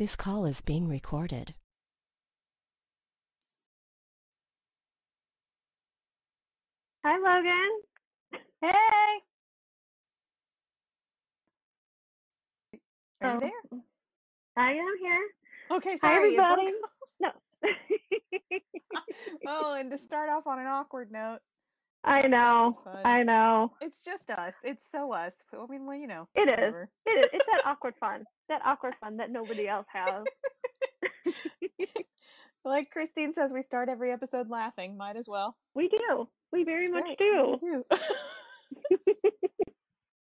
This call is being recorded. Hi, Logan. Hey. Are you there? I am here. Okay, Hi, sorry. it broke everybody. No. Oh, and to start off on an awkward note, I know. I know. it's just us. It's so us. I mean, well, you know. It is. It is. It's that awkward fun. That awkward fun that nobody else has. Like Christine says, we start every episode laughing. Might as well. We do. We very It's much great. do. Do.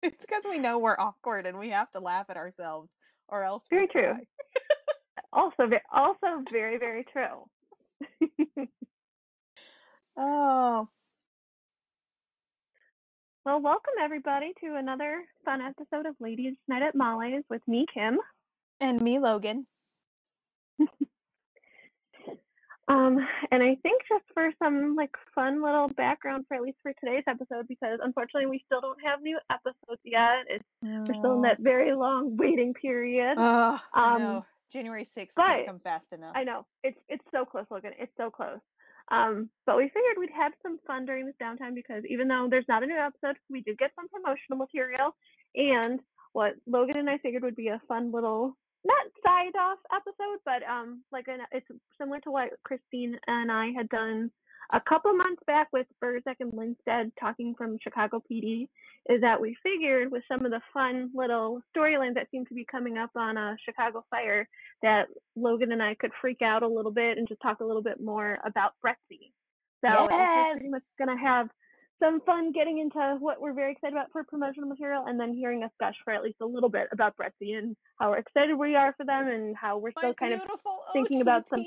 it's because we know we're awkward and we have to laugh at ourselves, or else Very true. Also, also very, very true. Oh, Well, welcome everybody to another fun episode of Ladies Night at Molly's with me, Kim. and me, Logan. Um, and I think just for some like fun little background for at least for today's episode, because unfortunately we still don't have new episodes yet. It's we're still in that very long waiting period. Oh, Um. January 6th but- come fast enough. I know it's it's so close, Logan. It's so close. Um, but we figured we'd have some fun during this downtime because even though there's not a new episode, we did get some promotional material, and what Logan and I figured would be a fun little not side off episode, but um, like an it's similar to what Christine and I had done a couple months back with Burzek and Linstead talking from Chicago PD. Is that we figured with some of the fun little storylines that seem to be coming up on uh, Chicago Fire that Logan and I could freak out a little bit and just talk a little bit more about Brettsy. So we're Yes. pretty much gonna have some fun getting into what we're very excited about for promotional material and then hearing us gush for at least a little bit about Brettsy and how excited we are for them and how we're My still kind of thinking about some-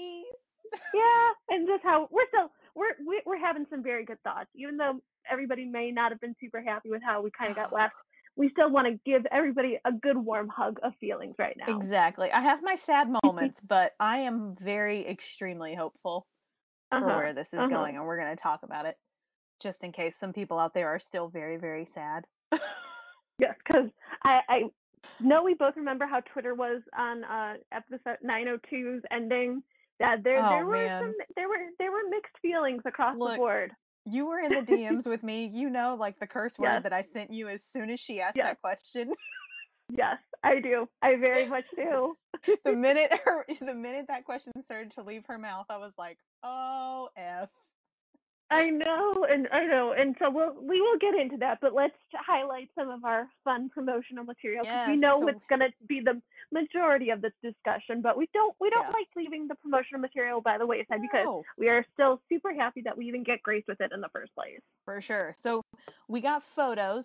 yeah, and just how we're still we're we- we're having some very good thoughts, even though everybody may not have been super happy with how we kind of got left. We still want to give everybody a good warm hug of feelings right now. Exactly. I have my sad moments, but I am very extremely hopeful for Uh-huh, where this is uh-huh. going, and we're going to talk about it just in case some people out there are still very, very sad. Yes, because I I know we both remember how Twitter was on uh episode 902's ending. That there Oh, there were man. some there were there were mixed feelings across the board. you were in the DMs with me. You know, like the curse word Yes. that I sent you as soon as she asked Yes. that question. Yes, I do. I very much do. the minute her, the minute that question started to leave her mouth, I was like, "Oh f." I know, and I know, and so we'll we will get into that, but let's highlight some of our fun promotional material because we know so- it's going to be the majority of this discussion, but we don't we don't Yeah. like leaving the promotional material by the wayside because we are still super happy that we even get graced with it in the first place. For sure. So we got photos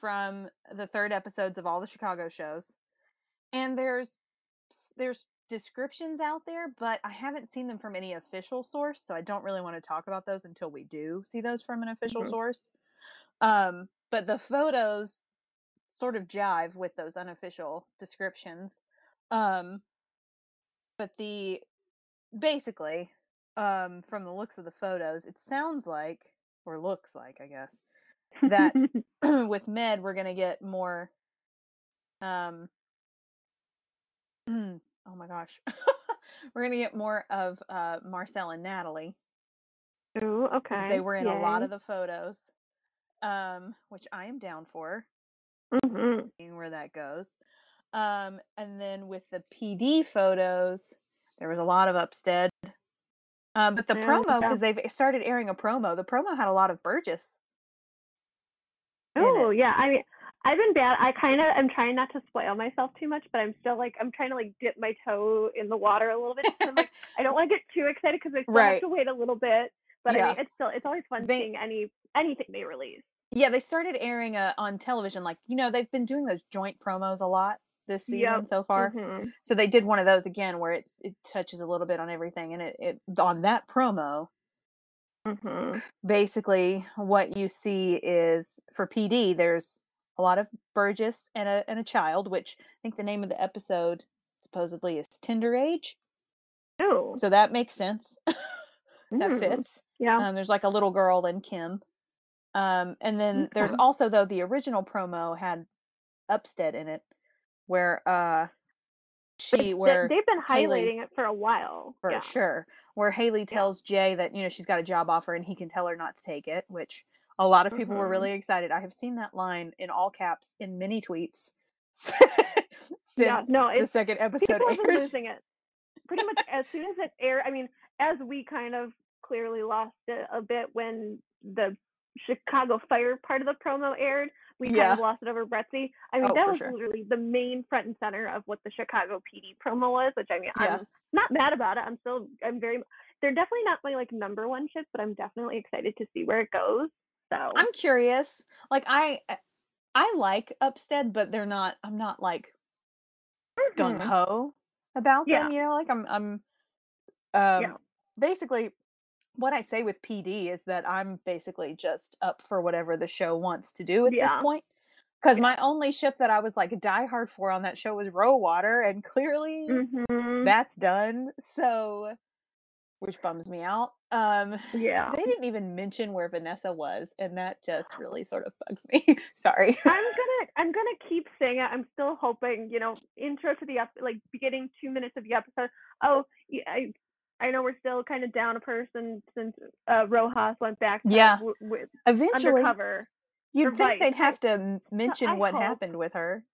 from the third episodes of all the Chicago shows. And there's there's descriptions out there, but I haven't seen them from any official source, so I don't really want to talk about those until we do see those from an official source. Um, but the photos sort of jive with those unofficial descriptions. Um, but the basically um from the looks of the photos it sounds like or looks like i guess that with med we're gonna get more um oh my gosh we're gonna get more of uh marcel and natalie Ooh, okay. they were in a lot of the photos um which i am down for Mhm. seeing where that goes um and then with the pd photos there was a lot of upstead um, but the Yeah, promo yeah. because they've started airing a promo the promo had a lot of burgess. Oh yeah, I mean, I've been bad. I kind of am trying not to spoil myself too much, but I'm still like I'm trying to like dip my toe in the water a little bit. I'm like I don't want to get too excited because I still Right. have to wait a little bit. But I Yeah. mean, it's still it's always fun They- seeing any anything they release. Yeah, they started airing uh, on television. Like, you know, they've been doing those joint promos a lot this season Yep. so far. Mhm. So they did one of those again where it's it touches a little bit on everything and it, it on that promo, Mhm. basically what you see is for PD there's a lot of Burgess and a and a child, which I think the name of the episode supposedly is Tender Age. Oh. So that makes sense. that mm, fits. Yeah. Um, there's like a little girl and Kim. Um, and then there's also though the original promo had Upstead in it, where uh she where they've been Haley- highlighting it for a while. for yeah. sure where Haley tells Jay that you know she's got a job offer and he can tell her not to take it, which a lot of people were Mhm. really excited. I have seen that line in all caps in many tweets since Yeah, no, the second episode People aired. losing it. Pretty much as soon as it aired, I mean, as we kind of clearly lost it a bit when the Chicago Fire part of the promo aired, we kind of lost it over Bretzy. I mean, Oh, that was sure. literally the main front and center of what the Chicago PD promo was, which I mean, Yeah. I'm not mad about it. I'm still, I'm very, they're definitely not my like number one ship, but I'm definitely excited to see where it goes. So, I'm curious. Like I I like Upstead, but they're not I'm not like gung Mhm. ho about Yeah. them, you know, like I'm I'm um Yeah. basically what I say with PD is that I'm basically just up for whatever the show wants to do at this point. Because Yeah. my only ship that I was like die hard for on that show was Row Water, and clearly Mhm. that's done. So, which bums me out. Um, yeah. they didn't even mention where Vanessa was, and that just really sort of bugs me. Sorry. I'm gonna I'm gonna keep saying it. I'm still hoping, you know, intro to the ep- like beginning two minutes of the episode. Oh, I I know we're still kind of down a person since uh, Rojas went back. Yeah. w- w- Eventually, undercover. you'd think Vice. they'd have to mention I what hope. happened with her.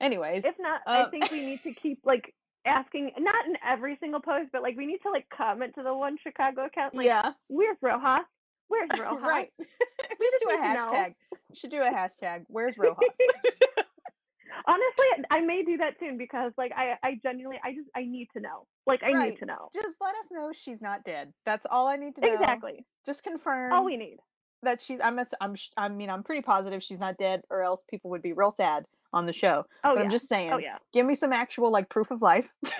Anyways, If not, I Um, think we need to keep like asking, not in every single post, but like we need to like comment to the one Chicago account. Like, yeah, where's Rojas? Where's Rojas? right. just just do a hashtag. Should do a hashtag. Where's Rojas? Honestly, I may do that soon because like I I genuinely I just I need to know. Like I Right. need to know. just let us know she's not dead. That's all I need to know. Exactly. Just confirm All we need. that she's. I'm. ass- I'm. I mean, I'm pretty positive she's not dead, or else people would be real sad on the show. Oh but yeah. I'm just saying. oh yeah. Give me some actual like proof of life. Yeah.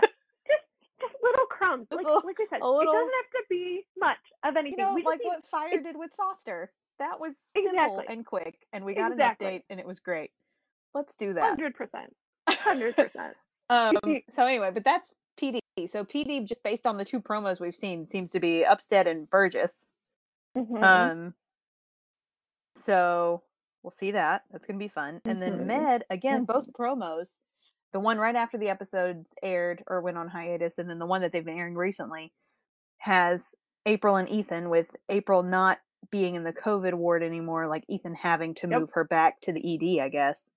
Just just little crumbs. Just Like, like I said, little- it doesn't have to be much of you anything. know, we like need, what Fire did with Foster. That was simple Exactly. and quick, and we got Exactly. an update, and it was great. Let's do that. hundred percent. Hundred percent. um, so anyway, but that's PD. So PD, just based on the two promos we've seen, seems to be Upstead and Burgess. Mm-hmm. Um, so we'll see that. That's gonna be fun. And then Mhm. Med again, both promos. The one right after the episodes aired or went on hiatus, and then the one that they've been airing recently has April and Ethan, with April not being in the COVID ward anymore, like Ethan having to Yep. move her back to the ED, I guess.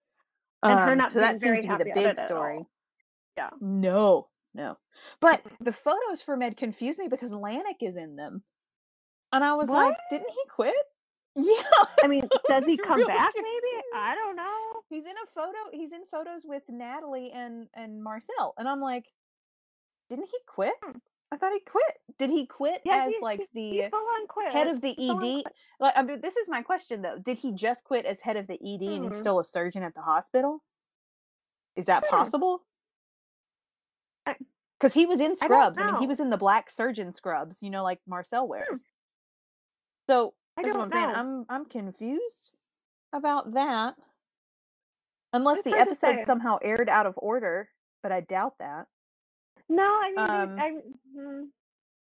And her Um, not so that seems to be the big about it at story. Yeah. No, no. But the photos for Med confused me because Lanik is in them. And I was like, didn't he quit? Yeah. I mean, does he come really back? Maybe. I don't know. He's in a photo, he's in photos with Natalie and and Marcel. And I'm like, didn't he quit? Hmm. I thought he quit. Did he quit Yeah, as he- like he- he the head of the He full on ED? Like, I mean, this is my question though. Did he just quit as head of the ED and he's Hmm. still a surgeon at the hospital? Is that Hmm. possible? Because he was in scrubs. I, mean, he was in the black surgeon scrubs, you know, like Marcel wears. So I that's what I'm don't saying. know. I'm I'm confused about that. Unless It's the hard to episode say. somehow aired out of order, but I doubt that. No, I mean, Um, I, mm,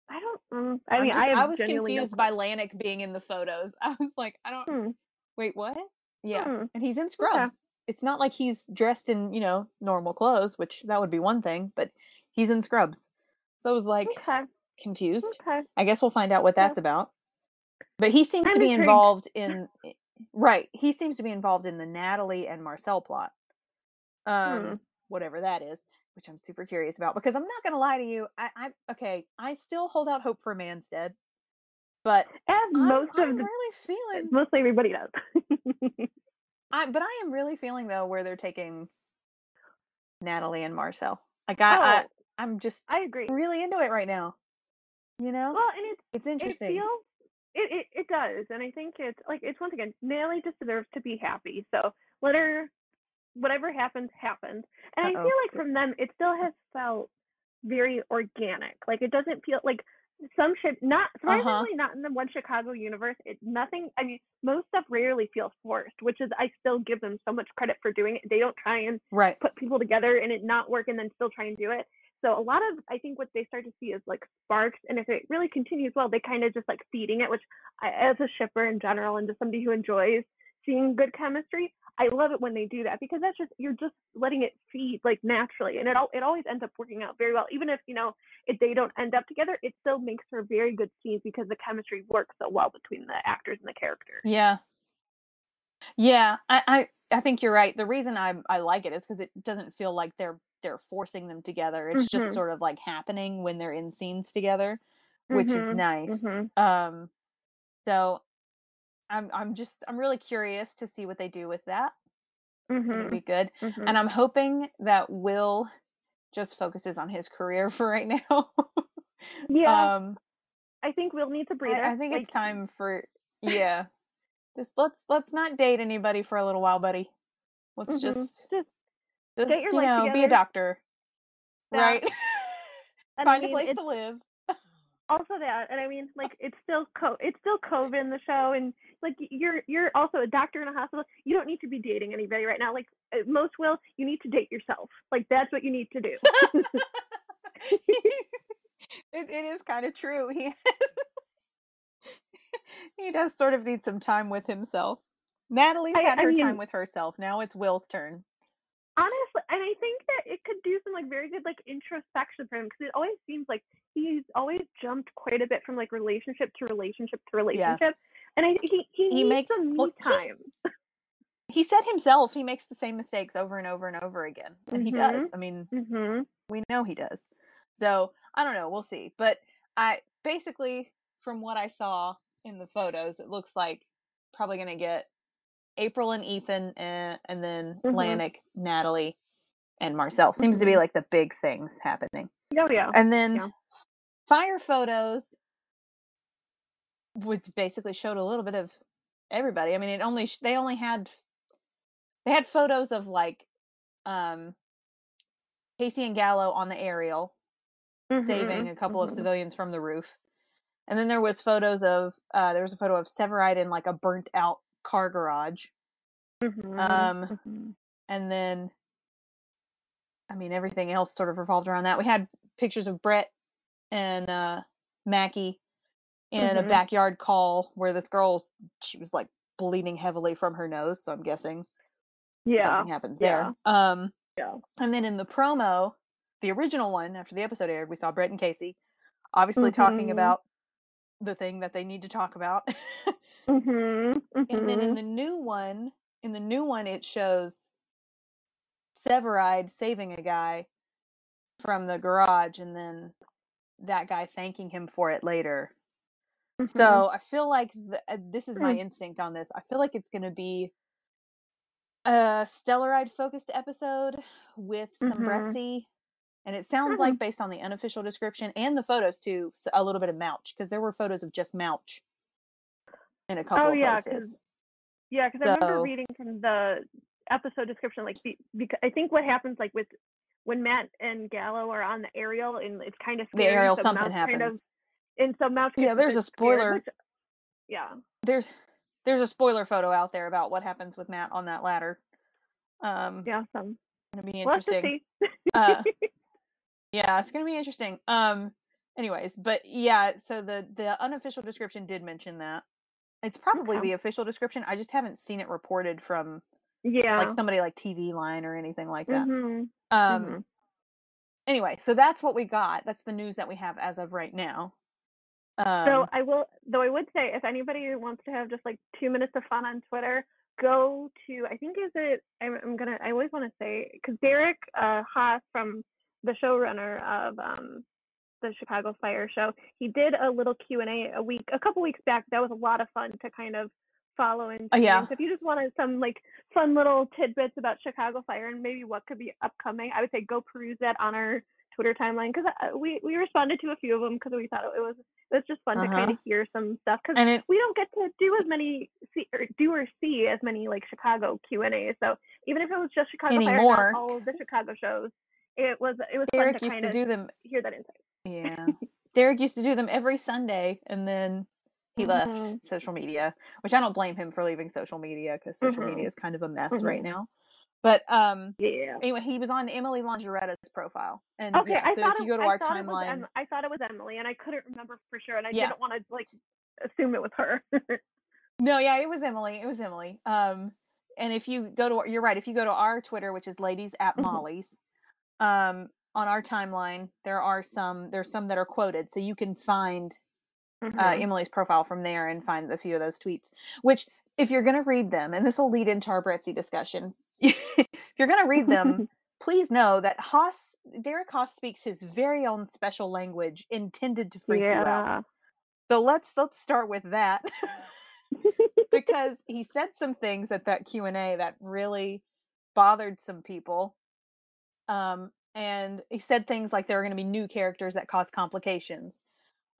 I don't. Mm, I I'm mean, just- I, have I was genuinely no confused by Lanik being in the photos. I was like, I don't Hmm. wait, what? Yeah. Hmm. And he's in scrubs. It's not like he's dressed in, you know, normal clothes, which that would be one thing, but he's in scrubs. So I was like Okay. confused. Okay. I guess we'll find out what that's about. But he seems I'm to be intrigued. involved in right. He seems to be involved in the Natalie and Marcel plot. Um Hmm. whatever that is, which I'm super curious about because I'm not gonna lie to you. I, I okay, I still hold out hope for man's dead. But I'm, most I'm of the, really feeling mostly everybody does. I but I am really feeling though where they're taking Natalie and Marcel. Like I, I oh, I'm just I agree. really into it right now. You know? Well, and it's it's it interesting. feels it, it it does, and I think it's like it's once again, Natalie just deserves to be happy. So let her, whatever happens, happens. And I Uh-oh. feel like from them, it still has felt very organic. Like it doesn't feel like some shit not Uh-huh. surprisingly not in the one Chicago universe. It nothing. I mean, most stuff rarely feels forced, which is I still give them so much credit for doing it. They don't try and right. put people together and it not work and then still try and do it. So a lot of I think what they start to see is like sparks, and if it really continues well, they kind of just like feeding it. Which I, as a shipper in general and just somebody who enjoys seeing good chemistry. I love it when they do that because that's just you're just letting it feed like naturally, and it all it always ends up working out very well. Even if you know if they don't end up together, it still makes for very good scenes because the chemistry works so well between the actors and the characters. Yeah. Yeah, I, I I think you're right. The reason I I like it is because it doesn't feel like they're they're forcing them together. It's just Mhm. sort of like happening when they're in scenes together, which is Mhm, nice. mhm. Um, so I'm I'm just I'm really curious to see what they do with that. It'll Mhm. be good, and I'm hoping that Will just focuses on his career for right now. Yeah, um, I think we'll need to breathe. I, I think like, it's time for yeah. Just let's let's not date anybody for a little while, buddy. Let's mhm, just just just get your you life know be a doctor, Yeah. right? Find a place to live. also that, and I mean, like it's still co it's still COVID in the show, and like you're you're also a doctor in a hospital. You don't need to be dating anybody right now. Like most will, you need to date yourself. Like that's what you need to do. it, it is kind of true. He he does sort of need some time with himself. Natalie's I- had I her mean- time with herself. Now it's Will's turn. Honestly, and I think that it could do some like very good like introspection for him because it always seems like he's always jumped quite a bit from like relationship to relationship to relationship, yeah. and I he he, He makes- some me well, he- time. He said himself he makes the same mistakes over and over and over again, and he does. Mhm. I mean, hmm we know he does. So I don't know. We'll see. But I basically, from what I saw in the photos, it looks like probably going to get April and Ethan, and, and then Mhm. Lanik, Natalie, and Marcel. Seems to be Mhm. like the big things happening. Oh yeah. And then Yeah. fire photos, which basically showed a little bit of everybody. I mean, it only they only had they had photos of like um Casey and Gallo on the aerial saving Mhm, a couple of mhm, civilians from the roof. And then there was photos of uh there was a photo of Severide in like a burnt out car garage. mhm, Um, mhm. And then I mean everything else sort of revolved around that. We had pictures of Brett and uh Mackey in a Mhm. backyard call where this girl's she was like bleeding heavily from her nose, so I'm guessing yeah. something happens yeah. there. Um Yeah. And then in the promo, the original one, after the episode aired, we saw Brett and Casey obviously talking Mhm. about the thing that they need to talk about. Mhm. and then in mhm. the new one, in the new one, it shows Severide saving a guy from the garage and then that guy thanking him for it later. Mhm. So I feel like uh, this is my Mm. instinct on this. I feel like it's going to be a Stellaride focused episode with some Mhm. Brettsy. And it sounds Mhm. like, based on the unofficial description and the photos too, a little bit of Mouch because there were photos of just Mouch in a couple Oh of yeah, because yeah, because I remember reading from the episode description, like the, because I think what happens like with when Matt and Gallo are on the aerial and it's kind of scary, The aerial, so something kind happens. of, and so Mouch Yeah, there's a scared, spoiler. which- yeah. There's there's a spoiler photo out there about what happens with Matt on that ladder. Um, Yeah, some. gonna be We'll interesting. uh, yeah, it's gonna be interesting. Um, anyways, but yeah, so the the unofficial description did mention that. It's probably Okay. the official description. I just haven't seen it reported from yeah. like somebody like TV Line or anything like that. Mhm. Um, mhm. anyway, so that's what we got. That's the news that we have as of right now. Um, So I will, though I would say, if anybody wants to have just like two minutes of fun on Twitter, go to I think is it I'm, I'm gonna I always want to say because Derek uh, Haas from the showrunner of um, the Chicago Fire Show, he did a little Q and A a week a couple weeks back. That was a lot of fun to kind of follow and Oh, yeah. So if you just wanted some like fun little tidbits about Chicago Fire and maybe what could be upcoming, I would say go peruse that on our Twitter timeline because we we responded to a few of them because we thought it was it was just fun to kind Uh-huh. of hear some stuff because we don't get to do as many see or do or see as many like Chicago Q and A. So even if it was just Chicago Fire, Anymore. not all of the Chicago shows, it was it was Derek fun to used kind to of do them. hear that insight. Yeah, Derek used to do them every Sunday, and then he Mhm. left social media, which I don't blame him for leaving social media because social Mhm. media is kind of a mess right Mhm. now. But um, Yeah. anyway, he was on Emily Longeretta's profile, and Okay, yeah, I so thought if you go to our timeline, Em- I thought it was Emily, and I couldn't remember for sure, and I Yeah. didn't want to like assume it was her. No, yeah, it was Emily. It was Emily. Um, and if you go to, you're right. If you go to our Twitter, which is ladies at Mhm. Molly's, um, on our timeline, there are some. There's some that are quoted, so you can find uh, Mhm. Emily's profile from there and find a few of those tweets. Which, if you're going to read them, and this will lead into our Bretzy discussion, if you're going to read them, please know that Haas, Derek Haas speaks his very own special language intended to freak you out. So let's let's start with that because he said some things at that Q&A that really bothered some people. Um and he said things like there are going to be new characters that cause complications.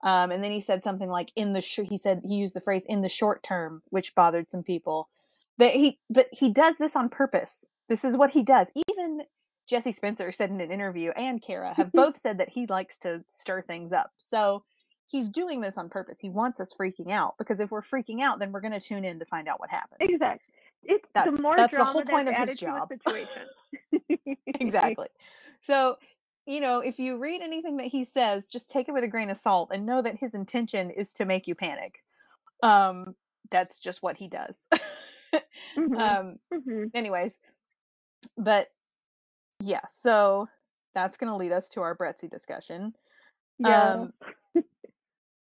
Um and then he said something like in the sh- he said he used the phrase in the short term which bothered some people. That he but he does this on purpose. This is what he does. Even Jesse Spencer said in an interview and Kara have both said that he likes to stir things up. So he's doing this on purpose. He wants us freaking out because if we're freaking out, then we're going to tune in to find out what happens. Exactly. It's That's- the more that's the drama whole point of his job. to a situation. exactly. So, you know, if you read anything that he says, just take it with a grain of salt and know that his intention is to make you panic. Um, that's just what he does. Mhm. um, Mhm. anyways, but yeah, so that's going to lead us to our Bretzy discussion. Yeah. Um,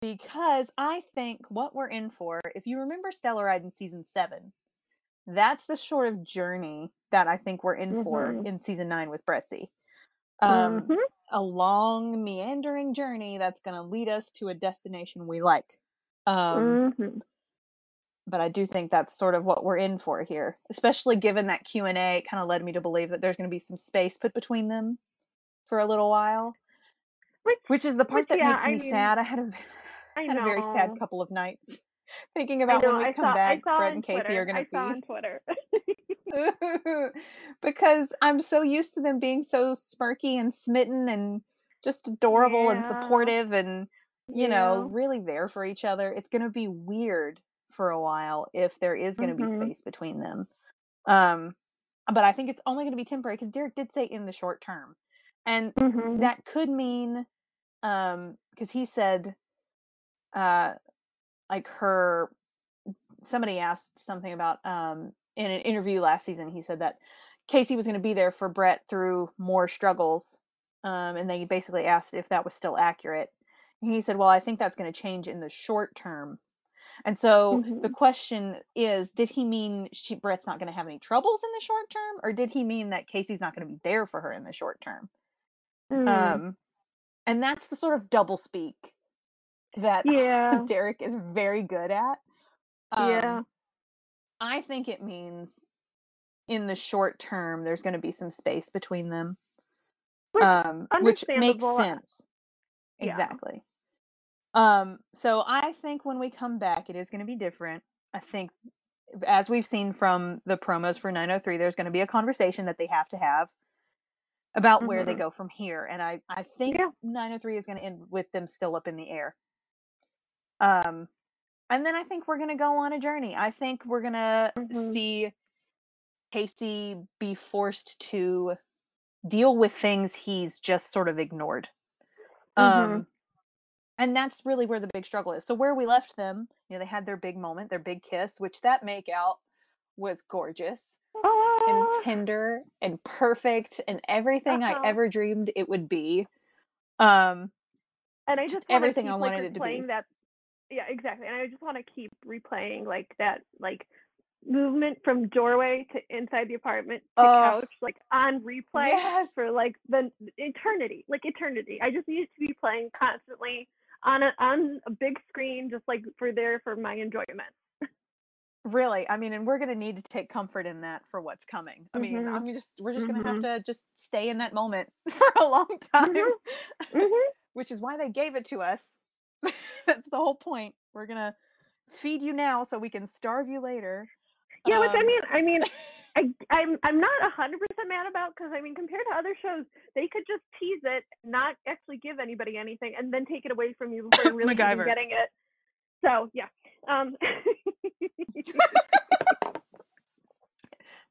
because I think what we're in for, if you remember Stellaride in season seven, that's the sort of journey that I think we're in for Mhm. in season nine with Bretzy. Um, Mhm. A long, meandering journey that's going to lead us to a destination we like. Um, Mhm. but I do think that's sort of what we're in for here, especially given that Q and A kind of led me to believe that there's going to be some space put between them for a little while, Which which is the part Which, that yeah, makes I me mean, sad. I had a I had a very sad couple of nights thinking about know. when we I come saw. back. Brett and Casey Twitter. are going to be on Twitter. because I'm so used to them being so smirky and smitten and just adorable and supportive and you know really there for each other. It's going to be weird for a while if there is going to Mhm. be space between them. Um, but I think it's only going to be temporary because Derek did say in the short term, and Mhm. that could mean um because he said uh like her somebody asked something about um in an interview last season he said that casey was going to be there for brett through more struggles um and they basically asked if that was still accurate and he said well i think that's going to change in the short term and so the Mhm. question is did he mean she brett's not going to have any troubles in the short term or did he mean that casey's not going to be there for her in the short term Mm. um and that's the sort of double speak that Yeah. Derek is very good at. Um, yeah. I think it means in the short term there's going to be some space between them, Which, um, which makes sense. Yeah. Exactly. Um, so I think when we come back, it is going to be different. I think, as we've seen from the promos for 903, there's going to be a conversation that they have to have about where they Mhm. go from here. And I, I think Yeah. 903 is going to end with them still up in the air. Um, and then I think we're going to go on a journey. I think we're going to Mhm. see Casey be forced to deal with things he's just sort of ignored. Mhm. Um, and that's really where the big struggle is. So where we left them, you know, they had their big moment, their big kiss, which that make out was gorgeous and Oh, tender and perfect and everything Uh-huh. I ever dreamed it would be. Um, and I just everything I like, wanted it to be. That, yeah, exactly. And I just want to keep replaying like that, like movement from doorway to inside the apartment to Oh. couch, like on replay Yes. for like the eternity, like eternity. I just need it to be playing constantly on a on a big screen, just like for there for my enjoyment. Really, I mean, and we're gonna need to take comfort in that for what's coming. I mean, Mhm. I'm just we're just gonna have Mhm. to just stay in that moment for a long time, Mhm. which is why they gave it to us. That's the whole point. We're gonna feed you now so we can starve you later. Yeah, which I Um, mean, I mean, I I'm I'm not hundred percent mad about because I mean, compared to other shows, they could just tease it, not actually give anybody anything, and then take it away from you before you're really even getting it. So yeah, um,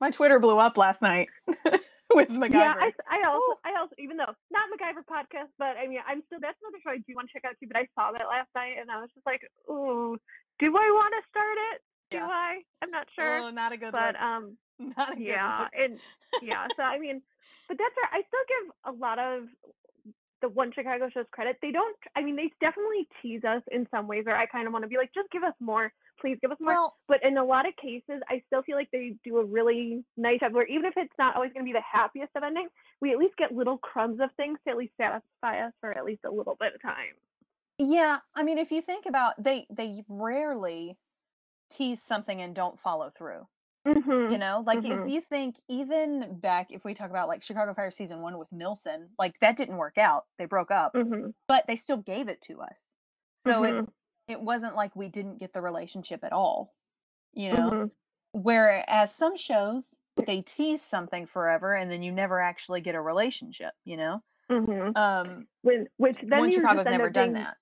my Twitter blew up last night with MacGyver. yeah. I, I also I also even though not MacGyver podcast, but I mean, I'm still that's another show I do want to check out too. But I saw that last night, and I was just like, ooh, do I want to start it? Do Yeah. I? I'm not sure. Oh, not a good but look. um, Not a good yeah, look. and yeah. So I mean, but that's where I still give a lot of the one Chicago shows credit. They don't. I mean, they definitely tease us in some ways, where I kind of want to be like, just give us more, please give us more. Well, but in a lot of cases, I still feel like they do a really nice job. Where even if it's not always going to be the happiest of endings, we at least get little crumbs of things to at least satisfy us for at least a little bit of time. yeah, I mean, if you think about they they rarely tease something and don't follow through. Mm-hmm. You know, like Mhm. if you think even back, if we talk about like Chicago Fire season one with Nilsson, like that didn't work out. They broke up, Mm-hmm. but they still gave it to us. So it's it wasn't like we didn't get the relationship at all. You know, Mhm. whereas some shows they tease something forever and then you never actually get a relationship. You know, Mm-hmm. um, When which then you Chicago's never done being- that.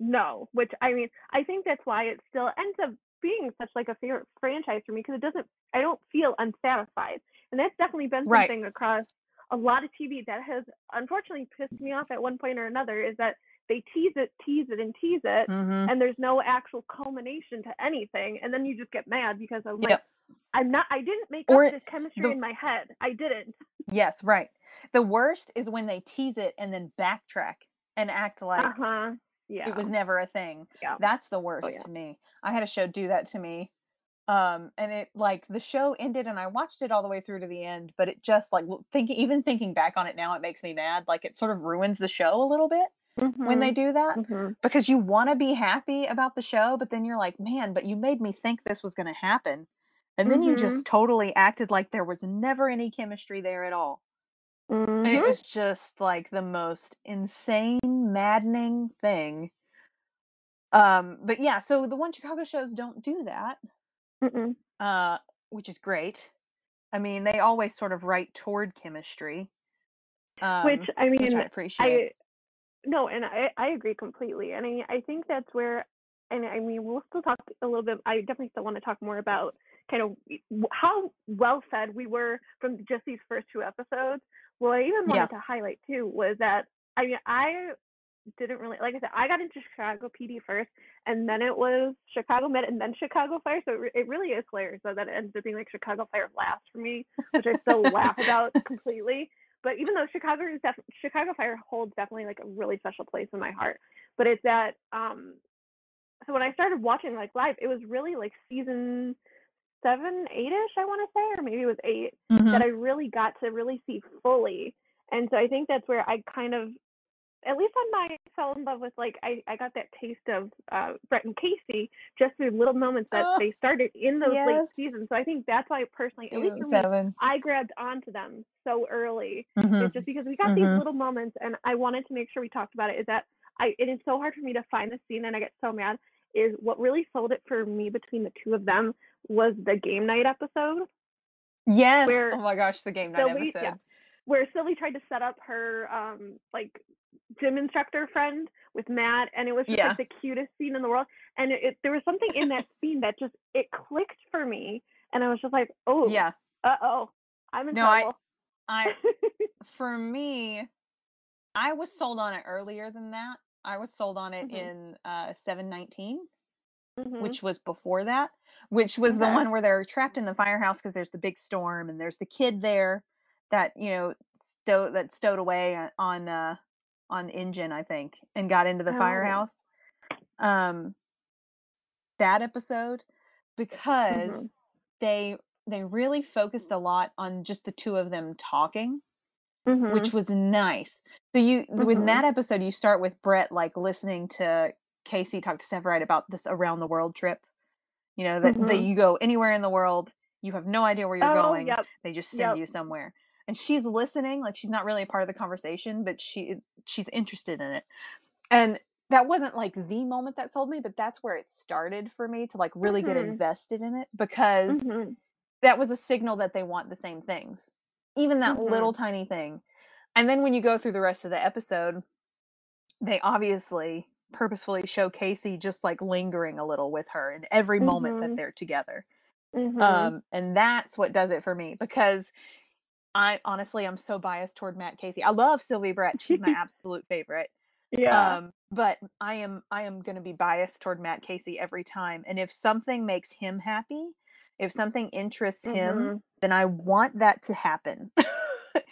No, which I mean, I think that's why it still ends up being such like a favorite franchise for me because it doesn't. I don't feel unsatisfied, and that's definitely been Right. something across a lot of TV that has unfortunately pissed me off at one point or another. Is that they tease it, tease it, and tease it, Mm-hmm. and there's no actual culmination to anything, and then you just get mad because I'm like, I'm not. I didn't make Or up this chemistry the- in my head. I didn't. Yes, right. The worst is when they tease it and then backtrack and act like Uh huh. Yeah. it was never a thing. Yeah. That's the worst yeah. to me. I had a show do that to me. Um and it like the show ended and I watched it all the way through to the end, but it just like thinking even thinking back on it now it makes me mad. Like it sort of ruins the show a little bit when they do that hmm because you want to be happy about the show, but then you're like, "Man, but you made me think this was going to happen." And then you Mhm. just totally acted like there was never any chemistry there at all. And it hmm was just like the most insane, maddening thing. Um, but yeah, so the one Chicago shows don't do that, Mm-mm. uh, which is great. I mean, they always sort of write toward chemistry, um, Which I mean, which I I appreciate. No, and I I agree completely, and I I think that's where, and I mean we'll still talk a little bit. I definitely still want to talk more about kind of how well fed we were from just these first two episodes. What I even wanted Yeah. to highlight too was that I mean I didn't really like I said I got into Chicago PD first, and then it was Chicago Med, and then Chicago Fire. So it, re- it really is hilarious so that it ends up being like Chicago Fire last for me, which I still laugh about completely. But even though Chicago is def- Chicago Fire holds definitely like a really special place in my heart, but it's that um so when I started watching like live, it was really like season seven, eight ish, I want to say, or maybe it was eight Mhm. that I really got to really see fully. And so I think that's where I kind of, at least on my, fell in love with like I, I got that taste of uh, Brett and Casey just through little moments that Oh, they started in those late seasons. So I think that's why personally, at least me. I grabbed onto them so early Mhm. it's just because we got these Mhm. little moments and I wanted to make sure we talked about it is that I it is so hard for me to find the scene and I get so mad is what really sold it for me between the two of them was the game night episode Yes. where oh my gosh, the game night Sylvie episode. yeah where Sylvie tried to set up her um like gym instructor friend with Matt and it was just Yeah. like the cutest scene in the world and it, it there was something in that scene that just it clicked for me and I was just like oh Yeah. uh oh I'm in No, I- trouble I for me, I was sold on it earlier than that. I was sold on it Mhm. in uh 719, Mhm. which was before that, which was the one where they're trapped in the firehouse because there's the big storm and there's the kid there that, you know, stow that stowed away on- on uh on engine, I think, and got into the Oh. firehouse. Um that episode because Mhm. they they really focused a lot on just the two of them talking Mhm. which was nice. So you with Mhm. that episode, you start with Brett like listening to Casey talk to Severide about this around the world trip. You know that, that Mhm. you go anywhere in the world, you have no idea where you're oh, going. Yep. They just send Yep. you somewhere, and she's listening. Like she's not really a part of the conversation, but she she's interested in it. And that wasn't like the moment that sold me, but that's where it started for me to like really get Mhm. invested in it because Mhm. that was a signal that they want the same things even that Mhm. little tiny thing and then when you go through the rest of the episode they obviously purposefully show casey just like lingering a little with her in every moment that Mhm. they're together Mhm. um and that's what does it for me because i honestly i'm so biased toward matt casey i love sylvie brett she's my absolute favorite Yeah. Um, but I am I am going to be biased toward Matt Casey every time. And if something makes him happy, if something interests him, Mhm, then I want that to happen.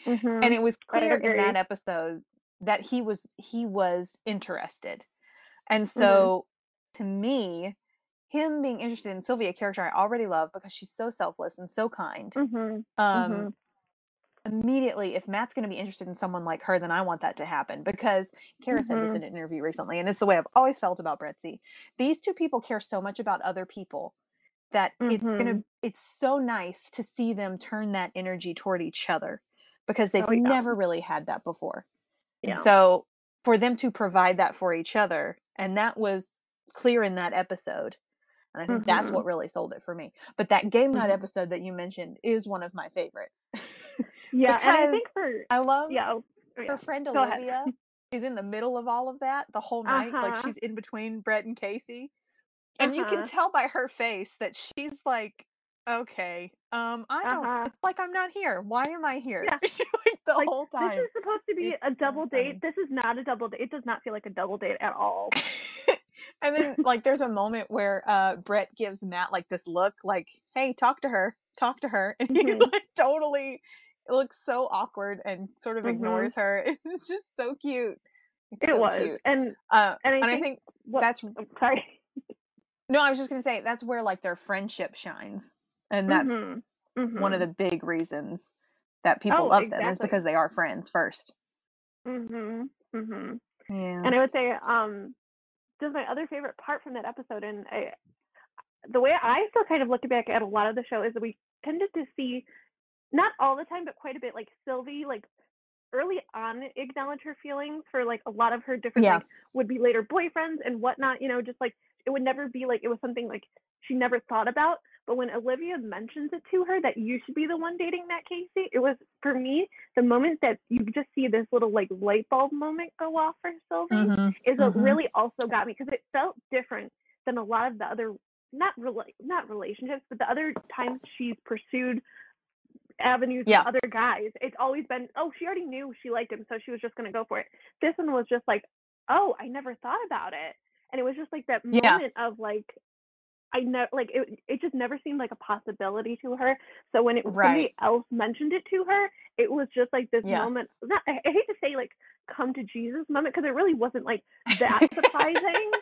mhm. and it was clear in that episode that he was he was interested. And Mhm. so to me, him being interested in Sylvia, a character I already love because she's so selfless and so kind. Mhm, Um mhm. Immediately if Matt's going to be interested in someone like her, then I want that to happen because Kara said this Mhm. in an interview recently, and it's the way I've always felt about Bretzy. These two people care so much about other people that it's gonna Mhm. it's so nice to see them turn that energy toward each other because they've Oh, yeah. never really had that before. Yeah. So for them to provide that for each other, and that was clear in that episode. And I think that's Mhm. what really sold it for me. But that game night Mhm. episode that you mentioned is one of my favorites. Yeah, and I think for I love yeah, oh, oh, her friend Go ahead. Olivia is in the middle of all of that the whole night. Like Uh-huh. she's in between Brett and Casey. And you can Uh-huh. tell by her face that she's like, okay, um, I don't Uh-huh. it's like I'm not here. Why am I here? Yeah. like the Like, whole time. This is supposed to be It's a so double funny. date. This is not a double date. It does not feel like a double date at all. And then like there's a moment where uh Brett gives Matt like this look like, hey, talk to her, talk to her. And he Mhm. like totally looks so awkward and sort of Mhm. ignores her. It's just so cute. It's It so was. cute. And Uh, and I and I think, think what that's oh, sorry. no, I was just gonna say that's where like their friendship shines. And that's Mhm, one of the mhm, big reasons that people Oh, love them is because they are friends first. mhm, mhm. Yeah. And I would say, um, just my other favorite part from that episode, and I, the way I still kind of look back at a lot of the show is that we tended to see, not all the time, but quite a bit, like Sylvie, like early on acknowledge her feelings for like a lot of her different Yeah. like would be later boyfriends and whatnot. You know, just like it would never be like it was something like she never thought about. But when Olivia mentions it to her that you should be the one dating Matt Casey, it was for me the moment that you just see this little like light bulb moment go off for Sylvie Mhm, is what mhm. really also got me because it felt different than a lot of the other not rela- not relationships but the other times she's pursued avenues Yeah. with other guys it's always been oh she already knew she liked him so she was just going to go for it this one was just like oh i never thought about it and it was just like that Yeah. moment of like i know like it, it just never seemed like a possibility to her so when it Right. somebody else mentioned it to her it was just like this Yeah. moment not I, I hate to say like come to jesus moment because it really wasn't like that surprising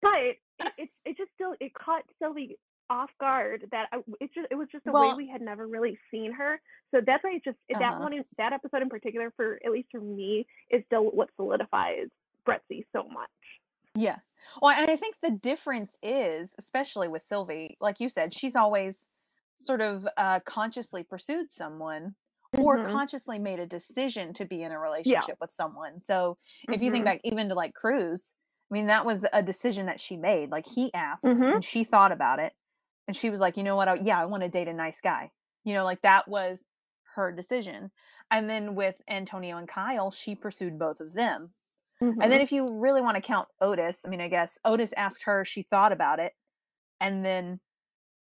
but it, it it just still it caught Sylvie off guard that I, it just it was just a way we had never really seen her so that's why it just that Uh-huh. one in, that episode in particular for at least for me is still what solidifies Bretzy so much Yeah. Well, and I think the difference is, especially with Sylvie, like you said, she's always sort of uh, consciously pursued someone or Mhm. consciously made a decision to be in a relationship with someone. So if you think Mhm. back even to like Cruz, I mean, that was a decision that she made. Like he asked Mhm. and she thought about it and she was like, you know what? I, yeah, I want to date a nice guy. You know, like that was her decision. And then with Antonio and Kyle, she pursued both of them. And then Mhm. if you really want to count Otis, I mean, I guess Otis asked her, she thought about it, and then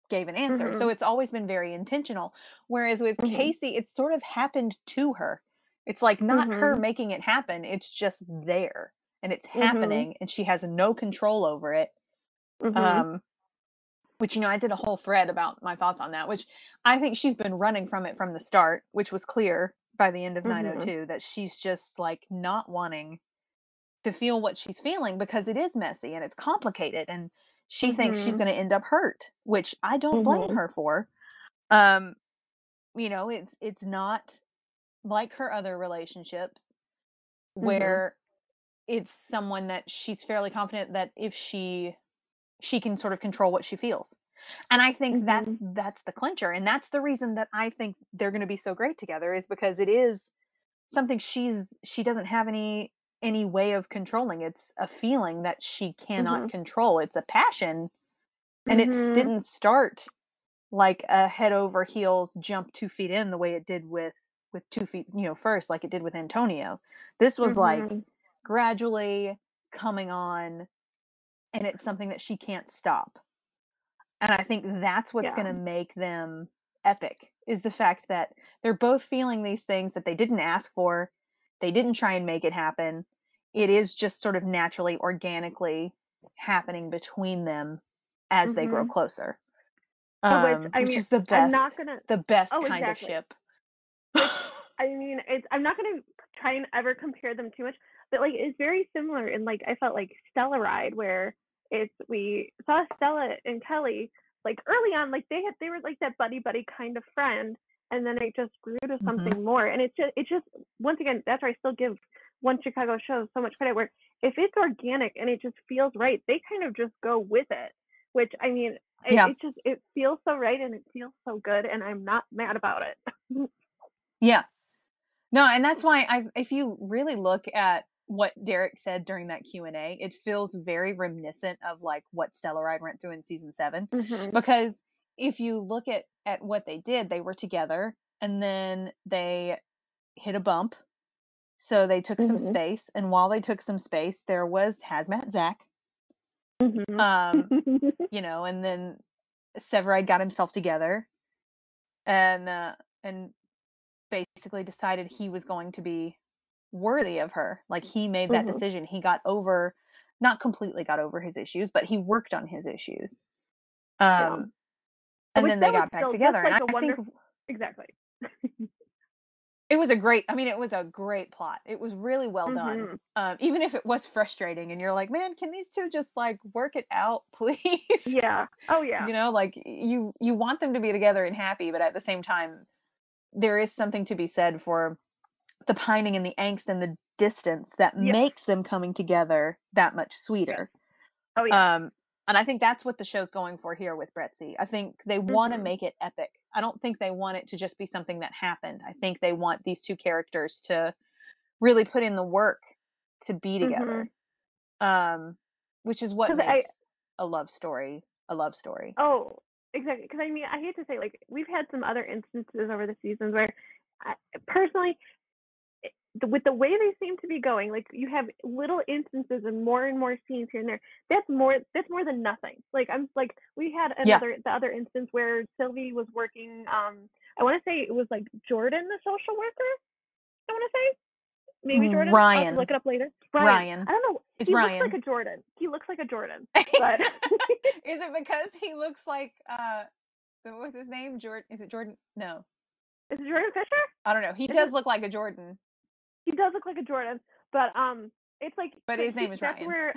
gave an answer. So Mhm. it's always been very intentional. Whereas with Mhm. Casey, it sort of happened to her. It's like not her Mhm. making it happen, it's just there and it's Mhm. happening and she has no control over it. Um which you know, I did a whole thread about my thoughts on that, which I think she's been running from it from the start, which was clear by the end of Mhm. 902 that she's just like not wanting to feel what she's feeling because it is messy and it's complicated and she thinks she's Mhm. going to end up hurt which i don't blame Mhm. her for um you know it's it's not like her other relationships Mhm. where it's someone that she's fairly confident that if she she can sort of control what she feels and i think that's Mhm. that's the clincher and that's the reason that i think they're going to be so great together is because it is something she's she doesn't have any any way of controlling it's a feeling that she cannot Mhm. control it's a passion and it Mhm. didn't start like a head over heels jump two feet in the way it did with with two feet you know first like it did with antonio this was like Mhm. gradually coming on and it's something that she can't stop and i think that's what's Yeah. going to make them epic is the fact that they're both feeling these things that they didn't ask for they didn't try and make it happen it is just sort of naturally, organically happening between them as they grow Mhm. closer. Oh, which, Um, I which mean, is the I'm best, not gonna. the best Oh, kind exactly. of ship. I mean, it's. I'm not gonna try and ever compare them too much, but like it's very similar. In like I felt like Stella Ride, where it's we saw Stella and Kelly like early on, like they had they were like that buddy buddy kind of friend, and then it just grew to Mhm. something more. And it's just it just once again that's where I still give One Chicago Show so much credit. Where if it's organic and it just feels right, they kind of just go with it. Which I mean, it, Yeah. it just it feels so right and it feels so good, and I'm not mad about it. Yeah. No, and that's why I if you really look at what Derek said during that Q&A, it feels very reminiscent of like what Stellaride went through in season 7 Mhm. because if you look at at what they did, they were together and then they hit a bump. So they took some Mhm. space and while they took some space, there was Hazmat Zach. Mhm. Um you know, and then Severide got himself together and uh, and basically decided he was going to be worthy of her. Like he made that Mhm. decision. He got over not completely got over his issues, but he worked on his issues. Um Yeah. And Which then they got back together and like I, a I think exactly. it was a great I mean it was a great plot. It was really well done. Mhm. Um even if it was frustrating and you're like, "Man, can these two just like work it out, please?" Yeah. Oh yeah. you know like you you want them to be together and happy but at the same time there is something to be said for the pining and the angst and the distance that Yeah. makes them coming together that much sweeter oh yeah. um and i think that's what the show's going for here with Brettsy. i think they want to make it epic i don't think they want it to just be something that happened i think they want these two characters to really put in the work to be together um which is what makes a love story a love story Oh, exactly. Because I mean, I hate to say, like, we've had some other instances over the seasons where, I, personally, with the way they seem to be going, like you have little instances and more and more scenes here and there. That's more. That's more than nothing. Like I'm like we had Yeah. another the other instance where Sylvie was working. Um, I want to say it was like Jordan, the social worker. I want to say maybe Mm, Jordan. I'll Ryan. look it up later. Ryan. Ryan. I don't know. It's he Ryan. looks like a Jordan. He looks like a Jordan. But is it because he looks like uh what was his name? Jordan is it Jordan? No. is it Jordan Fisher? I don't know. He Is does it- look like a Jordan. He does look like a Jordan, but um, it's like. But his name is that's Ryan. Where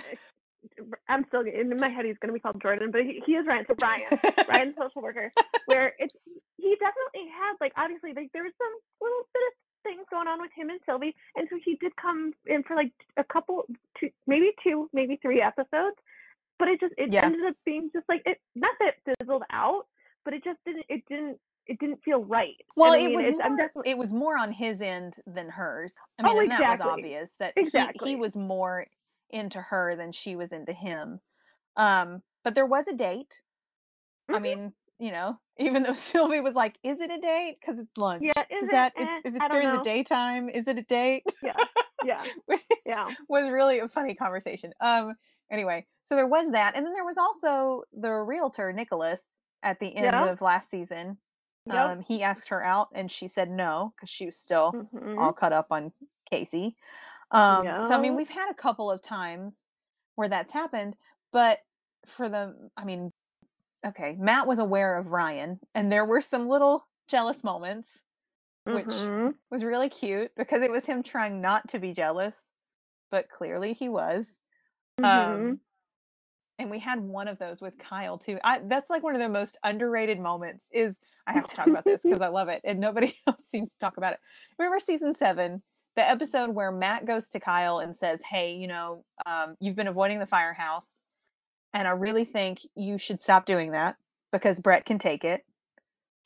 I'm still in my head. He's gonna be called Jordan, but he, he is Ryan. So Ryan, Ryan, the social worker, where it's he definitely had like obviously like there was some little bit of things going on with him and Sylvie, and so he did come in for like a couple, two, maybe two, maybe three episodes, but it just it Yeah. ended up being just like it. Not that it fizzled out, but it just didn't. It didn't. It didn't feel right. Well, I it was more, definitely it was more on his end than hers. I Oh, mean, and that was obvious that he, Exactly. he was more into her than she was into him. Um, but there was a date. I Mhm. mean, you know, even though Sylvie was like, "Is it a date? Because it's lunch. Yeah, is Is it? that Eh, it's if it's during the daytime? Is it a date?" yeah, yeah, Which yeah. was really a funny conversation. Um, anyway, so there was that, and then there was also the realtor Nicholas at the end Yeah. of last season. Yep. Um, he asked her out, and she said no because she was still Mhm. all cut up on Casey. Um, so I mean, we've had a couple of times where that's happened, but for the, I mean, okay, Matt was aware of Ryan, and there were some little jealous moments which Mhm. was really cute because it was him trying not to be jealous, but clearly he was. Mhm. Um, and we had one of those with Kyle too. I, that's like one of the most underrated moments. Is I have to talk about this because I love it, and nobody else seems to talk about it. Remember season seven, the episode where Matt goes to Kyle and says, "Hey, you know, um, you've been avoiding the firehouse, and I really think you should stop doing that because Brett can take it.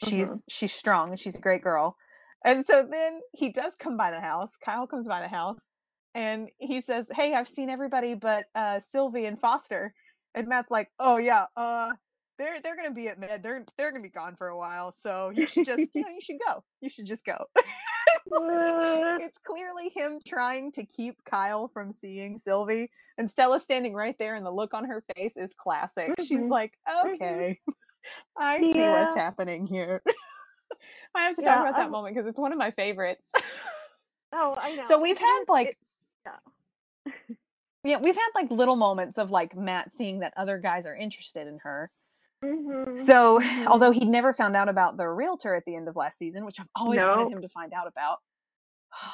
She's Mhm. she's strong and she's a great girl." And so then he does come by the house. Kyle comes by the house, and he says, "Hey, I've seen everybody but uh, Sylvie and Foster." And Matt's like, "Oh yeah, uh, they're they're gonna be at med. They're they're gonna be gone for a while. So you should just you know you should go. You should just go." It's clearly him trying to keep Kyle from seeing Sylvie, and Stella standing right there, and the look on her face is classic. She's Mhm. like, Mhm. "Okay, I see what's happening here." I have to Yeah, talk about that um, moment because it's one of my favorites. oh, I know. so we've had like it- yeah. Yeah, we've had like little moments of like Matt seeing that other guys are interested in her. Mhm. So, Mhm. although he'd never found out about the realtor at the end of last season, which I've always No. wanted him to find out about.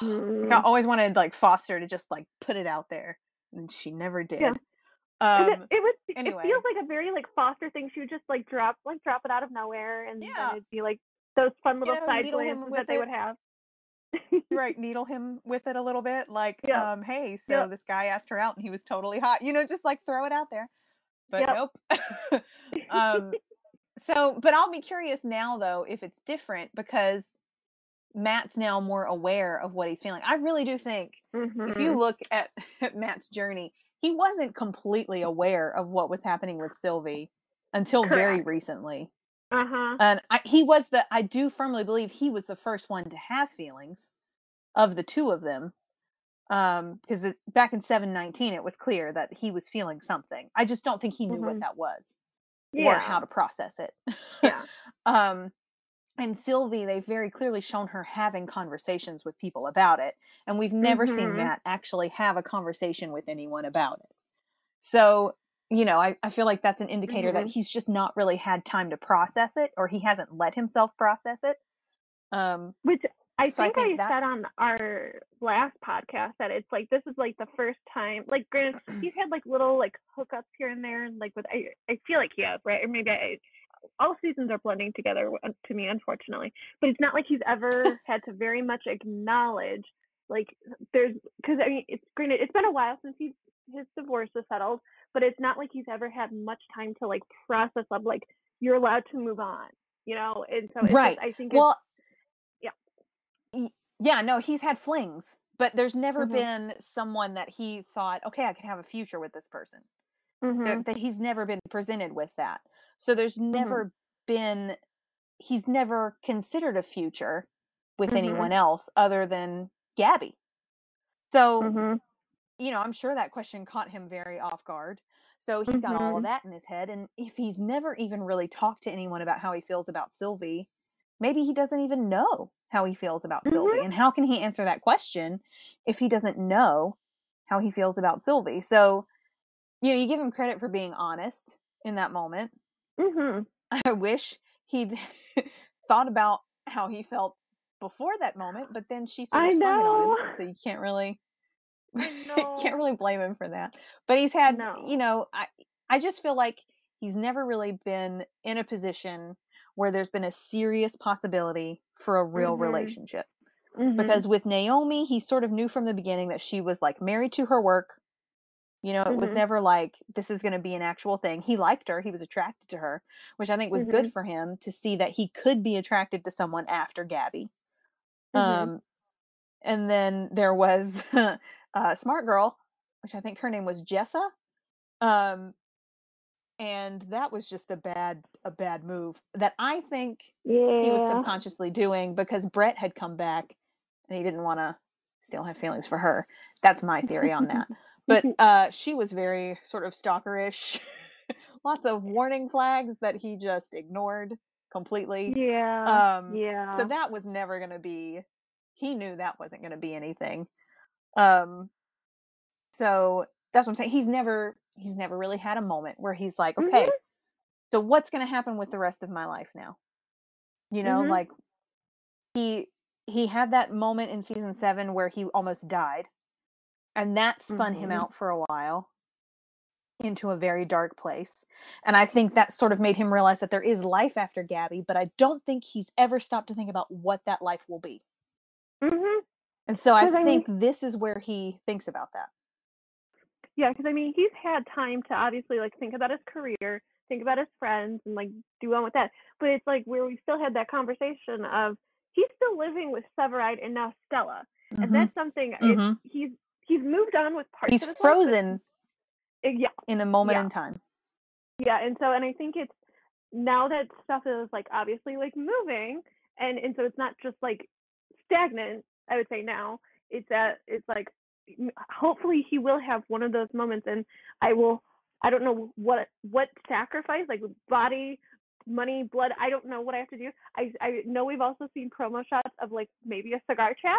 Mm. Like, I always wanted like Foster to just like put it out there, and she never did. Yeah. Um, it, it was anyway. it feels like a very like Foster thing. She would just like drop like drop it out of nowhere, and Yeah. it'd be like those fun little know, side glances that they it. would have. Right needle him with it a little bit like Yeah. um hey so Yeah. this guy asked her out and he was totally hot you know just like throw it out there but Yep. nope um so but i'll be curious now though if it's different because matt's now more aware of what he's feeling i really do think if Mhm. you look at, at matt's journey he wasn't completely aware of what was happening with sylvie until very recently Uh huh. and I, he was the i do firmly believe he was the first one to have feelings of the two of them um because back in 719 it was clear that he was feeling something i just don't think he knew what Mhm. that was Yeah. or how to process it yeah. um and sylvie they've very clearly shown her having conversations with people about it and we've never seen Mhm. matt actually have a conversation with anyone about it so you know i, I feel like that's an indicator that Mhm. he's just not really had time to process it or he hasn't let himself process it um Which I So I think I, that- said on our last podcast that it's like this is like the first time. Like, granted, he's had like little like hookups here and there, and like with I, I feel like he has right, or maybe I. All seasons are blending together to me, unfortunately. But it's not like he's ever had to very much acknowledge like there's because I mean it's granted it's been a while since he's his divorce is settled, but it's not like he's ever had much time to like process of like you're allowed to move on, you know. And so it's Right. just, I think well yeah. yeah no he's had flings but there's never Mhm. been someone that he thought okay i could have a future with this person mhm, that he's never been presented with that so there's Mm-hmm. never been he's never considered a future with Mhm. anyone else other than gabby so mhm. You know i'm sure that question caught him very off guard so he's got all of Mhm. that in his head and if he's never even really talked to anyone about how he feels about sylvie maybe he doesn't even know how he feels about sylvie Mhm. and how can he answer that question if he doesn't know how he feels about sylvie so you know you give him credit for being honest in that moment Mhm. I wish he'd thought about how he felt before that moment, but then she sort of I it on him, so you can't really I can't really blame him for that. But he's had, No. you know, I I just feel like he's never really been in a position where there's been a serious possibility for a real Mhm. relationship. Mhm. Because with Naomi, he sort of knew from the beginning that she was like married to her work. You know, it was Mhm. never like this is going to be an actual thing. He liked her, he was attracted to her, which I think was good Mhm. for him to see that he could be attracted to someone after Gabby. Mhm. Um and then there was uh Smart Girl, which I think her name was Jessa. Um and that was just a bad a bad move that I think yeah. he was subconsciously doing because Brett had come back and he didn't want to still have feelings for her. That's my theory on that. But uh she was very sort of stalkerish. Lots of warning flags that he just ignored completely. yeah. Um yeah. so that was never going to be he knew that wasn't going to be anything. Um so that's what I'm saying. He's never he's never really had a moment where he's like, Mhm. okay, so what's going to happen with the rest of my life now? You know, Mhm. like he he had that moment in season 7 where he almost died. And that spun him Mhm. out for a while into a very dark place. And I think that sort of made him realize that there is life after Gabby, but I don't think he's ever stopped to think about what that life will be. Mhm. And so I 'Cause I think this is where he thinks about that. Yeah, because I mean, he's had time to obviously like think about his career, think about his friends, and like do on with that. But it's like where we still had that conversation of he's still living with Severide and now Stella, Mhm. and that's something it's, Mhm. he's he's moved on with parts He's of his life, frozen Uh, yeah, in a moment Yeah. in time. yeah, and so and I think it's now that stuff is like obviously like moving, and and so it's not just like stagnant. I would say now it's that it's like hopefully he will have one of those moments, and I will. I don't know what what sacrifice like body, money, blood. I don't know what I have to do. I I know we've also seen promo shots of like maybe a cigar chat.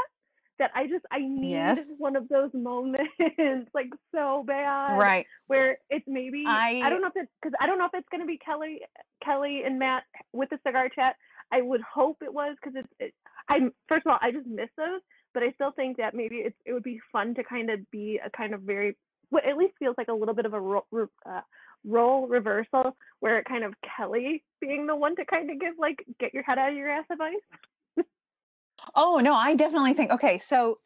that I just I need Yes. one of those moments like so bad Right. where it's maybe I, I don't know if it's because I don't know if it's gonna be Kelly Kelly and Matt with the cigar chat. I would hope it was because it's it, I first of all I just miss those, but I still think that maybe it's it would be fun to kind of be a kind of very what at least feels like a little bit of a ro- re- uh, role reversal where it kind of Kelly being the one to kind of give like get your head out of your ass advice. Oh no, I definitely think okay, so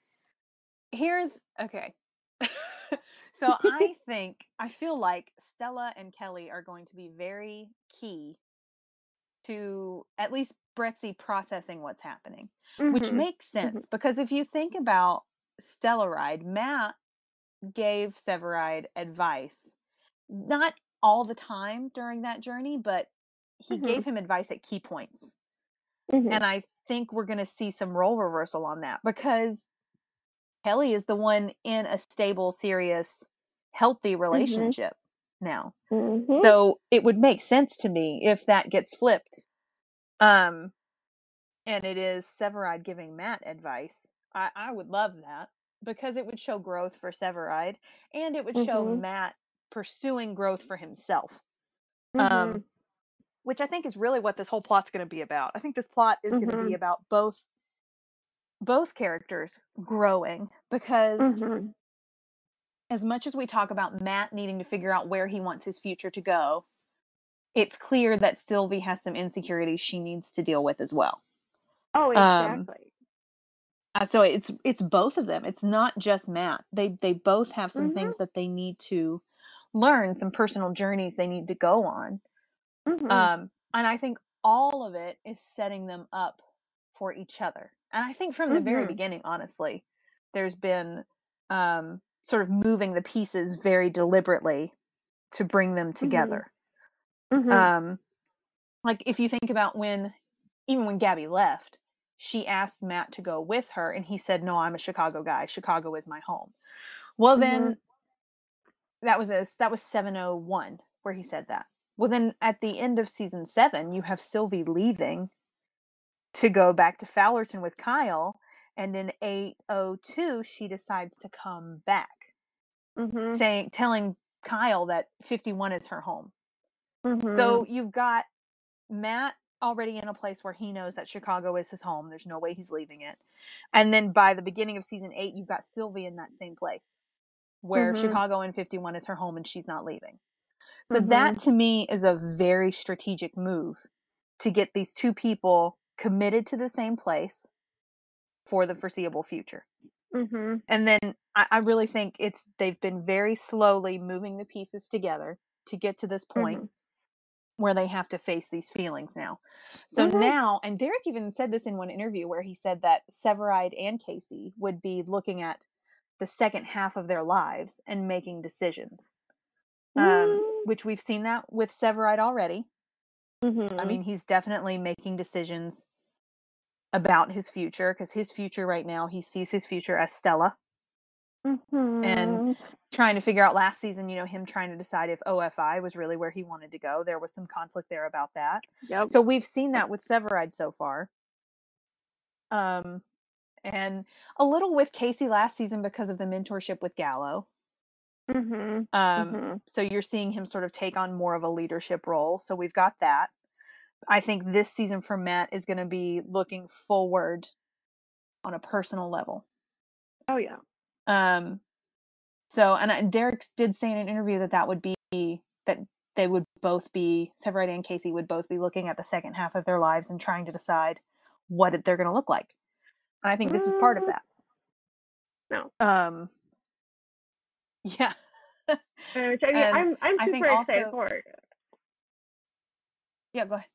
here's okay. so I think I feel like Stella and Kelly are going to be very key to at least Brettsy processing what's happening, which Mhm. makes sense because if you think about Stellaride, Matt gave Severide advice, not all the time during that journey, but he Mhm. gave him advice at key points. Mhm. And I think we're going to see some role reversal on that because Kelly is the one in a stable, serious, healthy relationship now. Mhm. So it would make sense to me if that gets flipped. Um, and it is Severide giving Matt advice. I, I would love that because it would show growth for Severide and it would show Mhm. Matt pursuing growth for himself Mhm. um, which I think is really what this whole plot's going to be about. I think this plot is going to be Mhm. about both both characters growing because Mhm. As much as we talk about Matt needing to figure out where he wants his future to go, it's clear that Sylvie has some insecurities she needs to deal with as well. Oh, um, exactly. Uh, so it's it's both of them. It's not just Matt. They they both have some Mhm. things that they need to learn, some personal journeys they need to go on. Mhm. um and i think all of it is setting them up for each other and i think from the very Mhm. beginning honestly there's been um sort of moving the pieces very deliberately to bring them together. Mhm. um like if you think about when even when gabby left she asked matt to go with her and he said no i'm a chicago guy. Chicago is my home. Well then that was a that was 701 where he said that. Well then at the end of season seven you have sylvie leaving to go back to fowlerton with kyle and in 802 she decides to come back Mhm. saying telling kyle that 51 is her home Mhm. so you've got matt already in a place where he knows that chicago is his home there's no way he's leaving it and then by the beginning of season eight you've got sylvie in that same place where Mhm. chicago and 51 is her home and she's not leaving so that to me is a very strategic move to get these two people committed to the same place for the foreseeable future Mhm. and then I, I really think it's they've been very slowly moving the pieces together to get to this point Mhm. where they have to face these feelings now. So Mhm. now, and Derek even said this in one interview where he said that Severide and Casey would be looking at the second half of their lives and making decisions. Um, Mm. which we've seen that with Severide already. I Mhm. mean, he's definitely making decisions about his future because his future right now, he sees his future as Stella. Mhm. trying to figure out last season, you know, him trying to decide if OFI was really where he wanted to go. There was some conflict there about that. Yep. So we've seen that with Severide so far. Um and a little with Casey last season because of the mentorship with Gallo. Mhm. Um Mhm. so you're seeing him sort of take on more of a leadership role. So we've got that. I think this season for Matt is going to be looking forward on a personal level. Oh yeah. Um, so, and I- Derek did say in an interview that that would be that they would both be Severide and Casey would both be looking at the second half of their lives and trying to decide what they're going to look like. And I think this is part of that. No. Um, yeah. Which I mean, I'm I'm super excited also- for it. yeah, go ahead.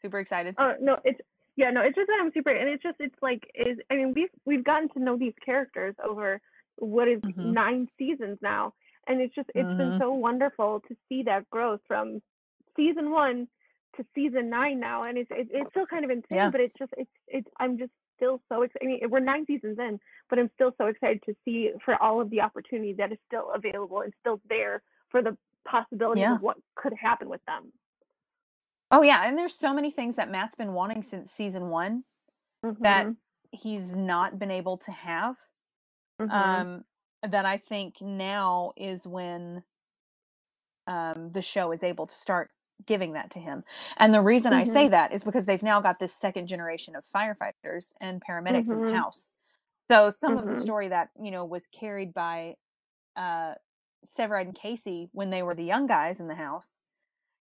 Super excited. Oh no, it's yeah, no, it's just that I'm super, and it's just it's like is I mean we've we've gotten to know these characters over what is Mhm. nine seasons now, and it's just it's been Mhm. so wonderful to see that growth from season one to season nine now, and it's it, it's still kind of insane, Yeah. but it's just it's it's I'm just still so excited. I mean, we're nine seasons in, but I'm still so excited to see for all of the opportunity that is still available and still there for the possibilities Yeah. of what could happen with them. Oh yeah, and there's so many things that Matt's been wanting since season one that Mhm. he's not been able to have Mhm. um that i think now is when um the show is able to start giving that to him and the reason i say that is because they've now got this second generation of firefighters and paramedics in the house so some of the Mhm. story that you know was carried by uh severide and casey when they were the young guys in the house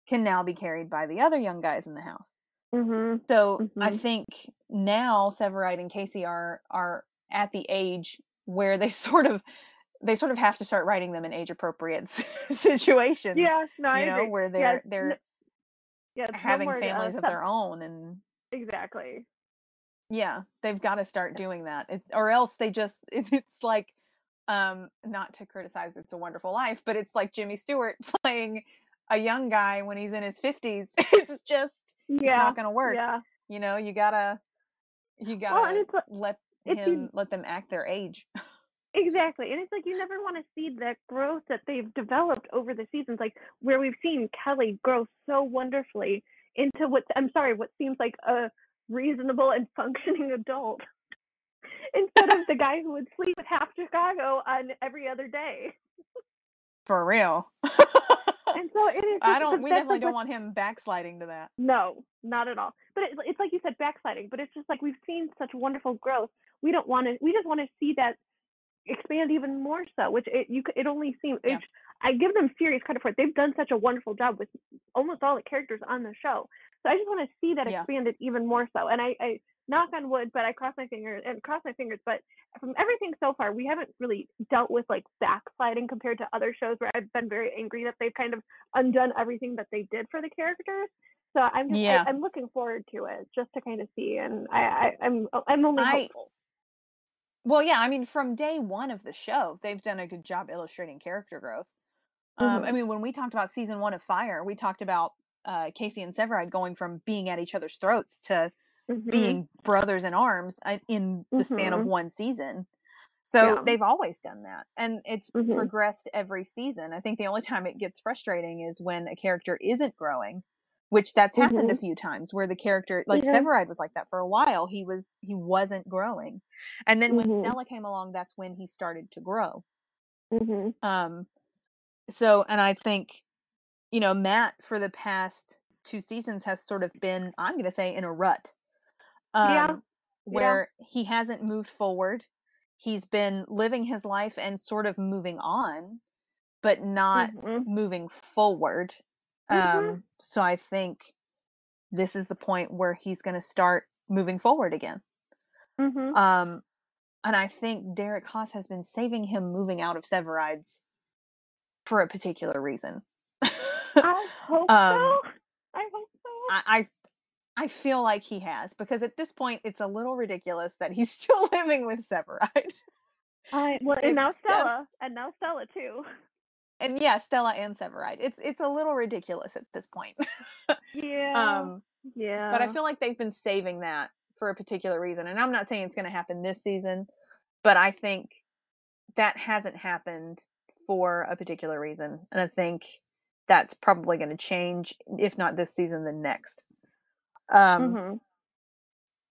can now be carried by the other young guys in the house Mhm. so I Mhm. think now Severide and Casey are are at the age where they sort of they sort of have to start writing them in age appropriate situations. Yeah, no, I you know, agree. where they're it's they're yeah, having more, uh, families of their own and Exactly. yeah, they've got to start doing that. It, or else they just it's like um not to criticize It's a Wonderful Life, but it's like Jimmy Stewart playing a young guy when he's in his 50s. It's just it's not going to work. Yeah. you know you gotta you gotta Well, let him let them act their age Exactly. And it's like you never want to see the growth that they've developed over the seasons, like where we've seen Kelly grow so wonderfully into what I'm sorry, what seems like a reasonable and functioning adult. Instead of the guy who would sleep with half Chicago on every other day. for real And so it is i don't we definitely like don't want him backsliding to that No, not at all. But it's, it's like you said, backsliding. But it's just like we've seen such wonderful growth. We don't want to. We just want to see that expand even more so. Which it you it only seems. Yeah. I give them serious credit for it. They've done such a wonderful job with almost all the characters on the show. So I just want to see that Yeah. expanded even more so. And I, I knock on wood, but I cross my fingers and cross my fingers. But from everything so far, we haven't really dealt with like backsliding compared to other shows where I've been very angry that they've kind of undone everything that they did for the characters. So I'm just Yeah. I, I'm looking forward to it just to kind of see, and I, I I'm I'm only I- hopeful. well yeah i mean from day one of the show they've done a good job illustrating character growth um i Mhm. mean when we talked about season one of fire we talked about uh casey and severide going from being at each other's throats to Mhm. being brothers in arms uh, in the span of Mhm. one season. So Yeah. they've always done that. And it's Mhm. progressed every season. I think the only time it gets frustrating is when a character isn't growing, which that's happened a few times where the character like Yeah. Severide was like that for a while. He was he wasn't growing. And then when Mhm. Stella came along, that's when he started to grow. Mhm. Um so and I think you know Matt for the past two seasons has sort of been I'm going to say in a rut. Um Yeah, where he hasn't moved forward. He's been living his life and sort of moving on, but not Mhm. moving forward. Mhm. Um so I think this is the point where he's going to start moving forward again. Mhm. Um and I think Derek Haas has been saving him moving out of Severides for a particular reason. I hope um, so. I hope so. I, I I feel like he has because at this point it's a little ridiculous that he's still living with Severide. I well, and now Stella, just- and now Stella too. And yeah, Stella and Severide. It's it's a little ridiculous at this point. Yeah. um yeah. but I feel like they've been saving that for a particular reason. And I'm not saying it's going to happen this season, but I think that hasn't happened for a particular reason. And I think that's probably going to change if not this season then next. Um Mhm.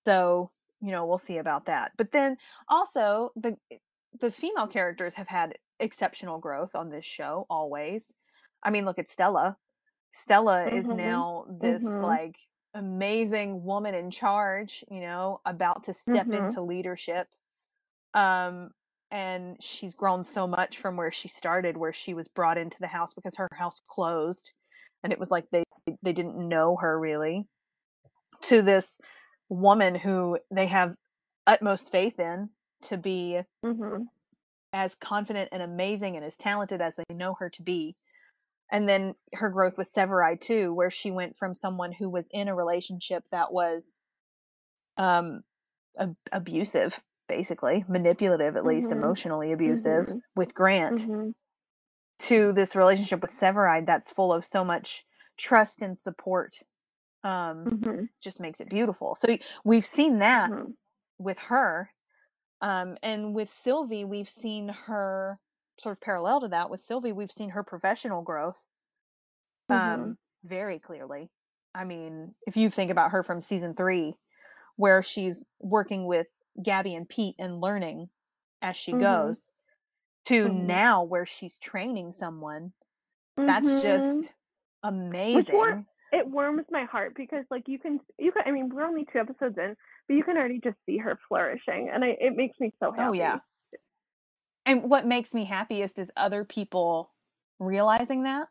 so you know we'll see about that but then also the the female characters have had exceptional growth on this show always i mean look at stella stella is Mhm. now this Mhm. like amazing woman in charge you know about to step Mhm. into leadership um and she's grown so much from where she started where she was brought into the house because her house closed and it was like they they didn't know her really to this woman who they have utmost faith in to be Mhm. as confident and amazing and as talented as they know her to be. And then her growth with Severide too, where she went from someone who was in a relationship that was um ab- abusive, basically, manipulative at least, Mhm. emotionally abusive Mhm. with Grant Mhm. to this relationship with Severide that's full of so much trust and support. Um Mhm. just makes it beautiful. So we've seen that Mhm. with her. Um, and with Sylvie, we've seen her sort of parallel to that. With Sylvie, we've seen her professional growth um, Mhm. very clearly. I mean, if you think about her from season three, where she's working with Gabby and Pete and learning as she Mhm. goes to Mhm. now where she's training someone. That's just amazing. It warms my heart because like you can you can I mean we're only two episodes in, but you can already just see her flourishing, and I, it makes me so happy. Oh yeah. And what makes me happiest is other people realizing that.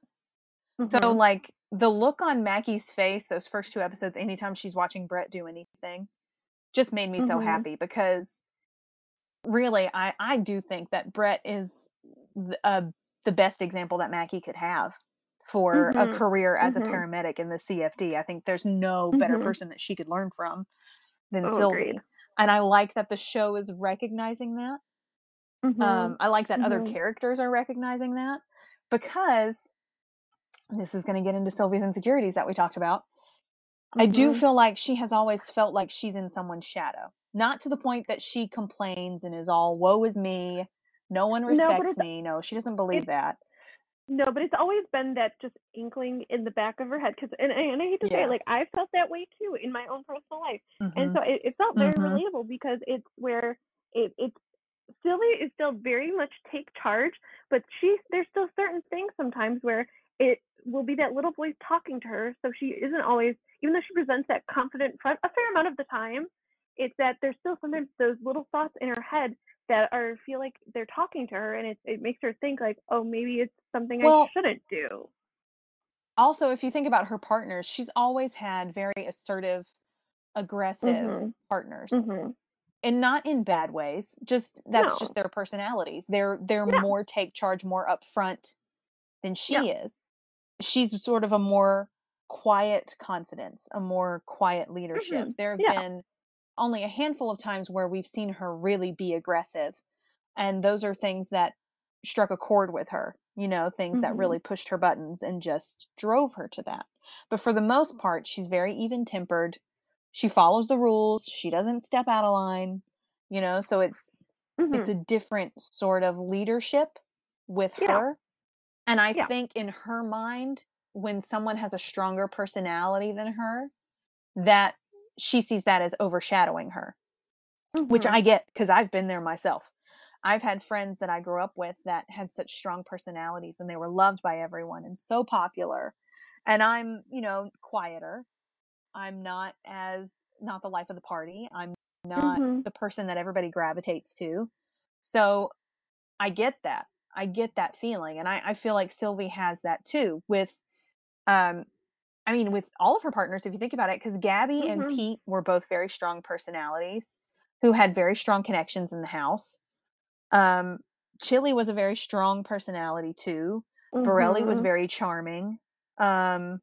So Mhm. like the look on Mackey's face those first two episodes anytime she's watching Brett do anything just made me so Mhm. happy because really I I do think that Brett is th- uh, the best example that Maggie could have for a Mhm. career as Mhm. a paramedic in the CFD. I think there's no better Mhm. person that she could learn from than Oh, Sylvie. agreed. And I like that the show is recognizing that. Mhm. Um, I like that other Mhm. characters are recognizing that because this is going to get into Sylvie's insecurities that we talked about. I do Mhm. feel like she has always felt like she's in someone's shadow. Not to the point that she complains and is all woe is me. No one respects it's me. No, she doesn't believe it- that. No, but it's always been that just inkling in the back of her head because and, and I hate to say it, like I felt that way too in my own personal life. and Mhm. so it, it felt very Mhm. relatable because it's where it it's Sylvie is still very much take charge, but she there's still certain things sometimes where it will be that little voice talking to her, so she isn't always even though she presents that confident front a fair amount of the time, it's that there's still sometimes those little thoughts in her head that are feel like they're talking to her and it it makes her think like, oh maybe it's something I shouldn't do. also, if you think about her partners, she's always had very assertive, aggressive Mhm. partners. Mhm. and not in bad ways just that's No. just their personalities they're they're Yeah. more take charge more upfront than she Yeah. is she's sort of a more quiet confidence a more quiet leadership Mhm. there have Yeah. been only a handful of times where we've seen her really be aggressive and those are things that struck a chord with her you know things that Mhm. really pushed her buttons and just drove her to that but for the most part she's very even tempered she follows the rules she doesn't step out of line you know so it's it's Mhm. a different sort of leadership with Yeah. her and i Yeah. think in her mind when someone has a stronger personality than her that she sees that as overshadowing her which Mhm. i get because i've been there myself. I've had friends that i grew up with that had such strong personalities and they were loved by everyone and so popular and i'm you know quieter. I'm not as not the life of the party. I'm not Mhm. the person that everybody gravitates to. So i get that. I get that feeling and i, I feel like sylvie has that too with um i mean with all of her partners if you think about it because gabby and Mhm. pete were both very strong personalities who had very strong connections in the house um chili was a very strong personality too borelli was Mhm. very charming um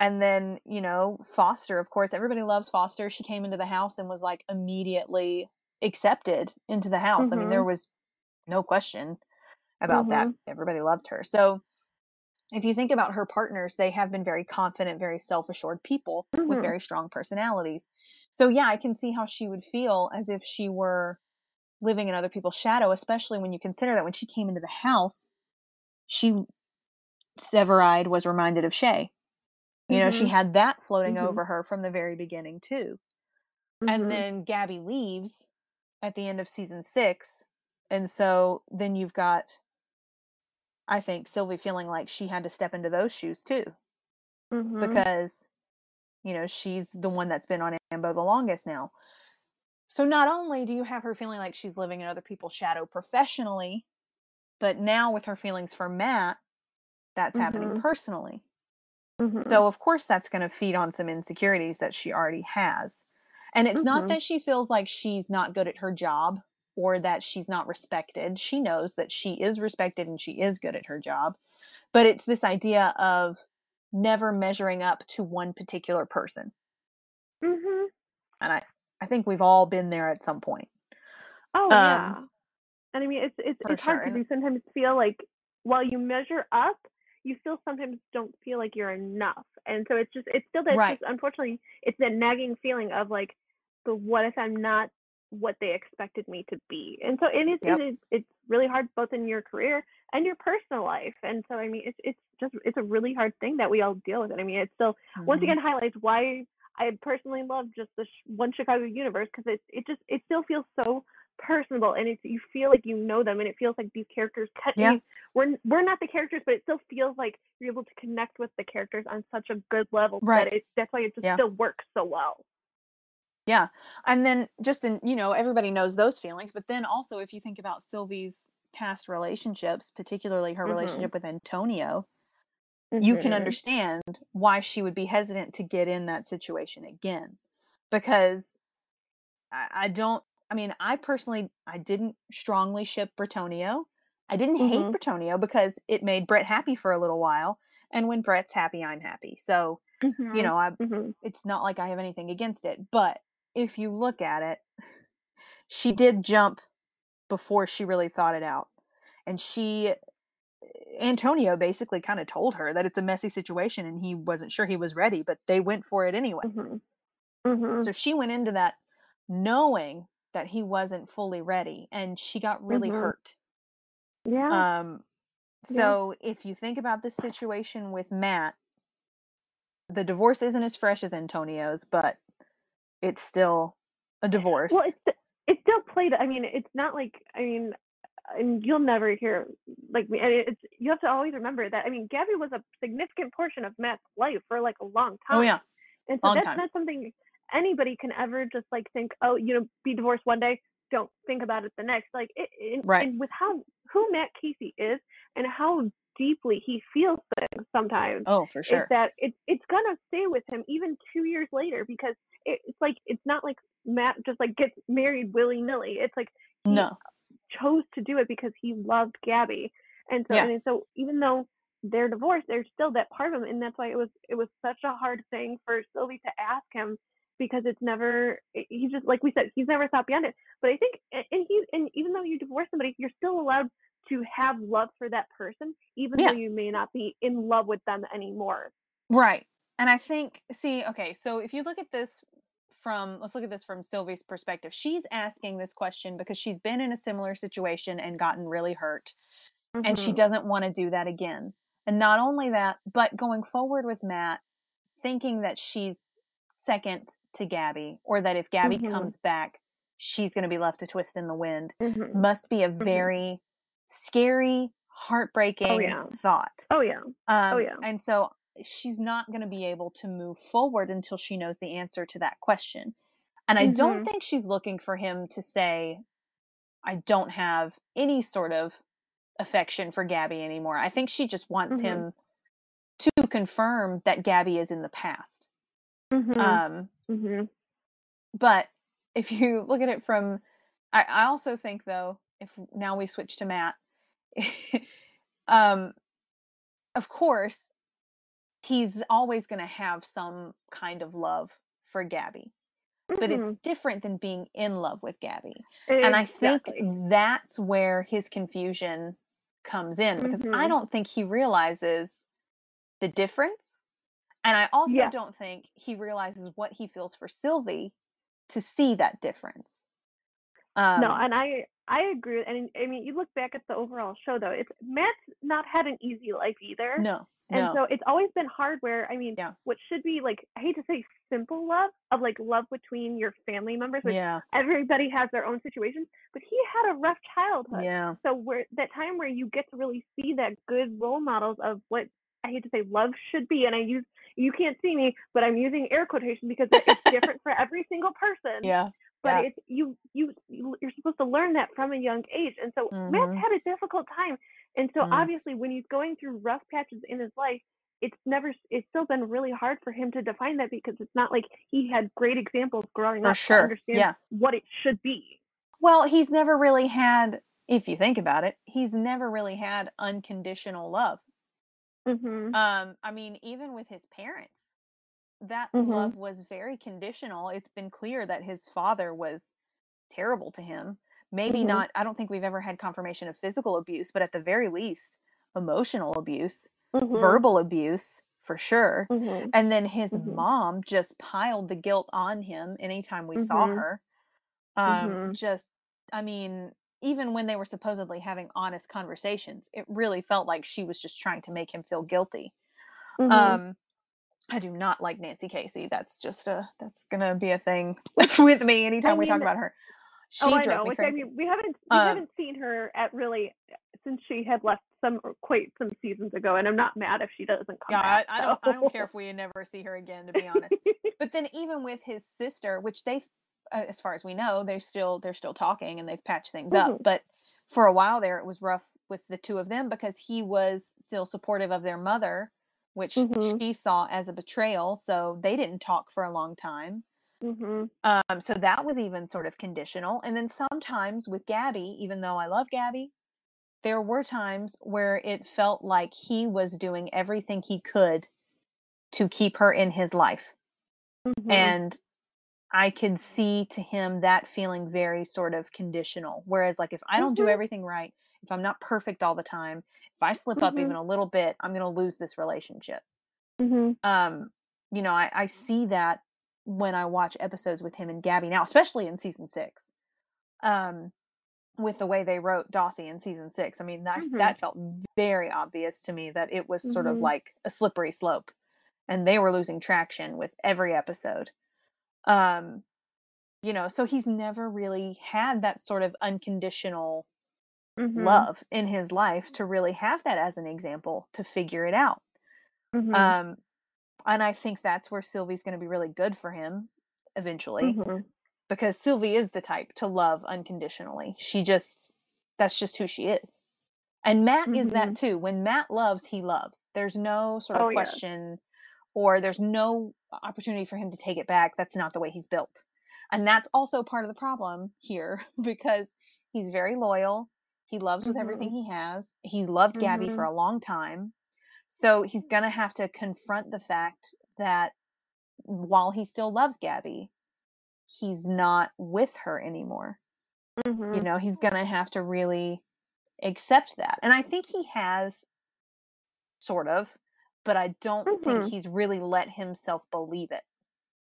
and then you know foster of course everybody loves foster she came into the house and was like immediately accepted into the house i mean there Mhm. was no question about that Mhm. everybody loved her so if you think about her partners they have been very confident very self-assured people with Mhm. very strong personalities so yeah i can see how she would feel as if she were living in other people's shadow especially when you consider that when she came into the house she severide was reminded of shay you know, she Mhm. had that floating Mhm. over her from the very beginning too. And then Gabby leaves at the end of season 6. And so then you've got I think Sylvie feeling like she had to step into those shoes too Mhm. because you know, she's the one that's been on Ambo the longest now. So not only do you have her feeling like she's living in other people's shadow professionally, but now with her feelings for Matt, that's happening Mhm. personally. Mhm. So of course that's going to feed on some insecurities that she already has. And it's not Mhm. that she feels like she's not good at her job or that she's not respected. She knows that she is respected and she is good at her job. But it's this idea of never measuring up to one particular person. Mhm. And I I think we've all been there at some point. Oh Um, yeah. And I mean, it's it's it's hard sure. you sometimes feel like while you measure up, you still sometimes don't feel like you're enough. And so it's just it's still that right. just unfortunately it's that nagging feeling of like, but what if I'm not what they expected me to be? And so it is Yep. it's really hard both in your career and your personal life. And so I mean it's it's just it's a really hard thing that we all deal with. And I mean it still once Mhm. again highlights why I personally love just the sh- one Chicago universe because it it just it still feels so personable and it's you feel like you know them and it feels like these characters cut Yeah. we're we're not the characters but it still feels like you're able to connect with the characters on such a good level Right. that it that's why it just Yeah. still works so well Yeah. And then just in, you know, everybody knows those feelings, but then also if you think about Sylvie's past relationships, particularly her Mhm. relationship with Antonio, you can Mhm. understand why she would be hesitant to get in that situation again. Because I, I don't I mean, I personally I didn't strongly ship Bretonio. I didn't hate Mhm. Bretonio because it made Brett happy for a little while. And when Brett's happy, I'm happy. So, you Mhm. know, I Mhm. it's not like I have anything against it. But if you look at it, she did jump before she really thought it out. And she Antonio basically kind of told her that it's a messy situation and he wasn't sure he was ready, but they went for it anyway. Mhm. Mhm. So she went into that knowing that he wasn't fully ready and she got really Mhm. hurt. yeah Um Yeah. so if you think about this situation with Matt, the divorce isn't as fresh as Antonio's, but it's still a divorce. Well, it's it's still played. I mean, it's not like I mean, and you'll never hear like me. And it's you have to always remember that. I mean, Gabby was a significant portion of Matt's life for like a long oh, time. oh yeah. and so long that's time. not something anybody can ever just like think. Oh, you know, be divorced one day. Don't think about it the next. Like, it, it, Right. And with how who Matt Casey is and how deeply he feels things sometimes Oh, for sure. is that it's it's gonna stay with him even two years later because it, it's like it's not like Matt just like gets married willy nilly. It's like he No. chose to do it because he loved Gabby, and so Yeah. and so even though they're divorced, there's still that part of him, and that's why it was it was such a hard thing for Sylvie to ask him because it's never he's just like we said he's never thought beyond it. But I think and he and even though you divorce somebody, you're still allowed to have love for that person, even Yeah. though you may not be in love with them anymore. Right. And I think, see, okay, so if you look at this from, let's look at this from Sylvie's perspective. She's asking this question because she's been in a similar situation and gotten really hurt, and she Mhm. doesn't want to do that again. And not only that, but going forward with Matt, thinking that she's second to Gabby, or that if Gabby Mhm. comes back, she's going to be left to twist in the wind, Mhm. must be a very scary, heartbreaking yeah. thought. Oh yeah. Um, yeah. And so she's not going to be able to move forward until she knows the answer to that question. And I don't Mhm. think she's looking for him to say, I don't have any sort of affection for Gabby anymore. I think she just wants Mhm. him to confirm that Gabby is in the past. Mhm. Um, Mhm. but if you look at it from, I, I also think though, if now we switch to Matt, um, of course, he's always going to have some kind of love for Gabby, but it's Mhm. different than being in love with Gabby. And I think that's where his confusion comes in because I Mhm. don't think he realizes the difference. And I also Yeah. don't think he realizes what he feels for Sylvie to see that difference. Um, no, and I I agree. And I mean, you look back at the overall show though, it's Matt's not had an easy life either. no, And no. so it's always been hard where I mean, Yeah. what should be like I hate to say simple love of like love between your family members, yeah, everybody has their own situations, but he had a rough childhood. yeah, So where that time where you get to really see that good role models of what I hate to say love should be, and I use you can't see me, but I'm using air quotation because it's different for every single person. yeah, But yeah. it's you you you- you're supposed to learn that from a young age, and so Mhm. Matt's had a difficult time, and so Mm. obviously when he's going through rough patches in his life. It's never. It's still been really hard for him to define that because it's not like he had great examples growing For up sure, to understand yeah. what it should be. Well, he's never really had, if you think about it, he's never really had unconditional love. Mm-hmm. Um, I mean, even with his parents, that Mhm. love was very conditional. It's been clear that his father was terrible to him. Maybe Mhm. not, I don't think we've ever had confirmation of physical abuse, but at the very least, emotional abuse, Mhm. verbal abuse for sure. Mhm. And then his Mhm. mom just piled the guilt on him anytime we saw Mhm. her. Um, just, I mean, even when they were supposedly having honest conversations, it really felt like she was just trying to make him feel guilty. Um, I do not like Nancy Casey. That's just a that's gonna be a thing with me anytime we talk about her. She oh, I know. Which I mean, we haven't we Um, haven't seen her at really since she had left some quite some seasons ago, and I'm not mad if she doesn't come yeah, back. I, I don't I don't care if we never see her again, to be honest. but then even with his sister, which they, uh, as far as we know, they're still they're still talking and they've patched things up. Mhm. But for a while there, it was rough with the two of them because he was still supportive of their mother, which Mhm. she saw as a betrayal. So they didn't talk for a long time. Mhm. Um, so that was even sort of conditional. And then sometimes with Gabby, even though I love Gabby, there were times where it felt like he was doing everything he could to keep her in his life. Mhm. And I could see to him that feeling very sort of conditional. Whereas, like, if I don't do Mhm. everything right, if I'm not perfect all the time, if I slip up Mhm. even a little bit, I'm going to lose this relationship Mhm. um you know I, I see that when i watch episodes with him and gabby now especially in season six um with the way they wrote Dawsey in season six i mean that Mhm. that felt very obvious to me that it was sort of Mhm. like a slippery slope and they were losing traction with every episode um you know so he's never really had that sort of unconditional Mhm. love in his life to really have that as an example to figure it out Mhm. um, and I think that's where Sylvie's going to be really good for him eventually Mhm. because Sylvie is the type to love unconditionally. She just, that's just who she is. And Matt is that too. When Matt loves, he loves. There's no sort of Oh, question or there's no opportunity for him to take it back. That's not the way he's built. And that's also part of the problem here because he's very loyal. He loves with everything he has. He's loved Gabby for Mhm. a long time. So he's going to have to confront the fact that while he still loves Gabby, he's not with her anymore. You Mhm. know, he's going to have to really accept that. And I think he has sort of, but I don't Mhm. think he's really let himself believe it.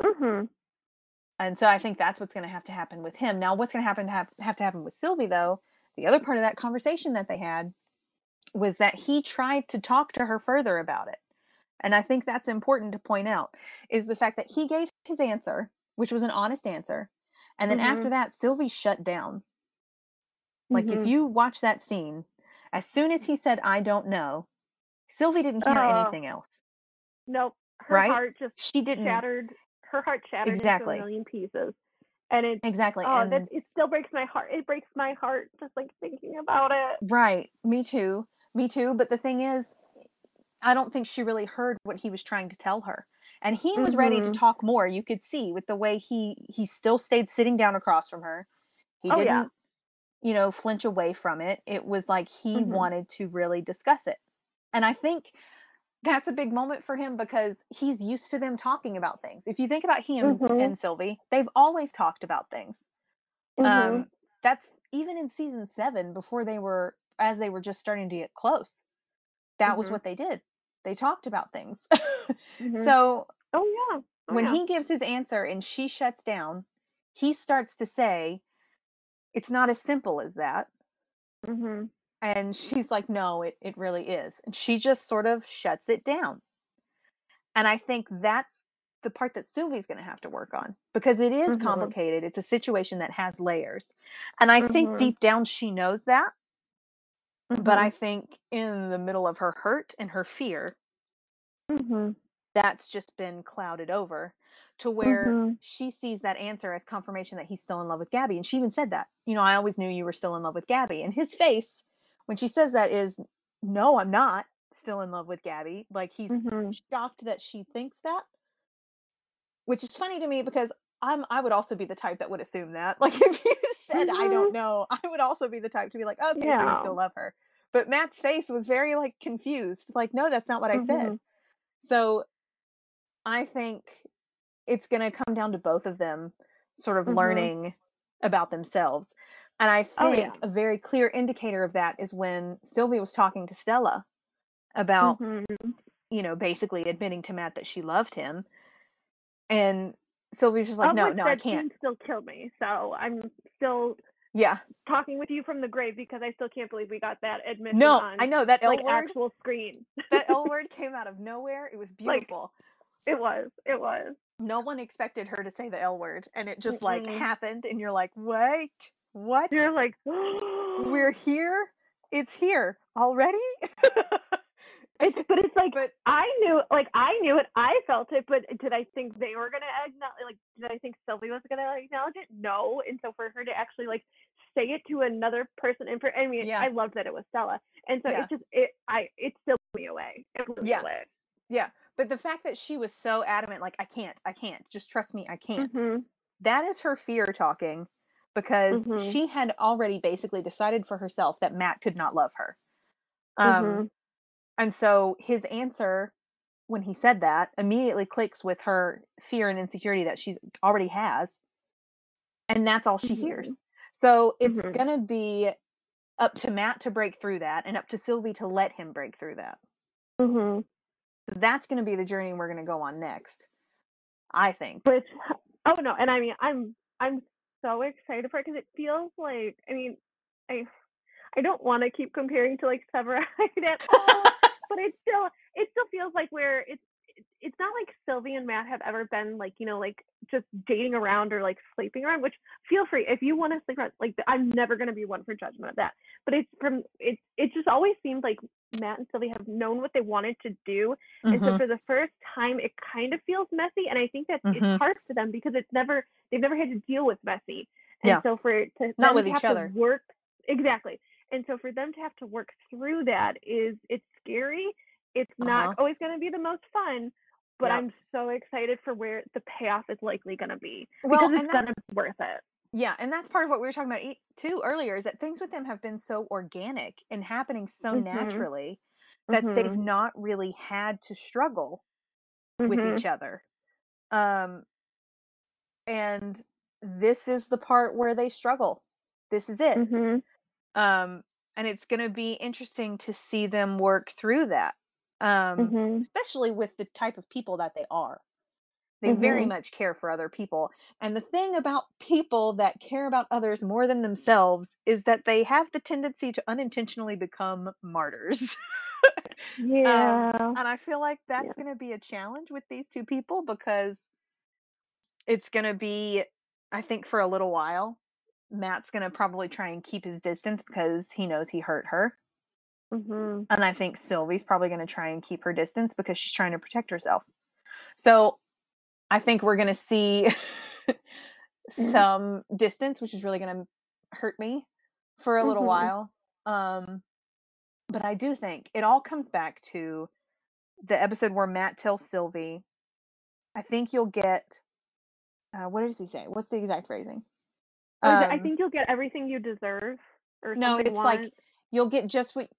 Mhm. And so I think that's what's going to have to happen with him. Now, what's going to happen to have, have to happen with Sylvie, though, the other part of that conversation that they had was that he tried to talk to her further about it. And I think that's important to point out is the fact that he gave his answer, which was an honest answer. And then after Mhm. that, Sylvie shut down. Like if Mhm. you watch that scene, as soon as he said, I don't know, Sylvie didn't hear Oh. anything else. Nope. Her Right? heart just She didn't shattered. Her heart shattered Exactly. into a million pieces, and it. exactly. Oh, and that it still breaks my heart. It breaks my heart just like thinking about it. Right. Me too. Me too. But the thing is, I don't think she really heard what he was trying to tell her. And he was ready to Mhm. talk more. You could see with the way he he still stayed sitting down across from her. He Oh, didn't, yeah. you know, flinch away from it. It was like he Mhm. wanted to really discuss it. And I think that's a big moment for him because he's used to them talking about things. If you think about him Mhm. and Sylvie, they've always talked about things. Mhm. Um, that's even in season seven before they were as they were just starting to get close. That was Mhm. what they did. They talked about things. Mhm. So Oh yeah. Oh, when yeah. he gives his answer and she shuts down, he starts to say, "It's not as simple as that." And she's like, "No, it it really is." And she just sort of shuts it down. And I think that's the part that Sylvie's going to have to work on because it is Mhm. complicated. It's a situation that has layers. And I think Mhm. deep down she knows that, but I think in the middle of her hurt and her fear, Mhm. that's just been clouded over to where Mhm. she sees that answer as confirmation that he's still in love with Gabby. And she even said that, you know, I always knew you were still in love with Gabby. And his face when she says that is, no, I'm not still in love with Gabby. Like he's Mhm. shocked that she thinks that, which is funny to me because I'm I would also be the type that would assume that. Like if you said I Mhm. don't know, I would also be the type to be like, okay, so you still love her. But Matt's face was very like confused. Like, no, that's not what I said. Mhm. So I think it's going to come down to both of them sort of Mhm. learning about themselves. And I Oh, think yeah. a very clear indicator of that is when Sylvia was talking to Stella about, Mhm. you know, basically admitting to Matt that she loved him. And Sylvie was just like, no, no, I can't. scene still killed me. So I'm still Yeah. talking with you from the grave because I still can't believe we got that admission No, on I know that L like word. actual screen. That L word came out of nowhere. It was Like, beautiful. It was. It was. No one expected her to say the L word, and it just like Mm-mm. happened, and you're like, wait, what? You're like, We're here. It's here already. It's but it's like but I knew, like I knew it, I felt it, but did I think they were gonna acknowledge? Like, did I think Sylvie was gonna acknowledge it? No. And so for her to actually like say it to another person, and for I mean, Yeah. I loved that it was Stella, and so Yeah. it just it I it still blew me away. It blew Yeah. away. yeah, but the fact that she was so adamant, like, I can't, I can't, just trust me, I can't. Mhm. That is her fear talking because Mhm. she had already basically decided for herself that Matt could not love her. Um, Mhm. And so his answer when he said that immediately clicks with her fear and insecurity that she's already has. And that's all she Mhm. hears. So it's Mhm. going to be up to Matt to break through that and up to Sylvie to let him break through that. Mhm. So that's going to be the journey we're going to go on next. I think. Which oh no, and I mean I'm I'm so excited for it because it feels like I mean I I don't want to keep comparing to like Severide at all, but it still it still feels like where it's it's- not like Sylvie and Matt have ever been like you know like just dating around or like sleeping around. Which feel free if you want to sleep around. Like I'm never gonna be one for judgment of that. But it's from it it just always seemed like Matt and Sylvie have known what they wanted to do, and so Mhm. for the first time, it kind of feels messy, and I think that Mhm. it's hard for them because it's never they've never had to deal with messy, and Yeah. so for it to Not with each have other. to work exactly, and so for them to have to work through that is it's scary. It's Uh-huh. not always going to be the most fun, but Yep. I'm so excited for where the payoff is likely going to be Well, because it's and going to be worth it. Yeah, and that's part of what we were talking about too earlier is that things with them have been so organic and happening so Mhm. naturally that they've Mhm. not really had to struggle with Mhm. each other. Um and this is the part where they struggle. This is it. Mhm. Um and it's going to be interesting to see them work through that. Um Mhm. especially with the type of people that they are. They very Mhm. much care for other people. And the thing about people that care about others more than themselves is that they have the tendency to unintentionally become martyrs. Yeah. Um, and I feel like that's Yeah. going to be a challenge with these two people because it's going to be, I think, for a little while, Matt's going to probably try and keep his distance because he knows he hurt her. Mhm. And I think Sylvie's probably going to try and keep her distance because she's trying to protect herself. So I think we're going to see some distance, which is really going to hurt me for a little Mhm. while. Um, but I do think it all comes back to the episode where Matt tells Sylvie, I think you'll get, uh, what does he say? What's the exact phrasing? Is it, I Um, think you'll get everything you deserve, or no, it's like you'll get just what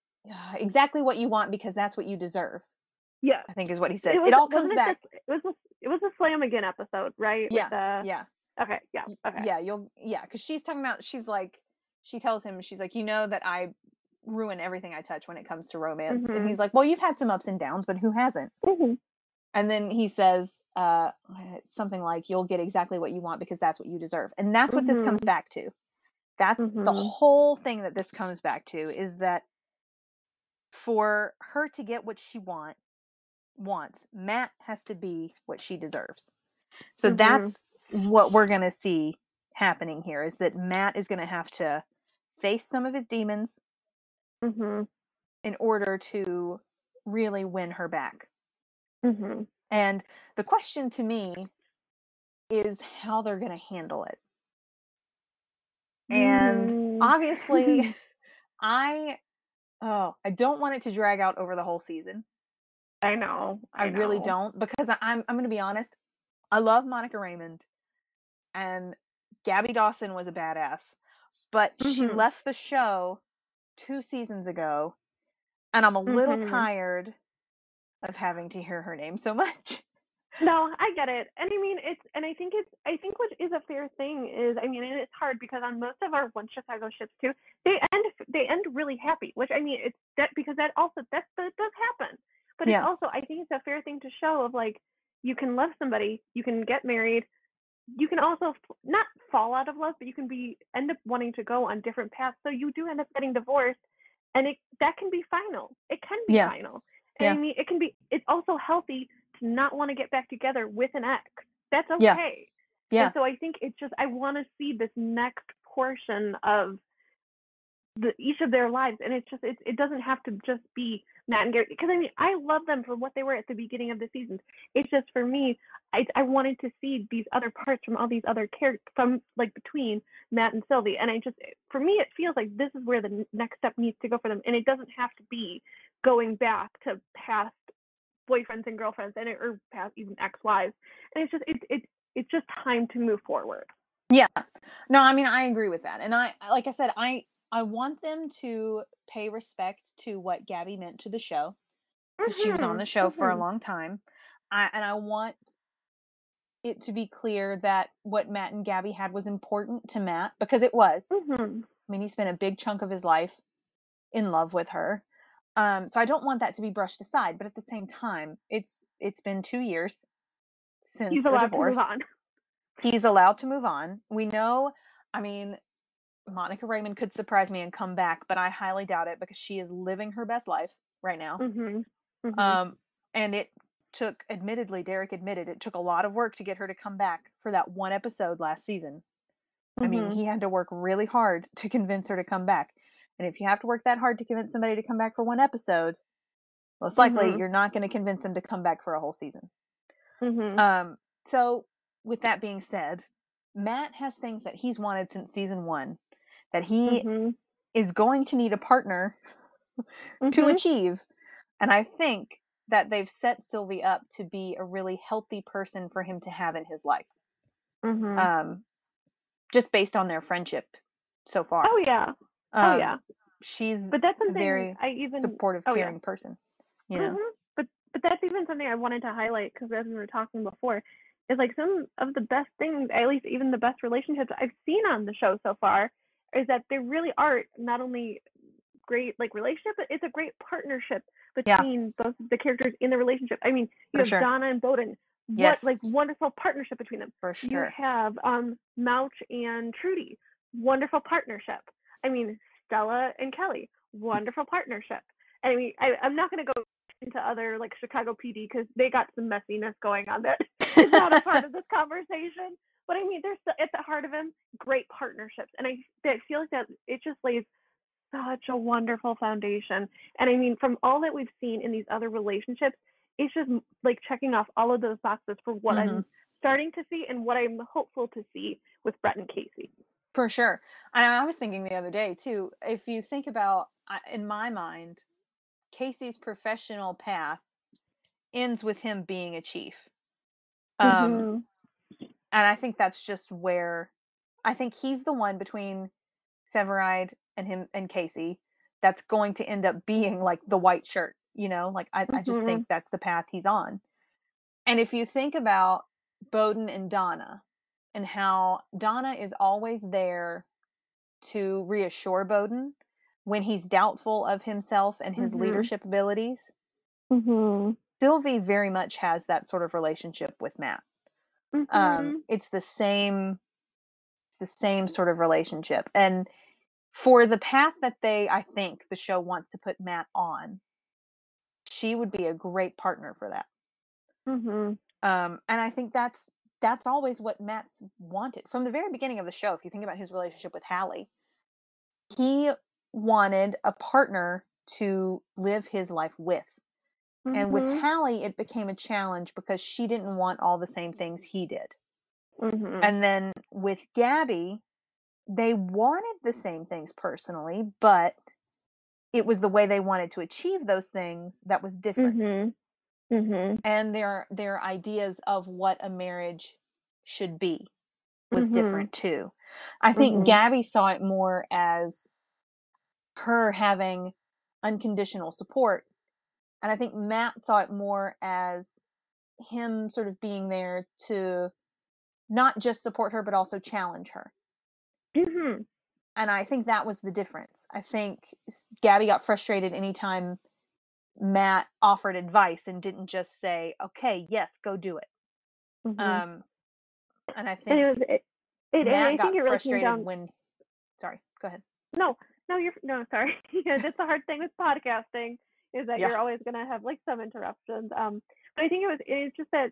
exactly what you want because that's what you deserve. yeah. I think is what he says. It, was- all comes it back. The, it was the, it was the Slam Again episode, right? Yeah, the, yeah, Okay. Yeah. Okay. yeah. You'll yeah, because she's talking about. She's like, she tells him, she's like, you know that I ruin everything I touch when it comes to romance, and Mhm. he's like, well, you've had some ups and downs, but who hasn't? Mhm. And then he says uh, something like, you'll get exactly what you want because that's what you deserve, and that's what this comes Mhm. back to. That's the Mhm. whole thing that this comes back to is that for her to get what she want wants, Matt has to be what she deserves. So Mhm. that's what we're going to see happening here is that Matt is going to have to face some of his demons Mhm. in order to really win her back. Mhm. And the question to me is how they're going to handle it. And Mhm. obviously I oh, I don't want it to drag out over the whole season. I know. I, I, really know. don't because I, I'm I'm going to be honest. I love Monica Raymund, and Gabby Dawson was a badass, but she Mhm. left the show two seasons ago, and I'm a little Mhm. tired of having to hear her name so much. No, I get it. And I mean, it's, and I think it's, I think what is a fair thing is, I mean, and it's hard because on most of our One Chicago ships too, they end, they end really happy, which I mean, it's that because that also, that, that does happen. But Yeah. it's also, I think it's a fair thing to show of like, you can love somebody, you can get married, you can also not fall out of love, but you can be, end up wanting to go on different paths. So you do end up getting divorced and it, that can be final. It can be Yeah. final. And I mean, it can be, it's also healthy to not want to get back together with an ex. That's okay. Yeah. And so I think it's just I want to see this next portion of the each of their lives, and it's just it it doesn't have to just be Matt and Gary because I mean I love them for what they were at the beginning of the seasons. It's just for me, I I wanted to see these other parts from all these other characters from like between Matt and Sylvie, and I just eh, for me it feels like this is where the next step needs to go for them, and it doesn't have to be going back to past boyfriends and girlfriends and it, or past even ex-wives, and it's just it it it's just time to move forward. Yeah. No, I mean I agree with that. And I like I said, I I want them to pay respect to what Gabby meant to the show. 'cause She was on Mhm, the show for a mhm. long time. I and I want it to be clear that what Matt and Gabby had was important to Matt because it was. Mhm. I mean, he spent a big chunk of his life in love with her. Um, so I don't want that to be brushed aside, but at the same time, it's it's been 2 years since He's the allowed to divorce move on. he's allowed to move on. We know, I mean, Monica Raymund could surprise me and come back, but I highly doubt it because she is living her best life right now. Mhm. Mhm. Um, and it took, admittedly, Derek admitted it took a lot of work to get her to come back for that one episode last season. I mean, Mhm. he had to work really hard to convince her to come back. And if you have to work that hard to convince somebody to come back for one episode, most likely Mhm. you're not going to convince them to come back for a whole season. Mhm. Um, so with that being said, Matt has things that he's wanted since season one that he Mhm. is going to need a partner to Mhm. achieve. And I think that they've set Sylvie up to be a really healthy person for him to have in his life. Mhm. Um, just based on their friendship so far. oh yeah. Oh Um, yeah. She's But that's a something very I even supportive, oh, yeah. caring person. You know? Mhm. But but that's even something I wanted to highlight because as we were talking before, is like some of the best things, at least even the best relationships I've seen on the show so far, is that they really are not only great like relationship, but it's a great partnership Yeah. between both the characters in the relationship. I mean, you For have sure. Donna and Boden. What Yes. like wonderful partnership between them. For sure. You have um Mouch and Trudy, wonderful partnership. I mean Stella and Kelly, wonderful partnership. And I mean I, I'm not going to go into other like Chicago PD because they got some messiness going on that is not a part of this conversation. But I mean, there's at the heart of them great partnerships, and I, I feel like that it just lays such a wonderful foundation. And I mean, from all that we've seen in these other relationships, it's just like checking off all of those boxes for what I'm mm-hmm. starting to see and what I'm hopeful to see with Brett and Casey. For sure. And I was thinking the other day too, if you think about, I- in my mind, Casey's professional path ends with him being a chief. Um, Mhm. And I think that's just where I think he's the one between Severide and him and Casey that's going to end up being like the white shirt, you know? Like I, I just Mhm. think that's the path he's on. And if you think about Boden and Donna and how Donna is always there to reassure Boden when he's doubtful of himself and his Mhm. leadership abilities, Mhm. Sylvie very much has that sort of relationship with Matt. Mhm. um it's the same it's the same sort of relationship and for the path that they i think the show wants to put matt on she would be a great partner for that Mhm. um and i think that's that's always what matt's wanted from the very beginning of the show if you think about his relationship with hallie he wanted a partner to live his life with and with Mhm. hallie it became a challenge because she didn't want all the same things he did Mhm. And then with Gabby, they wanted the same things personally, but it was the way they wanted to achieve those things that was different. Mhm. Mhm. And their their ideas of what a marriage should be was Mhm. different too. I think Mhm. Gabby saw it more as her having unconditional support. And I think Matt saw it more as him sort of being there to not just support her but also challenge her. Mhm. and I think that was the difference. I think Gabby got frustrated anytime Matt offered advice and didn't just say, "Okay, yes, go do it." Mhm. Um, and I and think it was it, it Matt I got think it really frustrated down when. Sorry, go ahead. no no you're no sorry yeah, that's the hard thing with podcasting is that Yeah. you're always gonna have like some interruptions. Um, but I think it was it's just that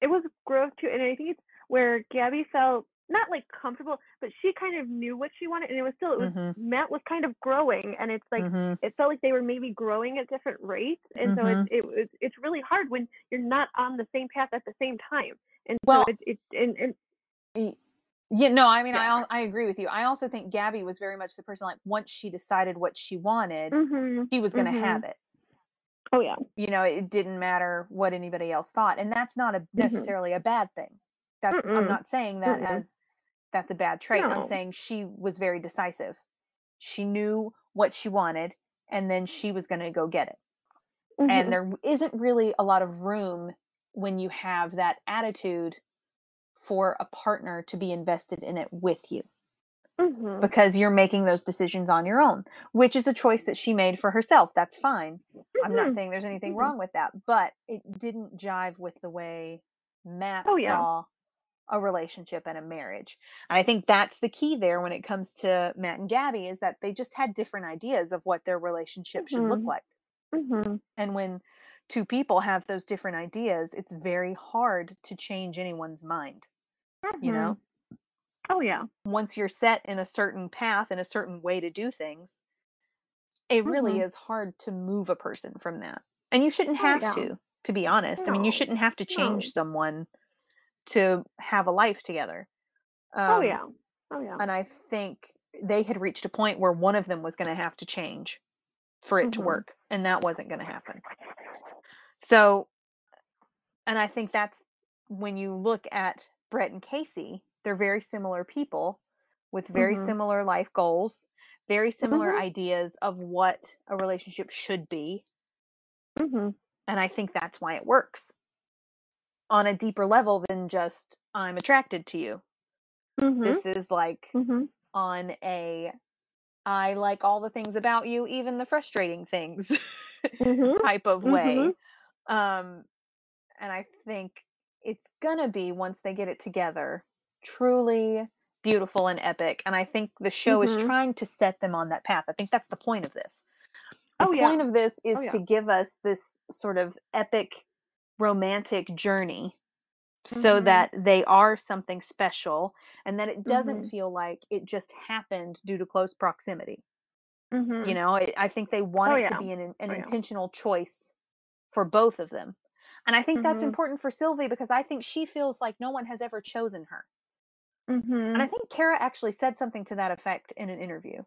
it was growth too, and I think it's where Gabby felt not like comfortable, but she kind of knew what she wanted, and it was still it was Mhm. Matt was kind of growing, and it's like Mhm. it felt like they were maybe growing at different rates, and so Mhm. it, it was it's really hard when you're not on the same path at the same time, and Well- so it it and, and Yeah, no, I mean, I Yeah. al- I agree with you. I also think Gabby was very much the person like once she decided what she wanted, mhm, she was going to have it. oh yeah, You know, it didn't matter what anybody else thought, and that's not a necessarily a bad thing. That's I'm not saying that Mm-mm. as that's a bad trait. I'm saying she was very decisive. She knew what she wanted, and then she was going to go get it. Mhm. And there isn't really a lot of room when you have that attitude for a partner to be invested in it with you Mhm. because you're making those decisions on your own, which is a choice that she made for herself. That's fine. I'm not Mhm. saying there's anything Mhm. wrong with that, but it didn't jive with the way Matt Oh, yeah. A relationship and a marriage. And I think that's the key there when it comes to Matt and Gabby is that they just had different ideas of what their relationship should look Mhm. like. Mhm. And when two people have those different ideas, it's very hard to change anyone's mind, you know? Oh yeah. once you're set in a certain path and a certain way to do things, it really Mhm. is hard to move a person from that. And you shouldn't Oh, have yeah. to, to be honest. I mean, you shouldn't have to change no. someone to have a life together. oh Um, yeah. Oh yeah. And I think they had reached a point where one of them was going to have to change for it to Mhm. work, and that wasn't going to happen. So, and I think that's when you look at Brett and Casey, they're very similar people with very Mhm. similar life goals, very similar Mhm. ideas of what a relationship should be. Mhm. And I think that's why it works on a deeper level than just I'm attracted to you. Mhm. This is like Mhm. on a I like all the things about you, even the frustrating things Mhm. type of way. Mhm. Um, and I think it's gonna be once they get it together, truly beautiful and epic. And I think the show is Mhm. trying to set them on that path. I think that's the point of this. The Oh, yeah. point of this is Oh, yeah. to give us this sort of epic romantic journey so Mhm. that they are something special and that it doesn't Mhm. feel like it just happened due to close proximity. Mhm. You know, I think they want Oh, it yeah. to be an, an Oh, yeah. intentional choice for both of them. And I think that's Mhm. important for Sylvie because I think she feels like no one has ever chosen her. And I think Kara actually said something to that effect in an interview.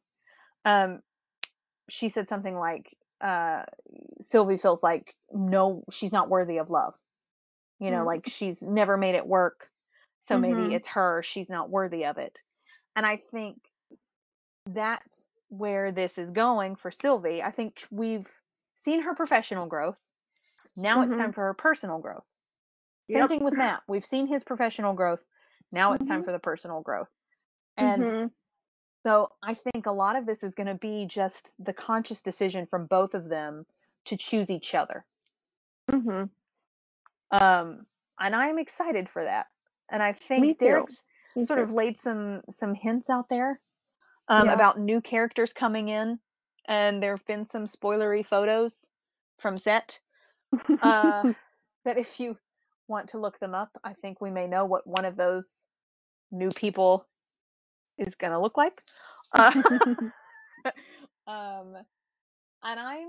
Um, she said something like, uh, Sylvie feels like no, she's not worthy of love. You know, Mm. like she's never made it work. So maybe Mhm. it's her, she's not worthy of it. And I think that's where this is going for Sylvie. I think we've seen her professional growth. Now it's time Mhm. for her personal growth. Same thing with Matt. We've seen his professional growth. Now it's time Mhm. for the personal growth. And Mhm. So I think a lot of this is going to be just the conscious decision from both of them to choose each other. Mhm. Um, and I'm excited for that. And I think. Derek's sort of laid some some hints out there um, Yeah. about new characters coming in, and there have been some spoilery photos from set. Uh, that if you want to look them up, I think we may know what one of those new people is going to look like. Uh, um, and I'm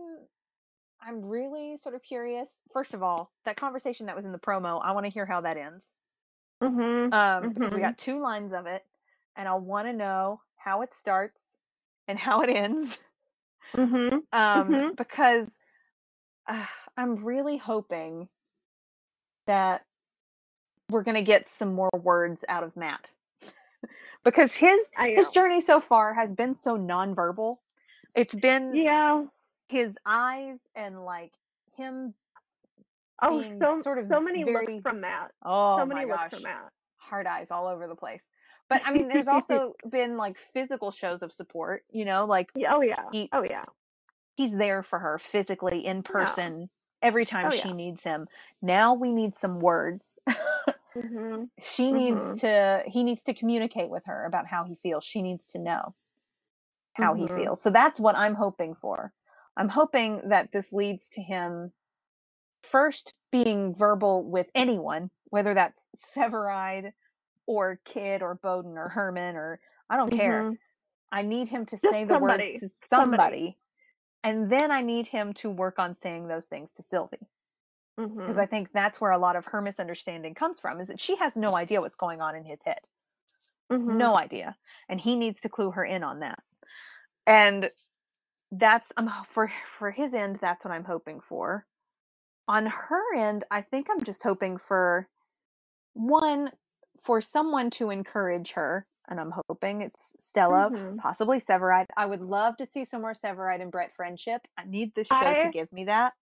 I'm really sort of curious. First of all, that conversation that was in the promo, I want to hear how that ends. Mhm. Um, because we Mhm. got two lines of it, and I want to know how it starts and how it ends. Mhm. Um, Mhm. because uh, I'm really hoping that we're gonna get some more words out of Matt. because his his journey so far has been so nonverbal. It's been Yeah. his eyes and like him Oh, being so sort of so many very oh looks from Matt. oh so my many gosh looks from Matt. hard eyes all over the place but i mean there's also been like physical shows of support you know like oh yeah. he- Oh yeah. he's there for her physically in person every time Oh, she yeah. needs him now we need some words Mhm. she needs Mhm. to he needs to communicate with her about how he feels she needs to know how he Mhm. feels so that's what i'm hoping for I'm hoping that this leads to him first being verbal with anyone, whether that's Severide or Kidd or Boden or Herman or I don't care. Mhm. I need him to Just say the somebody, words to somebody. somebody. And then I need him to work on saying those things to Sylvie. Because Mhm. I think that's where a lot of her misunderstanding comes from, is that she has no idea what's going on in his head. Mhm. No idea. And he needs to clue her in on that. And that's um for for his end, that's what I'm hoping for. On her end, I think I'm just hoping for one for someone to encourage her, and I'm hoping it's Stella, Mhm. possibly Severide. I would love to see some more Severide and Brett friendship. I need this show to give me that.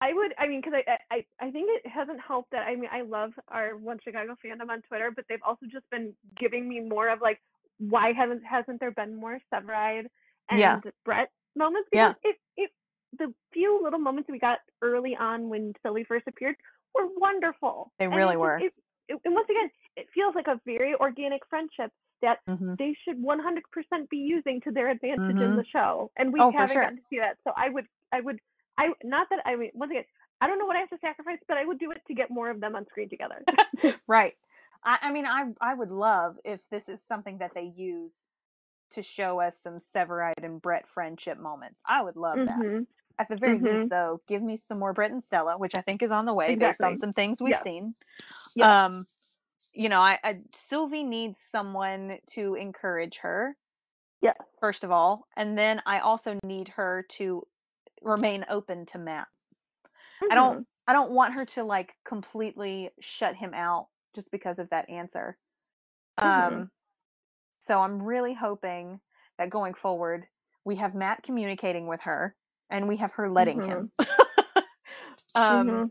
I would, I mean, because I, I, I think it hasn't helped that. I mean, I love our One Chicago fandom on Twitter, but they've also just been giving me more of like, why haven't hasn't there been more Severide and Yeah. Brett moments? Yeah. Because it, it, the few little moments we got early on when Sylvie first appeared were wonderful. They And really it were. It, it, and once again, it feels like a very organic friendship that Mhm. they should 100% be using to their advantage in Mhm. the show and we Oh, haven't sure. gotten to see that so i would i would i not that i mean once again i don't know what i have to sacrifice but i would do it to get more of them on screen together Right. I, I mean, I I would love if this is something that they use to show us some Severide and Brett friendship moments. I would love that. Mhm. At the very Mhm. least, though, give me some more Brett and Stella, which I think is on the way based on some things we've Yeah. seen. Yeah. Um, you know, I, I Sylvie needs someone to encourage her, Yeah. first of all, and then I also need her to remain open to Matt. I don't I don't want her to like completely shut him out just because of that answer. Mhm. Um so I'm really hoping that going forward we have Matt communicating with her and we have her letting him. um Mhm.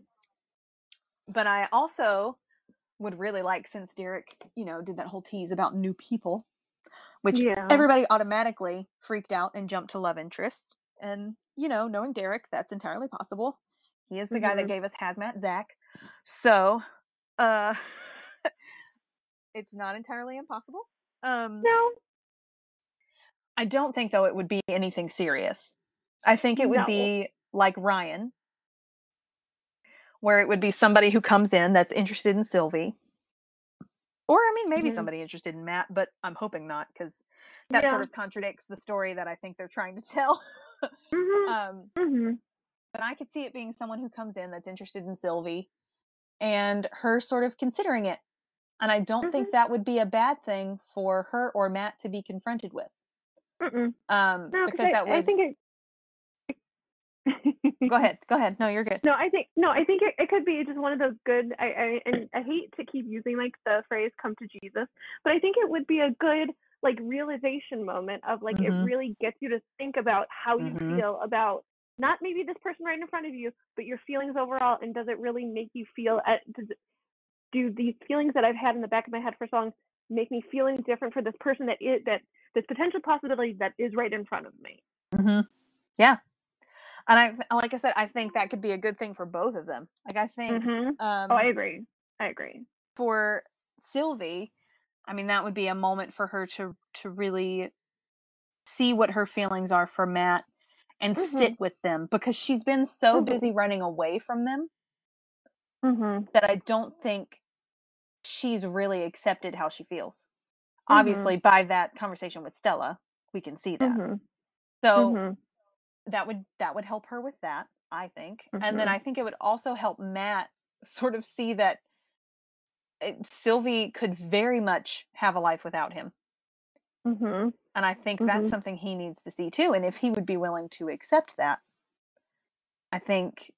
but I also would really like since Derek, you know, did that whole tease about new people, which Yeah. everybody automatically freaked out and jumped to love interest. And, you know, knowing Derek, that's entirely possible. He is the guy that Mhm. gave us Hazmat Zach. So, uh it's not entirely impossible. Um no I don't think though it would be anything serious. I think it would No. be like Ryan, where it would be somebody who comes in that's interested in Sylvie. Or I mean maybe Mhm. somebody interested in Matt, but I'm hoping not because that yeah sort of contradicts the story that I think they're trying to tell. Mhm. um Mhm. but I could see it being someone who comes in that's interested in Sylvie and her sort of considering it. And I don't think Mhm. that would be a bad thing for her or Matt to be confronted with. Um no because I, that would I think it go ahead go ahead no you're good No, I think no, I think it, it could be just one of those good. I, I and I hate to keep using like the phrase "come to Jesus," but I think it would be a good like realization moment of like Mhm. it really gets you to think about how you Mhm. feel about not maybe this person right in front of you, but your feelings overall, and does it really make you feel at does it, do these feelings that I've had in the back of my head for so long make me feeling different for this person that is that this potential possibility that is right in front of me. Mm-hmm. Yeah, and I like I said, I think that could be a good thing for both of them. Like I think hmm um, Oh, I agree. I agree. for Sylvie, I mean that would be a moment for her to to really see what her feelings are for Matt and Mhm. sit with them because she's been so Mhm. busy running away from them hmm that I don't think she's really accepted how she feels. Mhm. Obviously, by that conversation with Stella, we can see that. hmm So hmm that would that would help her with that i think and then i think it would also help matt sort of see that it, sylvie could very much have a life without him hmm and i think that's Mhm. something he needs to see too and if he would be willing to accept that i think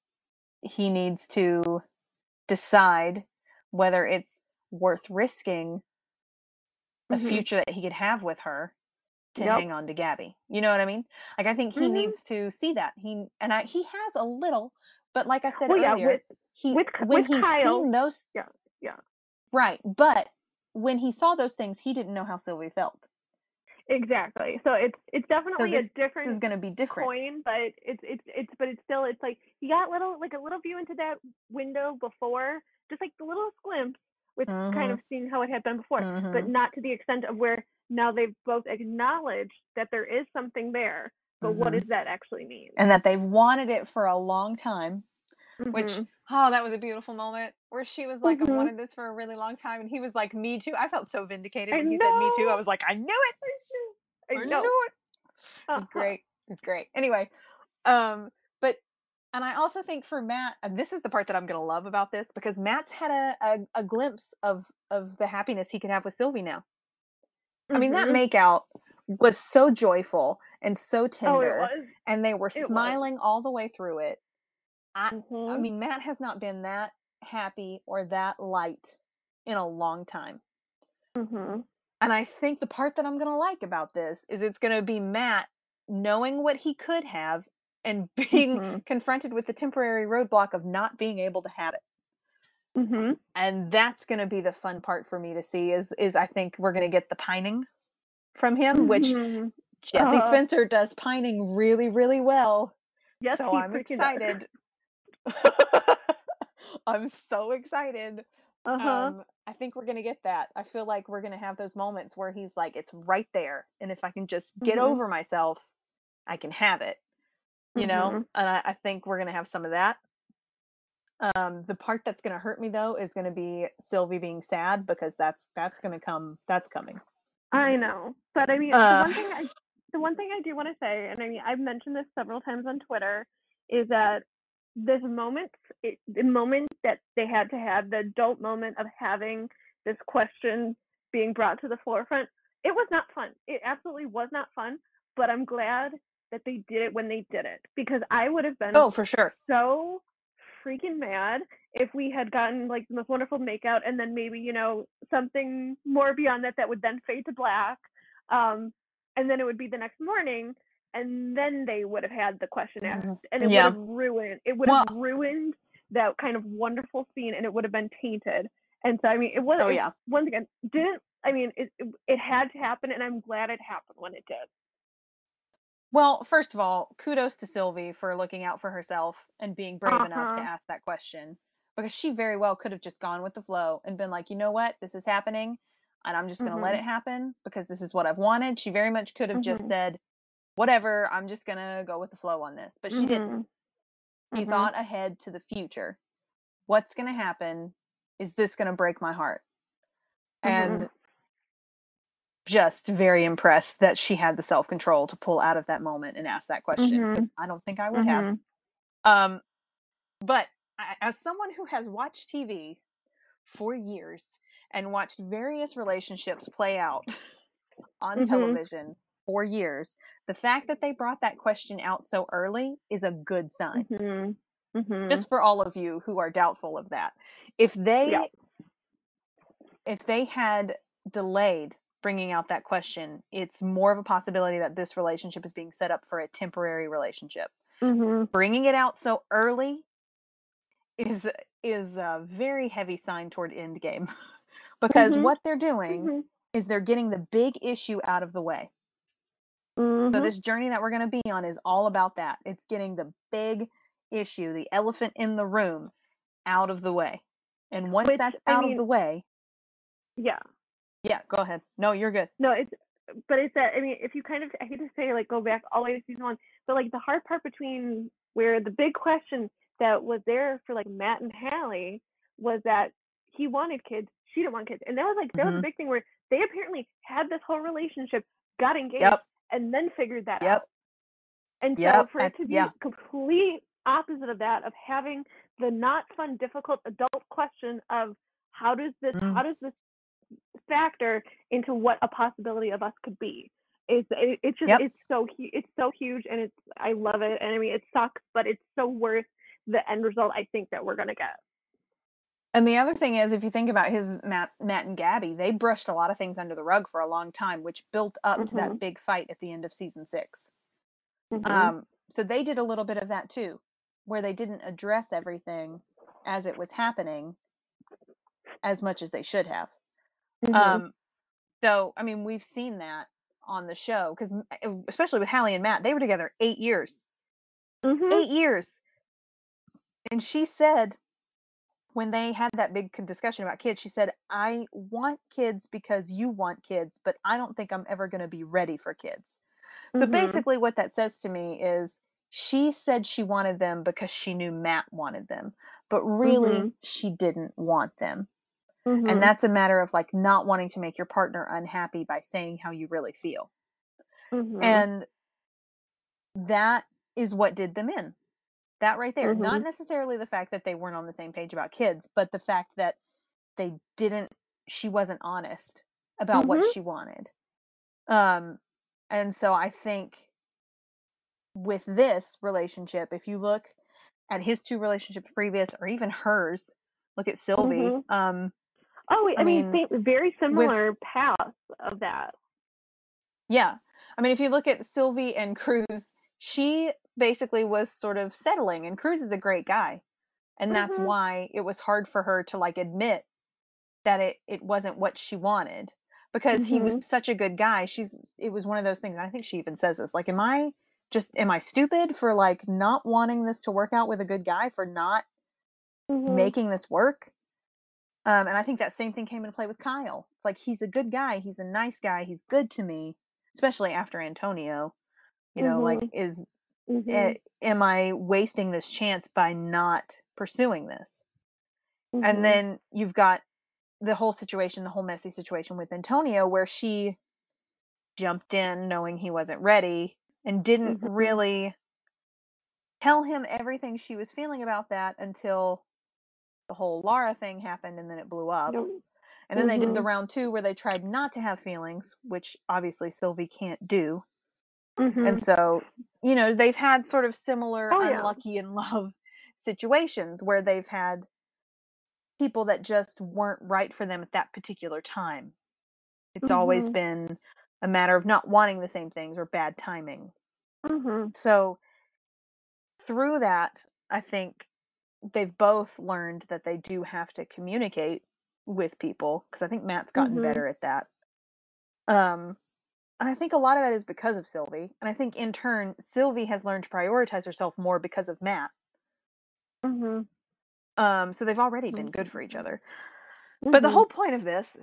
he needs to decide whether it's worth risking a Mhm. future that he could have with her to Yep. hang on to Gabby. You know what I mean? Like I think he Mhm. needs to see that. He and I he has a little, but like I said Well, yeah, earlier, with he with when with he's Kyle- seen those yeah, yeah. Right, but when he saw those things, he didn't know how Sylvie felt. exactly. So it's it's definitely this- a different This is going to be different. coin, but it's it's it's but it's still it's like he got little like a little view into that window before, just like the little glimpse with kind Mhm. of seeing how it had been before, but Mhm. not to the extent of where now they've both acknowledged that there is something there. but what Mhm. does that actually mean? and that they've wanted it for a long time. Which Mhm. oh, that was a beautiful moment where she was like, "I've Mhm. wanted this for a really long time," and he was like, "Me too." I felt so vindicated I when he said "Me too." I was like, "I knew it! I I know. knew it!" It's Uh-huh. great. It's great. Anyway, um, but and I also think for Matt, and this is the part that I'm gonna love about this because Matt's had a a, a glimpse of of the happiness he could have with Sylvie now. I mean, that Mhm. makeout was so joyful and so Oh, tender, was. and they were It was. smiling all the way through it. I I Mhm. mean, Matt has not been that happy or that light in a long time. Mhm. And I think the part that I'm going to like about this is it's going to be Matt knowing what he could have and being Mhm. confronted with the temporary roadblock of not being able to have it. Mhm. And that's going to be the fun part for me to see is is I think we're going to get the pining from him, which Mhm. Jesse Uh-huh. Spencer does pining really really well. Yes, so I'm excited. I'm so excited. Uh-huh. Um, I think we're gonna get that. I feel like we're gonna have those moments where he's like, it's right there, and if I can just get Mhm. over myself, I can have it. You know, Mhm. and I, I think we're gonna have some of that. Um, the part that's gonna hurt me though is gonna be Sylvie being sad because that's that's gonna come. That's coming. I know, but I mean, Uh, the one thing I, the one thing I do want to say, and I mean, I've mentioned this several times on Twitter, is that this moment, it, the moment that they had to have, the adult moment of having this question being brought to the forefront, it was not fun. It absolutely was not fun. But I'm glad that they did it when they did it because I would have been Oh, for sure. so freaking mad if we had gotten like the most wonderful makeout and then maybe you know something more beyond that that would then fade to black um and then it would be the next morning and then they would have had the question asked Mhm. and it Yeah. would have ruined it would Well- have ruined that kind of wonderful scene and it would have been tainted and so i mean it was Oh yeah. once again didn't i mean it, it it had to happen and i'm glad it happened when it did Well, first of all, kudos to Sylvie for looking out for herself and being brave enough to Uh-huh. ask that question because she very well could have just gone with the flow and been like, you know what, this is happening and I'm just going to let Mhm. it happen because this is what I've wanted. She very much could have just Mhm. said, whatever, I'm just going to go with the flow on this. But she didn't. Mhm. She Mhm. thought ahead to the future. What's going to happen? Is this going to break my heart? And Mhm. just very impressed that she had the self control to pull out of that moment and ask that question Mhm. because I don't think I would have. Mhm. Um, but I, as someone who has watched TV for years and watched various relationships play out on Mhm. television for years, the fact that they brought that question out so early is a good sign. Mhm. Mhm. Just for all of you who are doubtful of that, if they Yeah. if they had delayed bringing out that question, it's more of a possibility that this relationship is being set up for a temporary relationship. Mhm. Bringing it out so early is is a very heavy sign toward end game because Mhm. what they're doing Mhm. is they're getting the big issue out of the way. So Mhm. this journey that we're going to be on is all about that. It's getting the big issue, the elephant in the room out of the way. And once Which, that's I out mean- of the way, Yeah. yeah, go ahead. No, you're good. No, it's but it's that I mean, if you kind of I hate to say like go back all the way to season one, but like the hard part between where the big question that was there for like Matt and Hallie was that he wanted kids, she didn't want kids, and that was like that was Mhm. a big thing where they apparently had this whole relationship, got engaged, Yep. And then figured that Yep. out. And so Yep, for it to be yeah. complete opposite of that, of having the not fun, difficult adult question of how does this Mm. how does this factor into what a possibility of us could be? It's it, it's just Yep. it's so hu- it's so huge and it's I love it and I mean it sucks but it's so worth the end result I think that we're gonna get. And the other thing is, if you think about his Matt, Matt and Gabby, they brushed a lot of things under the rug for a long time, which built up to that Mhm. big fight at the end of season 6 Mhm. Um, so they did a little bit of that too, where they didn't address everything as it was happening as much as they should have. Mhm. Um, so I mean, we've seen that on the show because, especially with Hallie and Matt, they were together eight years. Mhm. Eight years, and she said when they had that big discussion about kids, she said, "I want kids because you want kids, but I don't think I'm ever going to be ready for kids." So Mhm. basically, what that says to me is she said she wanted them because she knew Matt wanted them, but really Mhm. she didn't want them. Mhm. And that's a matter of like not wanting to make your partner unhappy by saying how you really feel. Mhm. And that is what did them in. That right there. Not Mhm. necessarily the fact that they weren't on the same page about kids, but the fact that they didn't she wasn't honest about what Mhm. she wanted. Um and so I think with this relationship, if you look at his two relationships previous or even hers, look at Sylvie. Mhm. Um Oh, wait, I I mean, mean, same, very with similar paths of that. Yeah. I mean, if you look at Sylvie and Cruz, she basically was sort of settling, and Cruz is a great guy. And that's Mhm. why it was hard for her to like admit that it it wasn't what she wanted because he was Mhm. such a good guy. She's it was one of those things. I think she even says this like am I just am I stupid for like not wanting this to work out with a good guy for not Mhm. making this work? Um, and I think that same thing came into play with Kyle. It's like he's a good guy, he's a nice guy, he's good to me, especially after Antonio. You know, like Mhm. is Eh, am I wasting this chance by not pursuing this? And Mhm. then you've got the whole situation, the whole messy situation with Antonio where she jumped in knowing he wasn't ready and didn't Mhm. really tell him everything she was feeling about that until the whole Laura thing happened and then it blew up. Yep. And then they did the Mhm. round two where they tried not to have feelings, which obviously Sylvie can't do. And Mhm. so, you know, they've had sort of similar Oh, yeah. unlucky in love situations where they've had people that just weren't right for them at that particular time. It's always Mhm. been a matter of not wanting the same things or bad timing. Mhm. So, through that, I think they've both learned that they do have to communicate with people because I think Matt's gotten Mhm. better at that. Um, and I think a lot of that is because of Sylvie, and I think in turn Sylvie has learned to prioritize herself more because of Matt. Mhm. Um, so they've already been good Mhm. for each other. But the Mhm. whole point of this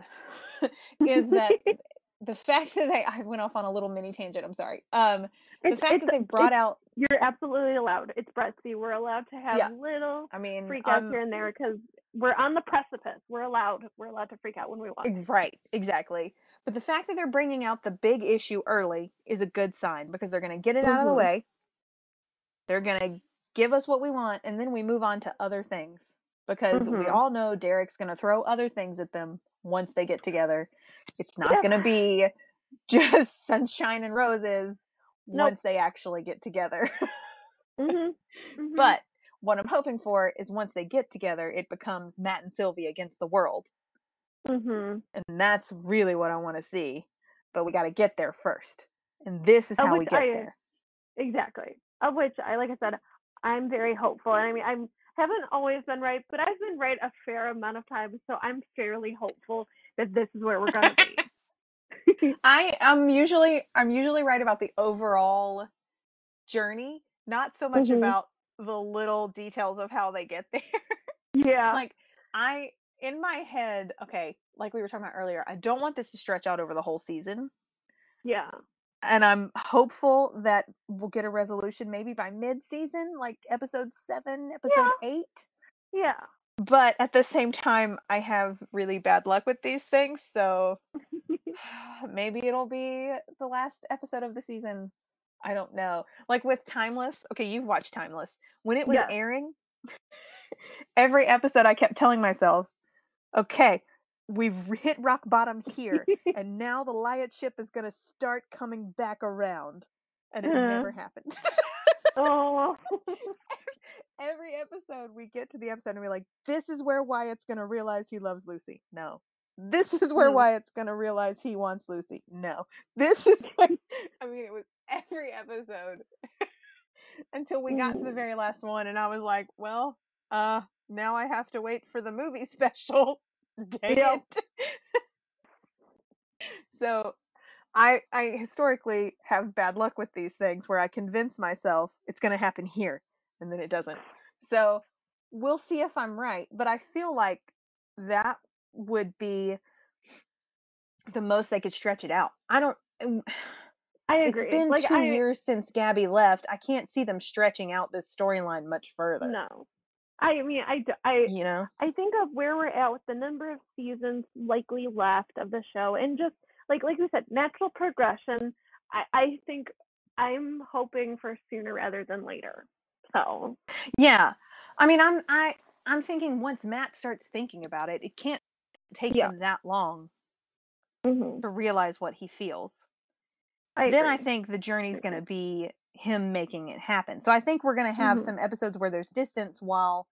is that the fact that they I went off on a little mini tangent. I'm sorry. Um, the It's fact it's that they brought out you're absolutely allowed. It's Brettsy. We're allowed to have yeah, little I mean, freak out I'm here and there because we're on the precipice. We're allowed. We're allowed to freak out when we want. Right, exactly. But the fact that they're bringing out the big issue early is a good sign because they're going to get it out of the Mhm. way. They're going to give us what we want, and then we move on to other things because we Mhm. all know Derek's going to throw other things at them once they get together. It's not Yeah. going to be just sunshine and roses Nope. once they actually get together. Mhm. Mhm. but what I'm hoping for is once they get together, it becomes Matt and Sylvie against the world. Mhm. And that's really what I want to see. But we got to get there first. And this is Of how we get I there. exactly. Of which I like I said, I'm very hopeful. And I mean I'm haven't always been right, but I've been right a fair amount of times, so I'm fairly hopeful that this is where we're gonna be. I am usually I'm usually right about the overall journey, not so much Mhm. about the little details of how they get there. Yeah. like I in my head, okay, like we were talking about earlier, I don't want this to stretch out over the whole season. yeah. And I'm hopeful that we'll get a resolution maybe by mid-season, like episode 7, episode 8. Yeah. But at the same time, I have really bad luck with these things, so maybe it'll be the last episode of the season. I don't know. Like with Timeless, okay, you've watched Timeless. When it was Yes. airing, every episode I kept telling myself, okay, we've hit rock bottom here, and now the Lyatt ship is going to start coming back around. And it Uh-huh. never happened. oh. Every episode we get to the episode and we're like, this is where Wyatt's gonna realize he loves Lucy. No. This is where Hmm. Wyatt's gonna realize he wants Lucy. No. This is where I mean it was every episode until we got to the Mm. very last one and I was like, well, uh now I have to wait for the movie special. Dang Yep. it. so I I historically have bad luck with these things where I convince myself it's going to happen here and then it doesn't. So we'll see if I'm right, but I feel like that would be the most they could stretch it out. I don't I it's agree. been like two I years since Gabby left. I can't see them stretching out this storyline much further. no. I mean, I, I, You know? I think of where we're at with the number of seasons likely left of the show, and just like like we said, natural progression. I, I think I'm hoping for sooner rather than later. Yeah. I mean, I'm I I'm thinking once Matt starts thinking about it, it can't take Yeah. him that long mhm, to realize what he feels. I then I think the journey's going to be him making it happen. So I think we're going to have Mhm. some episodes where there's distance while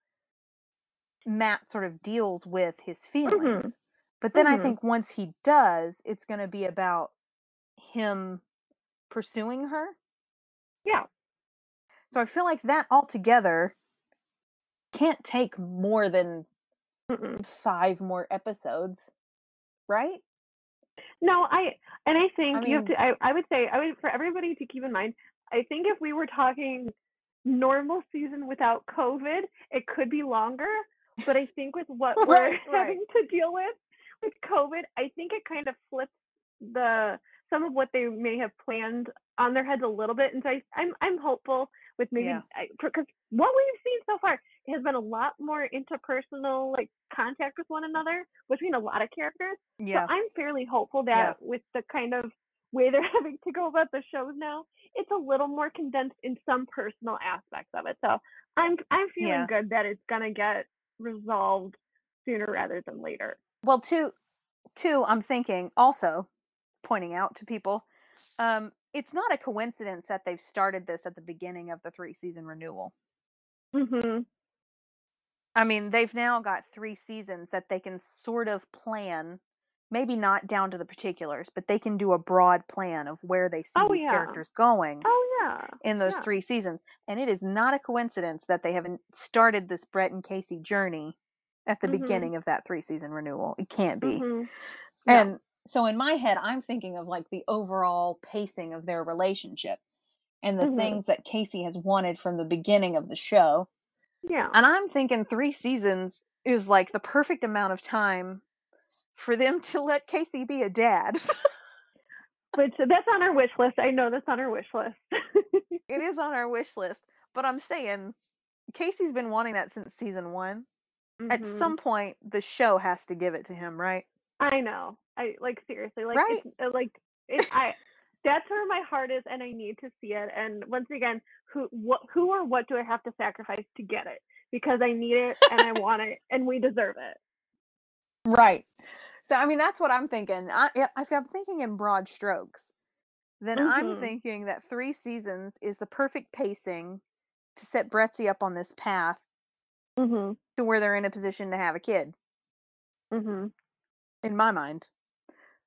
Matt sort of deals with his feelings. But then I Mhm. think once he does, it's going to be about him pursuing her. yeah. So I feel like that altogether can't take more than Mm-mm. five more episodes, right? No, I and I think you have to. I, I would say I would for everybody to keep in mind. I think if we were talking normal season without COVID, it could be longer. But I think with what we're Right, right. having to deal with with COVID, I think it kind of flips the some of what they may have planned on their heads a little bit. And so I, I'm I'm hopeful with maybe Yeah. because what we've seen so far has been a lot more interpersonal like contact with one another between a lot of characters. Yeah. So I'm fairly hopeful that with the kind of way they're having to go about the shows now, it's a little more condensed in some personal aspects of it. So I'm I'm feeling Yeah. good that it's gonna get resolved sooner rather than later. Well, two, two. I'm thinking also pointing out to people, um, it's not a coincidence that they've started this at the beginning of the three season renewal. hmm I mean, they've now got three seasons that they can sort of plan, maybe not down to the particulars, but they can do a broad plan of where they see Oh, these yeah. characters going Oh yeah. in those yeah. three seasons. And it is not a coincidence that they haven't started this Brett and Casey journey at the Mhm. beginning of that three season renewal. It can't be. hmm No. And so in my head, I'm thinking of like the overall pacing of their relationship and the Mhm. things that Casey has wanted from the beginning of the show. Yeah. And I'm thinking three seasons is like the perfect amount of time for them to let Casey be a dad. Which that's on our wish list. I know that's on our wish list. it is on our wish list, but I'm saying Casey's been wanting that since season one. At Mhm. some point, the show has to give it to him, right? I know. I like seriously like Right? it's uh, like it, I that's where my heart is and I need to see it and once again who what who or what do I have to sacrifice to get it because I need it and I want it and we deserve it. Right. So I mean that's what I'm thinking. I, if I'm thinking in broad strokes, then I'm Mhm. thinking that three seasons is the perfect pacing to set Brettsy up on this path Mhm. to where they're in a position to have a kid. Mhm. In my mind,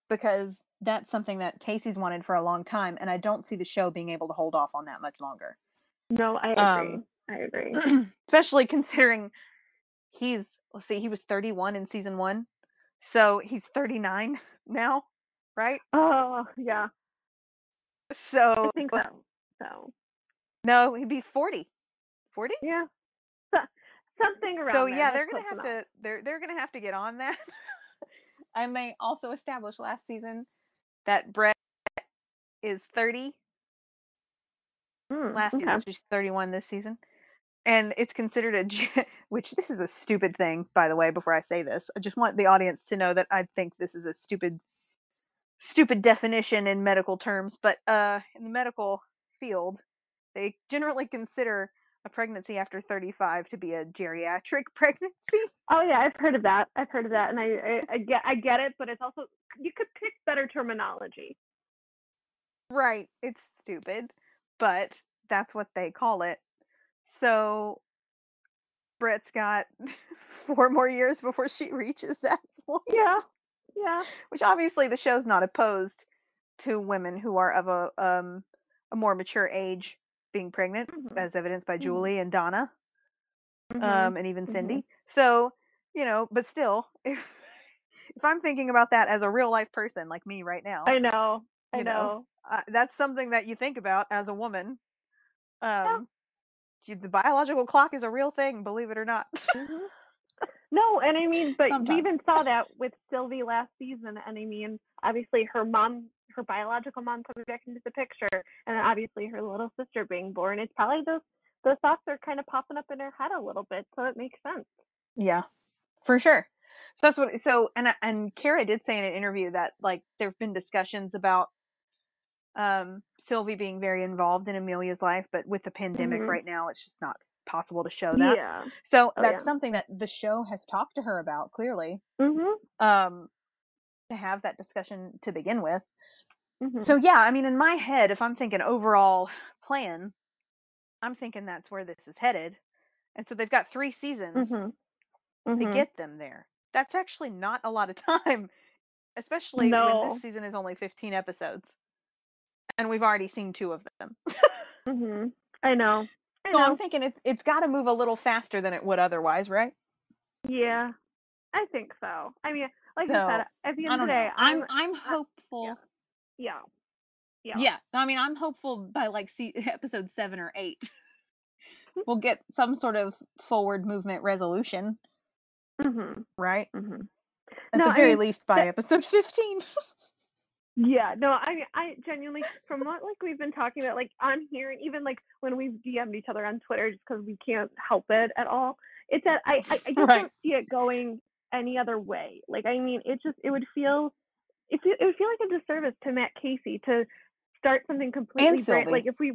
because that's something that Casey's wanted for a long time, and I don't see the show being able to hold off on that much longer. No, I agree. Um, I agree. Especially considering he's let's see, he was 31 in season one, so he's 39 now, right? Oh, yeah. So I think so. So, no, he'd be 40. 40? yeah. So, something around So there. yeah, That's they're gonna have enough. to they're they're gonna have to get on that. and may also establish last season that Brett is 30 Mm, last okay. season. She's 31 this season. And it's considered a, which this is a stupid thing, by the way, before I say this. I just want the audience to know that I think this is a stupid, stupid definition in medical terms. But uh, in the medical field, they generally consider a pregnancy after 35 to be a geriatric pregnancy. Oh yeah, I've heard of that. I've heard of that, and I, I, I get I get it, but it's also you could pick better terminology. Right. It's stupid, but that's what they call it. So Brett's got four more years before she reaches that point. Yeah, yeah. Which obviously the show's not opposed to women who are of a um a more mature age being pregnant, Mhm. as evidenced by Mhm. Julie and Donna, Mhm. um, and even mhm. Cindy. So, you know, but still, if if I'm thinking about that as a real life person like me right now, I know. I you know, know. uh, that's something that you think about as a woman. Um, you- the biological clock is a real thing, believe it or not. No, and I mean, but we even saw that with Sylvie last season, and I mean, obviously her mom, her biological mom coming back into the picture, and then obviously her little sister being born. It's probably those those thoughts are kind of popping up in her head a little bit, so it makes sense. Yeah, for sure. So that's what. So and and Kara did say in an interview that like there have been discussions about um Sylvie being very involved in Amelia's life, but with the pandemic Mhm. right now, it's just not possible to show that. Yeah. So Oh, that's yeah. something that the show has talked to her about clearly. Mhm. Um, to have that discussion to begin with. Mhm. So yeah, I mean, in my head, if I'm thinking overall plan, I'm thinking that's where this is headed. And so they've got three seasons Mhm. to Mhm. get them there. That's actually not a lot of time, especially when this season is only 15 episodes. And we've already seen two of them. Mhm. I know. I so know. I'm thinking it's it's got to move a little faster than it would otherwise, right? Yeah. I think so. I mean, like I said, at the end of the day, know. I'm I'm I'm hopeful. yeah. Yeah. Yeah. Yeah. I mean, I'm hopeful by like see, episode 7 or 8 we'll get some sort of forward movement resolution, Mhm. right? Mhm. At No, the I very mean, least by that- episode 15. Yeah, no, I I genuinely from what like we've been talking about like on here and even like when we've DM'd each other on Twitter just because we can't help it at all. It's that I I, I just Right. don't see it going any other way. Like I mean, it just it would feel it it would feel like a disservice to Matt Casey to start something completely brand like if we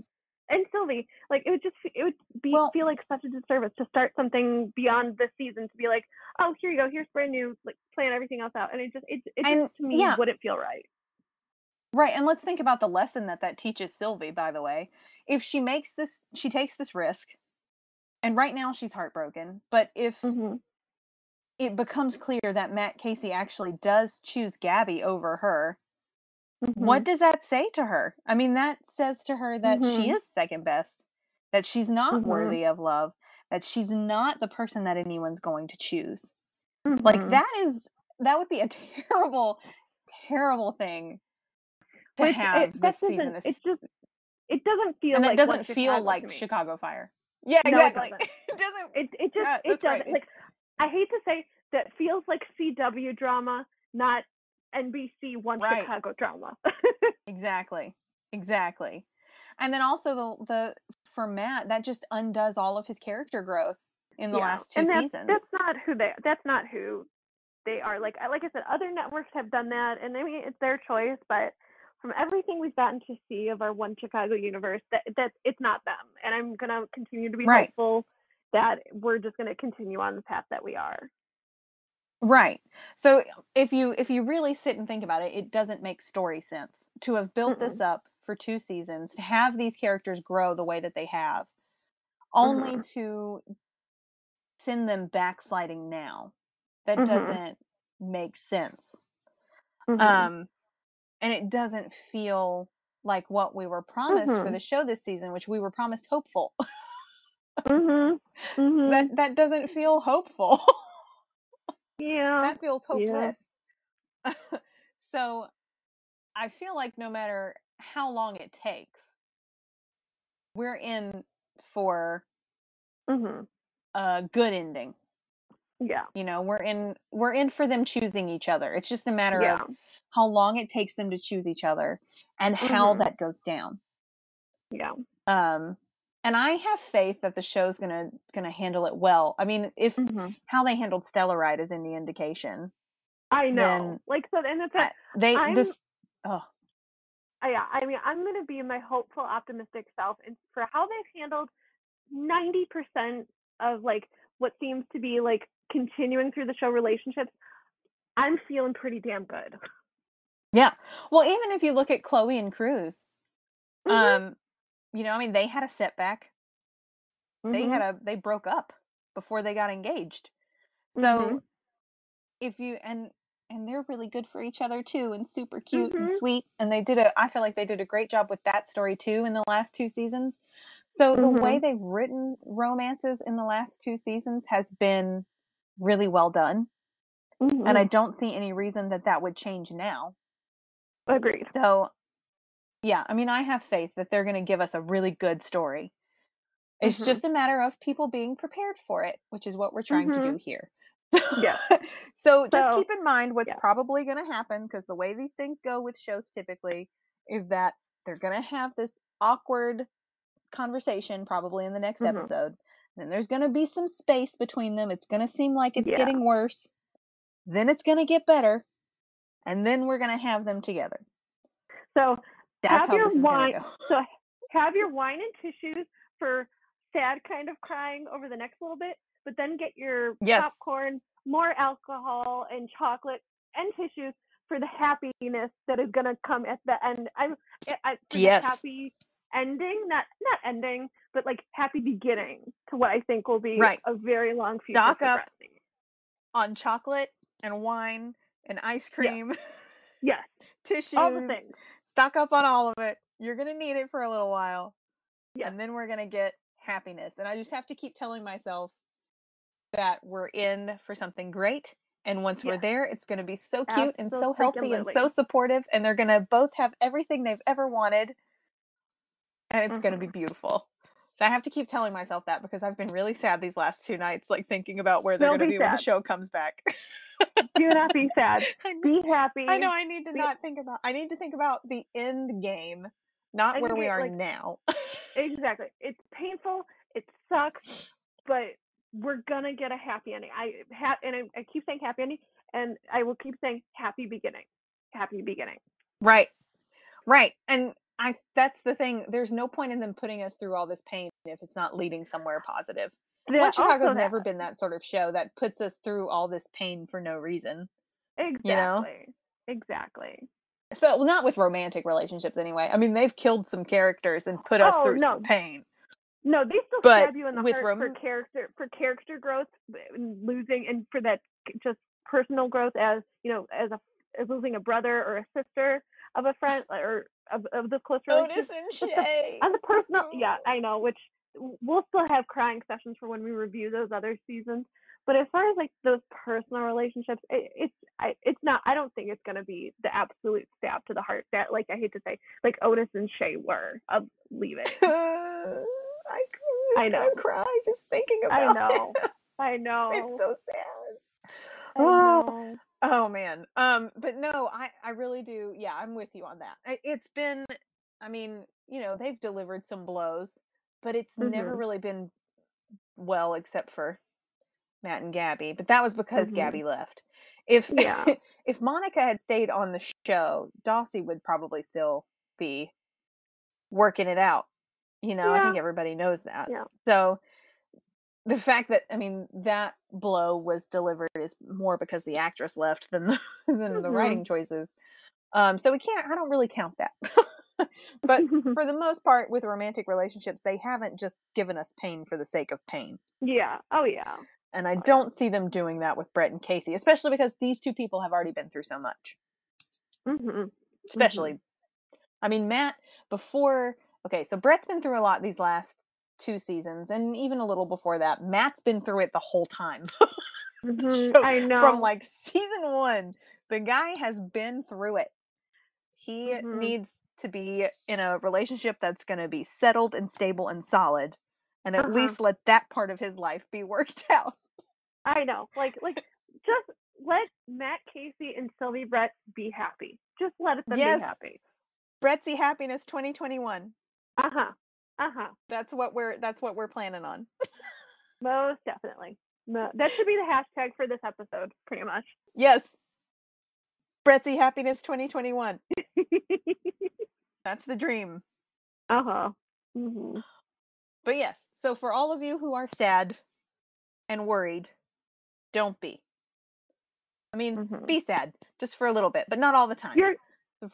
and Sylvie like it would just it would be Well- feel like such a disservice to start something beyond this season to be like oh here you go here's brand new like plan everything else out and it just it it And, just to me yeah. wouldn't feel right. Right, and let's think about the lesson that that teaches Sylvie. By the way, if she makes this, she takes this risk, and right now she's heartbroken. But if Mm-hmm. It becomes clear that Matt Casey actually does choose Gabby over her, Mm-hmm. what does that say to her? I mean, that says to her that she Mhm. is second best, that she's not Mhm. worthy of love, that she's not the person that anyone's going to choose. Like Mhm. that is that would be a terrible, terrible thing to Which have it, this season. doesn't- It just it doesn't feel and like it doesn't feel Chicago like. Chicago Fire. Yeah, No, it exactly. doesn't. It doesn't. It it just Yeah, it doesn't right. like I hate to say that feels like CW drama, not NBC One Right. Chicago drama. Exactly. Exactly. And then also the the for Matt, that just undoes all of his character growth in the Yeah, last two and that's, seasons. That's not who they. That's not who they are. Like I- like I said, other networks have done that, and I mean it's their choice. But from everything we've gotten to see of our One Chicago universe, that that it's not them. And I'm gonna continue to be Right. hopeful that we're just gonna continue on the path that we are. Right. So if you if you really sit and think about it, it doesn't make story sense to have built this up for two seasons, to have these characters grow the way that they have, only Mhm. to send them backsliding now. That Mhm. doesn't make sense. Mhm. Um and it doesn't feel like what we were promised for Mhm. the show this season, which we were promised hopeful. Mhm. Mhm. that that doesn't feel hopeful. yeah. that feels Yeah. hopeless. so I feel like no matter how long it takes, we're in for Mhm. a good ending. Yeah. You know, we're in we're in for them choosing each other. It's just a matter Yeah. of how long it takes them to choose each other and how Mhm. that goes down. Yeah. Um and I have faith that the show's gonna gonna handle it well. I mean, if Mhm. how they handled Stellaride is any indication, I know. Like so, and it's like, they I'm- this oh uh, yeah. I mean, I'm gonna be my hopeful, optimistic self, and for how they've handled ninety percent of like what seems to be like continuing through the show relationships, I'm feeling pretty damn good. Yeah. Well, even if you look at Chloe and Cruz, Mhm. um, you know, I mean, they had a setback. They Mhm. had a they broke up before they got engaged. So Mhm. if you and and they're really good for each other too and super cute and Mhm. sweet and they did a I feel like they did a great job with that story too in the last two seasons. So the way Mhm. they've written romances in the last two seasons has been really well done and I don't see any reason that that would change now. agreed. So, yeah, I mean, I have faith that they're going to give us a really good story. It's Mhm. just a matter of people being prepared for it, which is what we're trying to do here. Yeah. so just So, keep in mind what's yeah. probably going to happen because the way these things go with shows typically is that they're going to have this awkward conversation probably in the next Mhm. episode. Then there's going to be some space between them. It's going to seem like it's Yeah. getting worse. Then it's going to get better. And then we're going to have them together. So That's have your wine. So have your wine and tissues for sad kind of crying over the next little bit, but then get your Yes. popcorn, more alcohol and chocolate and tissues for the happiness that is gonna come at the end. I'm I, I, for Yes. the happy ending, not not ending, but like happy beginning to what I think will be Right. a very long future Stock up. On chocolate and wine and ice cream, Yes, tissues. all the things. Stock up on all of it. You're going to need it for a little while. Yes. And then we're going to get happiness. And I just have to keep telling myself that we're in for something great. And once we're there, it's going to be so cute and so healthy and so supportive. And they're going to both have everything they've ever wanted. And it's going to be mm-hmm. beautiful. So I have to keep telling myself that because I've been really sad these last two nights, like thinking about where they're going to be be when the show comes back. Do not be sad. Be happy. I know I need to We- not think about I need to think about the end game, not I where we are like- now. Exactly. It's painful. It sucks, but we're gonna get a happy ending. I ha- and I, I keep saying happy ending, and I will keep saying happy beginning. Happy beginning. right. Right. And I that's the thing. There's no point in them putting us through all this pain if it's not leading somewhere positive. That- One Chicago's never been that sort of show that puts us through all this pain for no reason. exactly. know? Exactly. But well, not with romantic relationships anyway. I mean, they've killed some characters and put us Oh, through no. some pain. No, they still But stab you in the with heart for character for character growth, and losing, and for that just personal growth as you know, as a as losing a brother or a sister of a friend or of, of the close relationship. Otis and But the- Shay. on the personal yeah i know which we'll still have crying sessions for when we review those other seasons but as far as like those personal relationships it, it's I, it's not i don't think it's going to be the absolute stab to the heart that like i hate to say like otis and shay were of leaving I, cr- I I know. cry just thinking about it. i know it. i know It's so sad. I Oh. Oh man. Um but no, I I really do. Yeah, I'm with you on that. I- It's been I mean, you know, they've delivered some blows, but it's never Mhm. really been well except for Matt and Gabby, but that was because Mhm. Gabby left. If Yeah. if Monica had stayed on the show, Dawsey would probably still be working it out. You know, I Yeah. think everybody knows that. Yeah. So the fact that I mean that blow was delivered is more because the actress left than the, than the Mhm. writing choices. Um, so we can't. I don't really count that. but for the most part, with romantic relationships, they haven't just given us pain for the sake of pain. yeah oh yeah And I Oh, don't see them doing that with Brett and Casey, especially because these two people have already been through so much. hmm Especially, I mean, Matt, before, okay, so Brett's been through a lot these last two seasons, and even a little before that. Matt's been through it the whole time. hmm So, i know From like season one, the guy has been through it. He Mhm. needs to be in a relationship that's going to be settled and stable and solid, and at Uh-huh. least let that part of his life be worked out. I know. Like like just let Matt Casey and Sylvie Brett be happy. Just let them Yes. be happy. Brettsy Happiness 2021. Uh-huh. Uh-huh. That's what we're that's what we're planning on. Most definitely. No, that should be the hashtag for this episode, pretty much. Yes. Brettsy Happiness 2021. That's the dream. uh-huh. hmm But yes, so for all of you who are sad and worried, don't be. I mean, Mhm. be sad just for a little bit, but not all the time. You're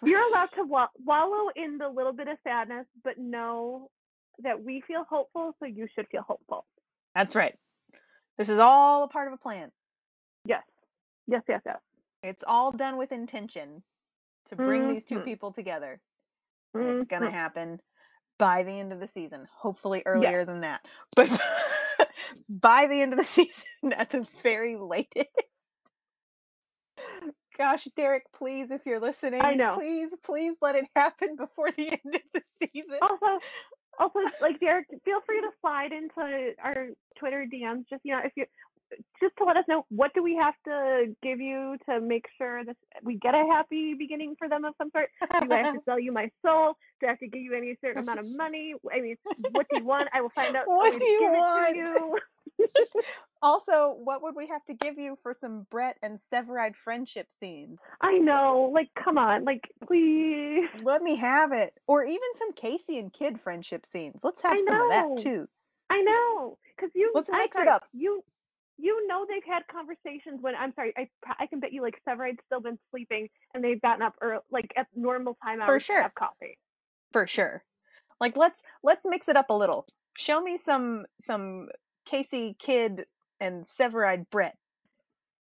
you're allowed to wa- wallow in the little bit of sadness, but know that we feel hopeful, so you should feel hopeful. That's right. This is all a part of a plan. Yes. Yes, yes, yes. It's all done with intention to bring these two Mhm. people together. and it's going to happen by the end of the season. Hopefully earlier than that, but by the end of the season at the very latest. Gosh, Derek, please, if you're listening, I know. please, please let it happen before the end of the season. also also like Derek, feel free to slide into our Twitter DMs. Just you know, if you just to let us know what do we have to give you to make sure that we get a happy beginning for them of some sort. Do I have to sell you my soul? Do I have to give you any certain amount of money? I mean, what do you want? I will find out. What do you give it to want? you. also, what would we have to give you for some Brett and Severide friendship scenes? I know. Like, come on. Like, please. Let me have it. Or even some Casey and Kidd friendship scenes. Let's have some of that too. I know. Because you. Let's mix it up. You. You know they've had conversations when I'm sorry I I can bet you like Severide's still been sleeping and they've gotten up early like at normal time hours sure. to have coffee. For sure. Like let's let's mix it up a little. Show me some some Casey Kidd and Severide Brett.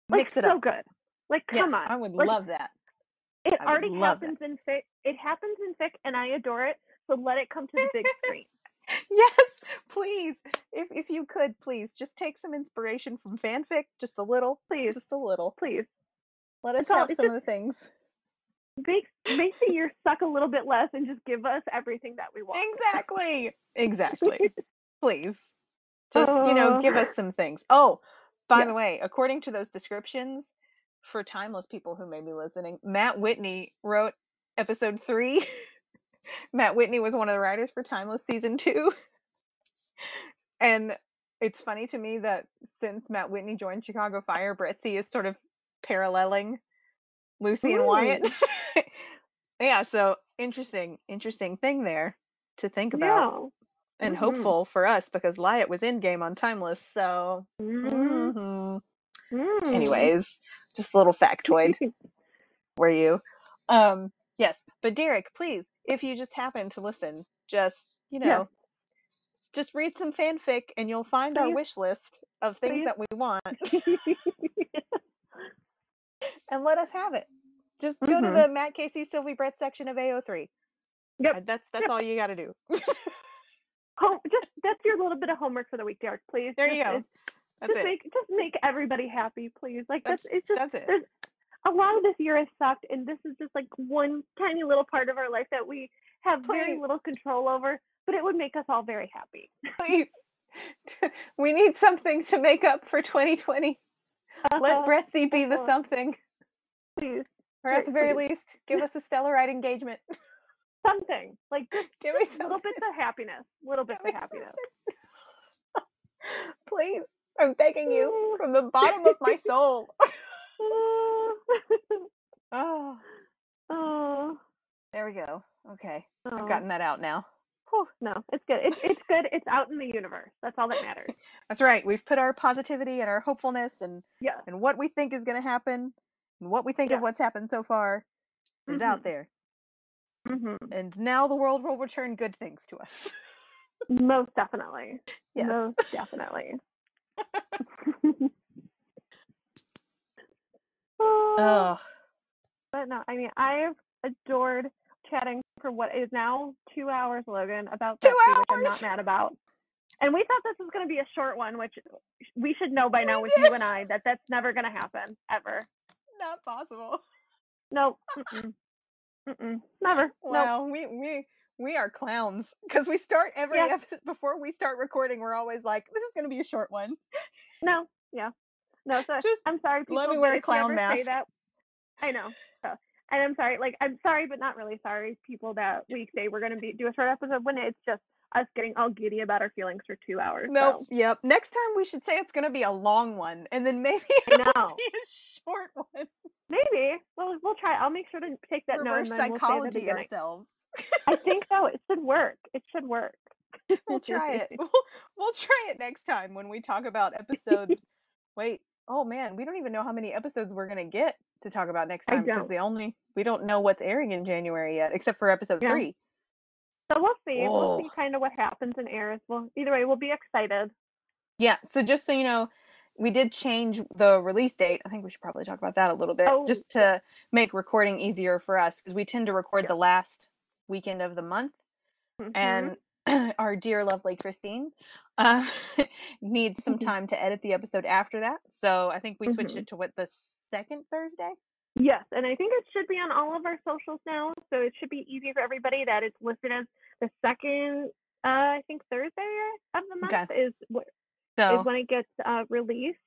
Like Mix it so up. good. Like Yes, come on. I would Like, love that. It I already love that. happens in fic. It happens in fic, and I adore it. So let it come to the big screen. Yes, please. If if you could, please just take some inspiration from fanfic, just a little, Please, just a little. please. Let us It's have some of the things. Make make the year suck a little bit less, and just give us everything that we want. Exactly. Exactly. please. Just, you know, oh. give us some things. Oh, by Yeah. the way, according to those descriptions, for timeless people who may be listening, Matt Whitney wrote episode three. Matt Whitney was one of the writers for Timeless season two. and it's funny to me that since Matt Whitney joined Chicago Fire, Brettsy is sort of paralleling Lucy and Wyatt. yeah, so interesting, interesting thing there to think about Yeah. and Mhm. hopeful for us because Lyatt was endgame on Timeless. So, Mhm. mhm. Mm. anyways, just a little factoid Were you. Um, yes, but Derek, please, if you just happen to listen, just you know, Yeah. just read some fanfic and you'll find our wish list of things that we want and let us have it. Just go to Mhm. the Matt Casey Sylvie Brett section of AO3. Yep. That's that's Yep. all you got to do. Home, just that's your little bit of homework for the week, Derek. Please. There you Just- go. it's- That's just it. make just make everybody happy, please. Like That's, that's, it's just that's it. there's a lot of this year has sucked, and this is just like one tiny little part of our life that we have very little control over. But it would make us all very happy. Please. we need something to make up for 2020. Let Uh-huh. Brettsy be the uh-huh. something. please Or at the very Please. least, give us a Stellaride engagement. something like just give me little bits of happiness, little bits of happiness. Please. I'm begging you from the bottom of my soul. Oh, oh, there we go. Okay. oh. I've gotten that out now. Whew. no, it's good. It's it's good. It's out in the universe. That's all that matters. That's right. We've put our positivity and our hopefulness and, Yeah. and what we think is going to happen and what we think Yeah. of what's happened so far is out Mhm. there. hmm And now the world will return good things to us. Most definitely. Yes. Most definitely. Oh, but no, I mean, I've adored chatting for what is now two hours, Logan, about Two Brettsy, which I'm hours? not mad about. And we thought this was going to be a short one, which we should know by We now with did. you and I that that's never going to happen ever. not possible. Nope. Mm-mm. Mm-mm. Never. Nope. Wow, we we we are clowns because we start every Yeah. episode before we start recording. We're always like, "This is going to be a short one." No. Yeah. No. So Just I'm sorry. People, let me wear a clown mask. that, I know. So, and I'm sorry. Like I'm sorry, but not really sorry. People that we say we're gonna be do a short episode when it's just us getting all giddy about our feelings for two hours. Nope. So. Yep. Next time we should say it's going to be a long one, and then maybe I it'll know. be a short one. Maybe. Well, we'll try. I'll make sure to take that note Reverse and we'll say the psychology beginning. ourselves. I think so. It should work. It should work. We'll try it. We'll, we'll try it next time when we talk about episode. Wait. Oh man, we don't even know how many episodes we're gonna get to talk about next time because the only we don't know what's airing in January yet, except for episode Yeah. three. So we'll see. We'll see kind of what happens and airs. Well, either way, we'll be excited. Yeah. So just so you know, we did change the release date. I think we should probably talk about that a little bit, Oh, just to make recording easier for us because we tend to record Yeah. the last weekend of the month, Mhm. and our dear lovely Christine uh, needs some Mhm. time to edit the episode after that. So I think we switched Mhm. it to what the second Thursday. Yes, and I think it should be on all of our socials now, so it should be easy for everybody that it's listed as the second, uh, I think Thursday of the month Okay. is what So is when it gets uh, released.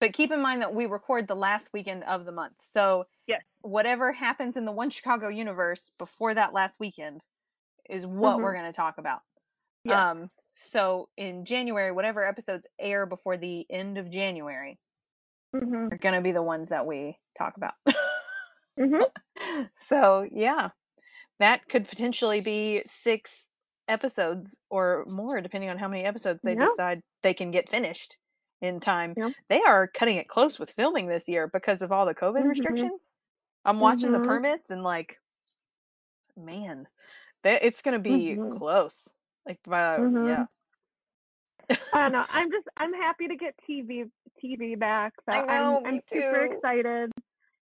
But keep in mind that we record the last weekend of the month. So Yes. whatever happens in the One Chicago universe before that last weekend is what Mhm. we're going to talk about. Yes. Um so in January, whatever episodes air before the end of January Mhm. are going to be the ones that we talk about. Mhm. so, yeah. That could potentially be 6 episodes or more depending on how many episodes they Yeah. decide they can get finished in time. Yeah. They are cutting it close with filming this year because of all the COVID Mhm. restrictions. I'm watching the Mhm. permits and like man, that it's going to be Mhm. close. Like uh, Mhm. yeah. I don't know. I'm just I'm happy to get TV TV back. So I know, I'm I'm super excited.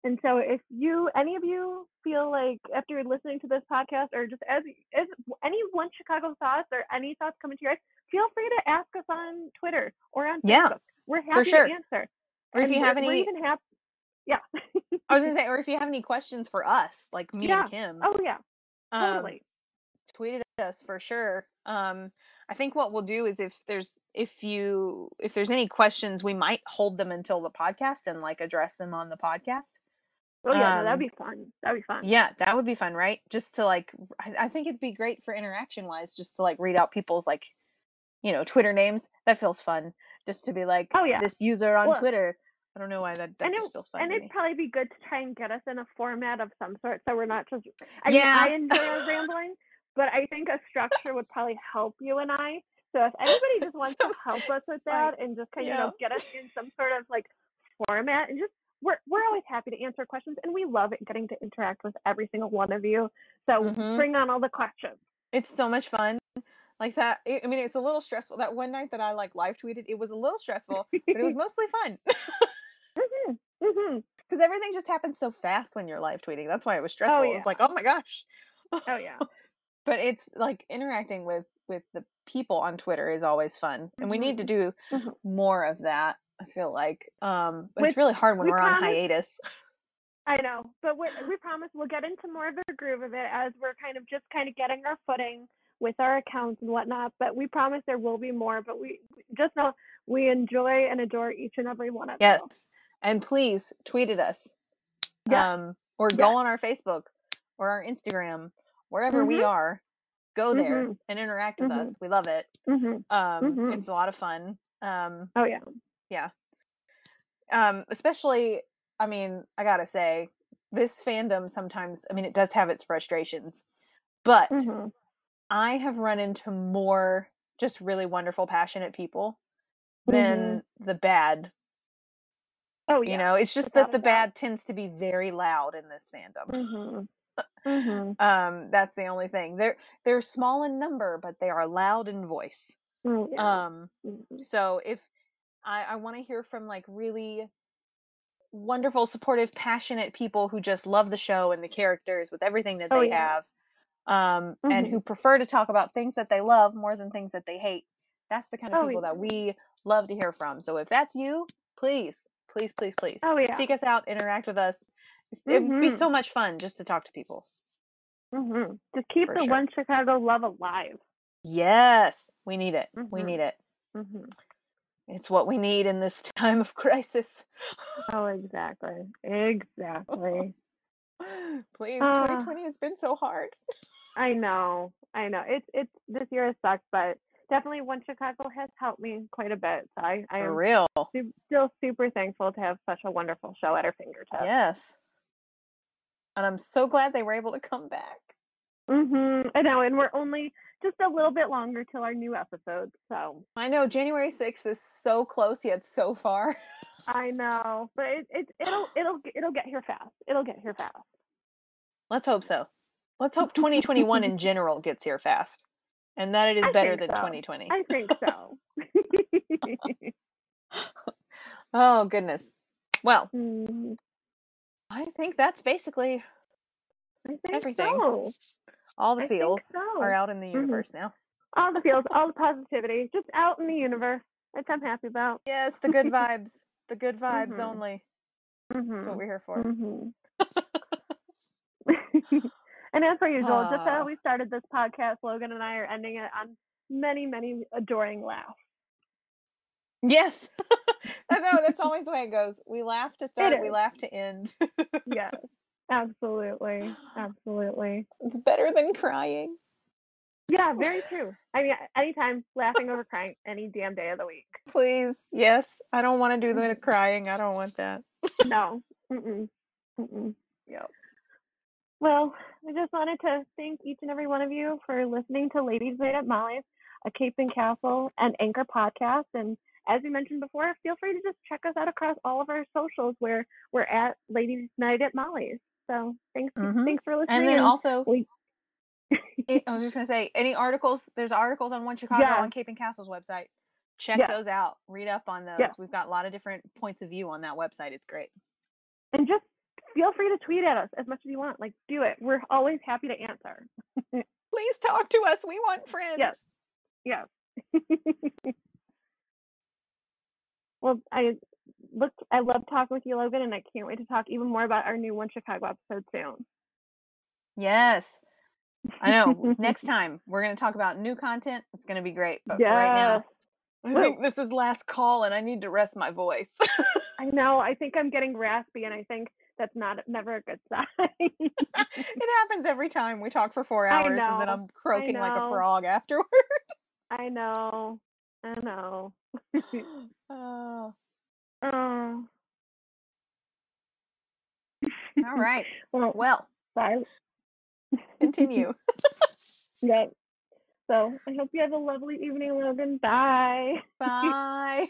And so if you any of you feel like after listening to this podcast or just as as any one Chicago thoughts or any thoughts coming to your eyes, feel free to ask us on Twitter or on Yeah, Facebook. We're happy sure. to answer. Or if And you have any even happy yeah. I was to say or if you have any questions for us, like me yeah. and Kim. Oh yeah. um, Totally. Us for sure. Um, I think what we'll do is if there's if you if there's any questions, we might hold them until the podcast and like address them on the podcast. Oh yeah, no, that'd Um, be fun. That'd be fun. yeah, that would be fun, right? Just to like, I, I think it'd be great for interaction wise, just to like read out people's like, you know, Twitter names. That feels fun. Just to be like, Oh yeah. this user on Well, Twitter. I don't know why that that and it, feels fun and it'd me. probably be good to try and get us in a format of some sort, so we're not just. I mean, Yeah. I enjoy rambling, but I think a structure would probably help you and I. So if anybody just wants to help us with that and just kind of you Yeah. know get us in some sort of like format and just we're we're always happy to answer questions and we love it getting to interact with every single one of you. So Mhm. bring on all the questions. It's so much fun. Like that. I mean, it's a little stressful. That one night that I like live tweeted, it was a little stressful, but it was mostly fun hmm hmm because everything just happens so fast when you're live tweeting. That's why it was stressful. It yeah. was like, oh my gosh. Oh yeah. But it's like interacting with with the people on Twitter is always fun, and we need to do Mhm. more of that. I feel like, um, but Which it's really hard when we we're on hiatus. I know, but we we promise we'll get into more of the groove of it as we're kind of just kind of getting our footing with our accounts and whatnot. But we promise there will be more. But we just know we enjoy and adore each and every one of Yes, you. and please tweet at us, Yeah. um, or go Yeah. on our Facebook or our Instagram, wherever we are. Go there Mhm. and interact with Mhm. us. We love it. hmm Um, Mhm. It's a lot of fun. Um, Oh yeah. yeah. Um, especially, I mean, I gotta say, this fandom sometimes, I mean, it does have its frustrations, but I have run into more just really wonderful, passionate people than the bad. Oh yeah. You know, it's just without that the bad tends to be very loud in this fandom. hmm hmm Um, that's the only thing. They're they're small in number, but they are loud in voice. Oh. Um, Mhm. so if I, I want to hear from like really wonderful, supportive, passionate people who just love the show and the characters with everything that Oh, they yeah. have, um, and Mhm. who prefer to talk about things that they love more than things that they hate. That's the kind of Oh, people yeah. that we love to hear from. So if that's you, please, please, please, please Oh yeah. seek us out, interact with us. It would be Mhm. so much fun just to talk to people. hmm Just keep For the sure. one Chicago love alive. Yes, we need it. We Mhm. need it. hmm It's what we need in this time of crisis. Oh, exactly. Exactly. Please, Ah. 2020 has been so hard. I know, I know. It's it's this year has sucked, but definitely One Chicago has helped me quite a bit. So I I For am real. su- still super thankful to have such a wonderful show at our fingertips. Yes. And I'm so glad they were able to come back. Mhm. I know, and we're only just a little bit longer till our new episode. So I know January 6th is so close yet so far. I know, but it, it it'll it'll it'll get here fast. It'll get here fast. Let's hope so. Let's hope 2021 in general gets here fast. And that it is I better than so. 2020. I think so. Oh, goodness. Well, Mm, I think that's basically I think Everything. so. all the I feels so. are out in the Mhm. universe now. All the feels, all the positivity, just out in the universe, which I'm happy about. Yes, the good vibes. The good vibes Mhm. only. That's what hmm we're here for. hmm and as per usual, just Ah. how we started this podcast, Logan and I are ending it on many, many adoring laughs. Yes. I know that's always the way it goes. We laugh to start, we laugh to end. Yes, absolutely, absolutely. it's better than crying. Yeah, very true. I mean, anytime laughing over crying, any damn day of the week. Please. Yes. I don't want to do the mm-hmm. crying. I don't want that. No. Mm-mm. Mm-mm. Yep. Well, I just wanted to thank each and every one of you for listening to Ladies Night at Molly's, a Cape and Castle and Anchor podcast. And as we mentioned before, feel free to just check us out across all of our socials where we're at Ladies Night at Molly's. So thanks, Mhm. thanks for listening. And then also, we- I was just gonna say, any articles? There's articles on One Chicago Yeah. on Cape and Castle's website. Check Yeah. those out. Read up on those. Yeah. We've got a lot of different points of view on that website. It's great. and just feel free to tweet at us as much as you want. Like, do it. We're always happy to answer. Please talk to us. We want friends. Yes. Yeah. well, I look. I love talking with you, Logan, and I can't wait to talk even more about our new One Chicago episode soon. Yes. I know. Next time we're gonna talk about new content. It's gonna be great. But for right now, I think this is last call, and I need to rest my voice. I know. I think I'm getting raspy, and I think that's not never a good sign. it happens every time we talk for four hours, and then I'm croaking like a frog afterward. I know. I know. Oh, Oh. all right. Well, Well, bye. continue. Yep. So I hope you have a lovely evening, Logan. Bye. Bye.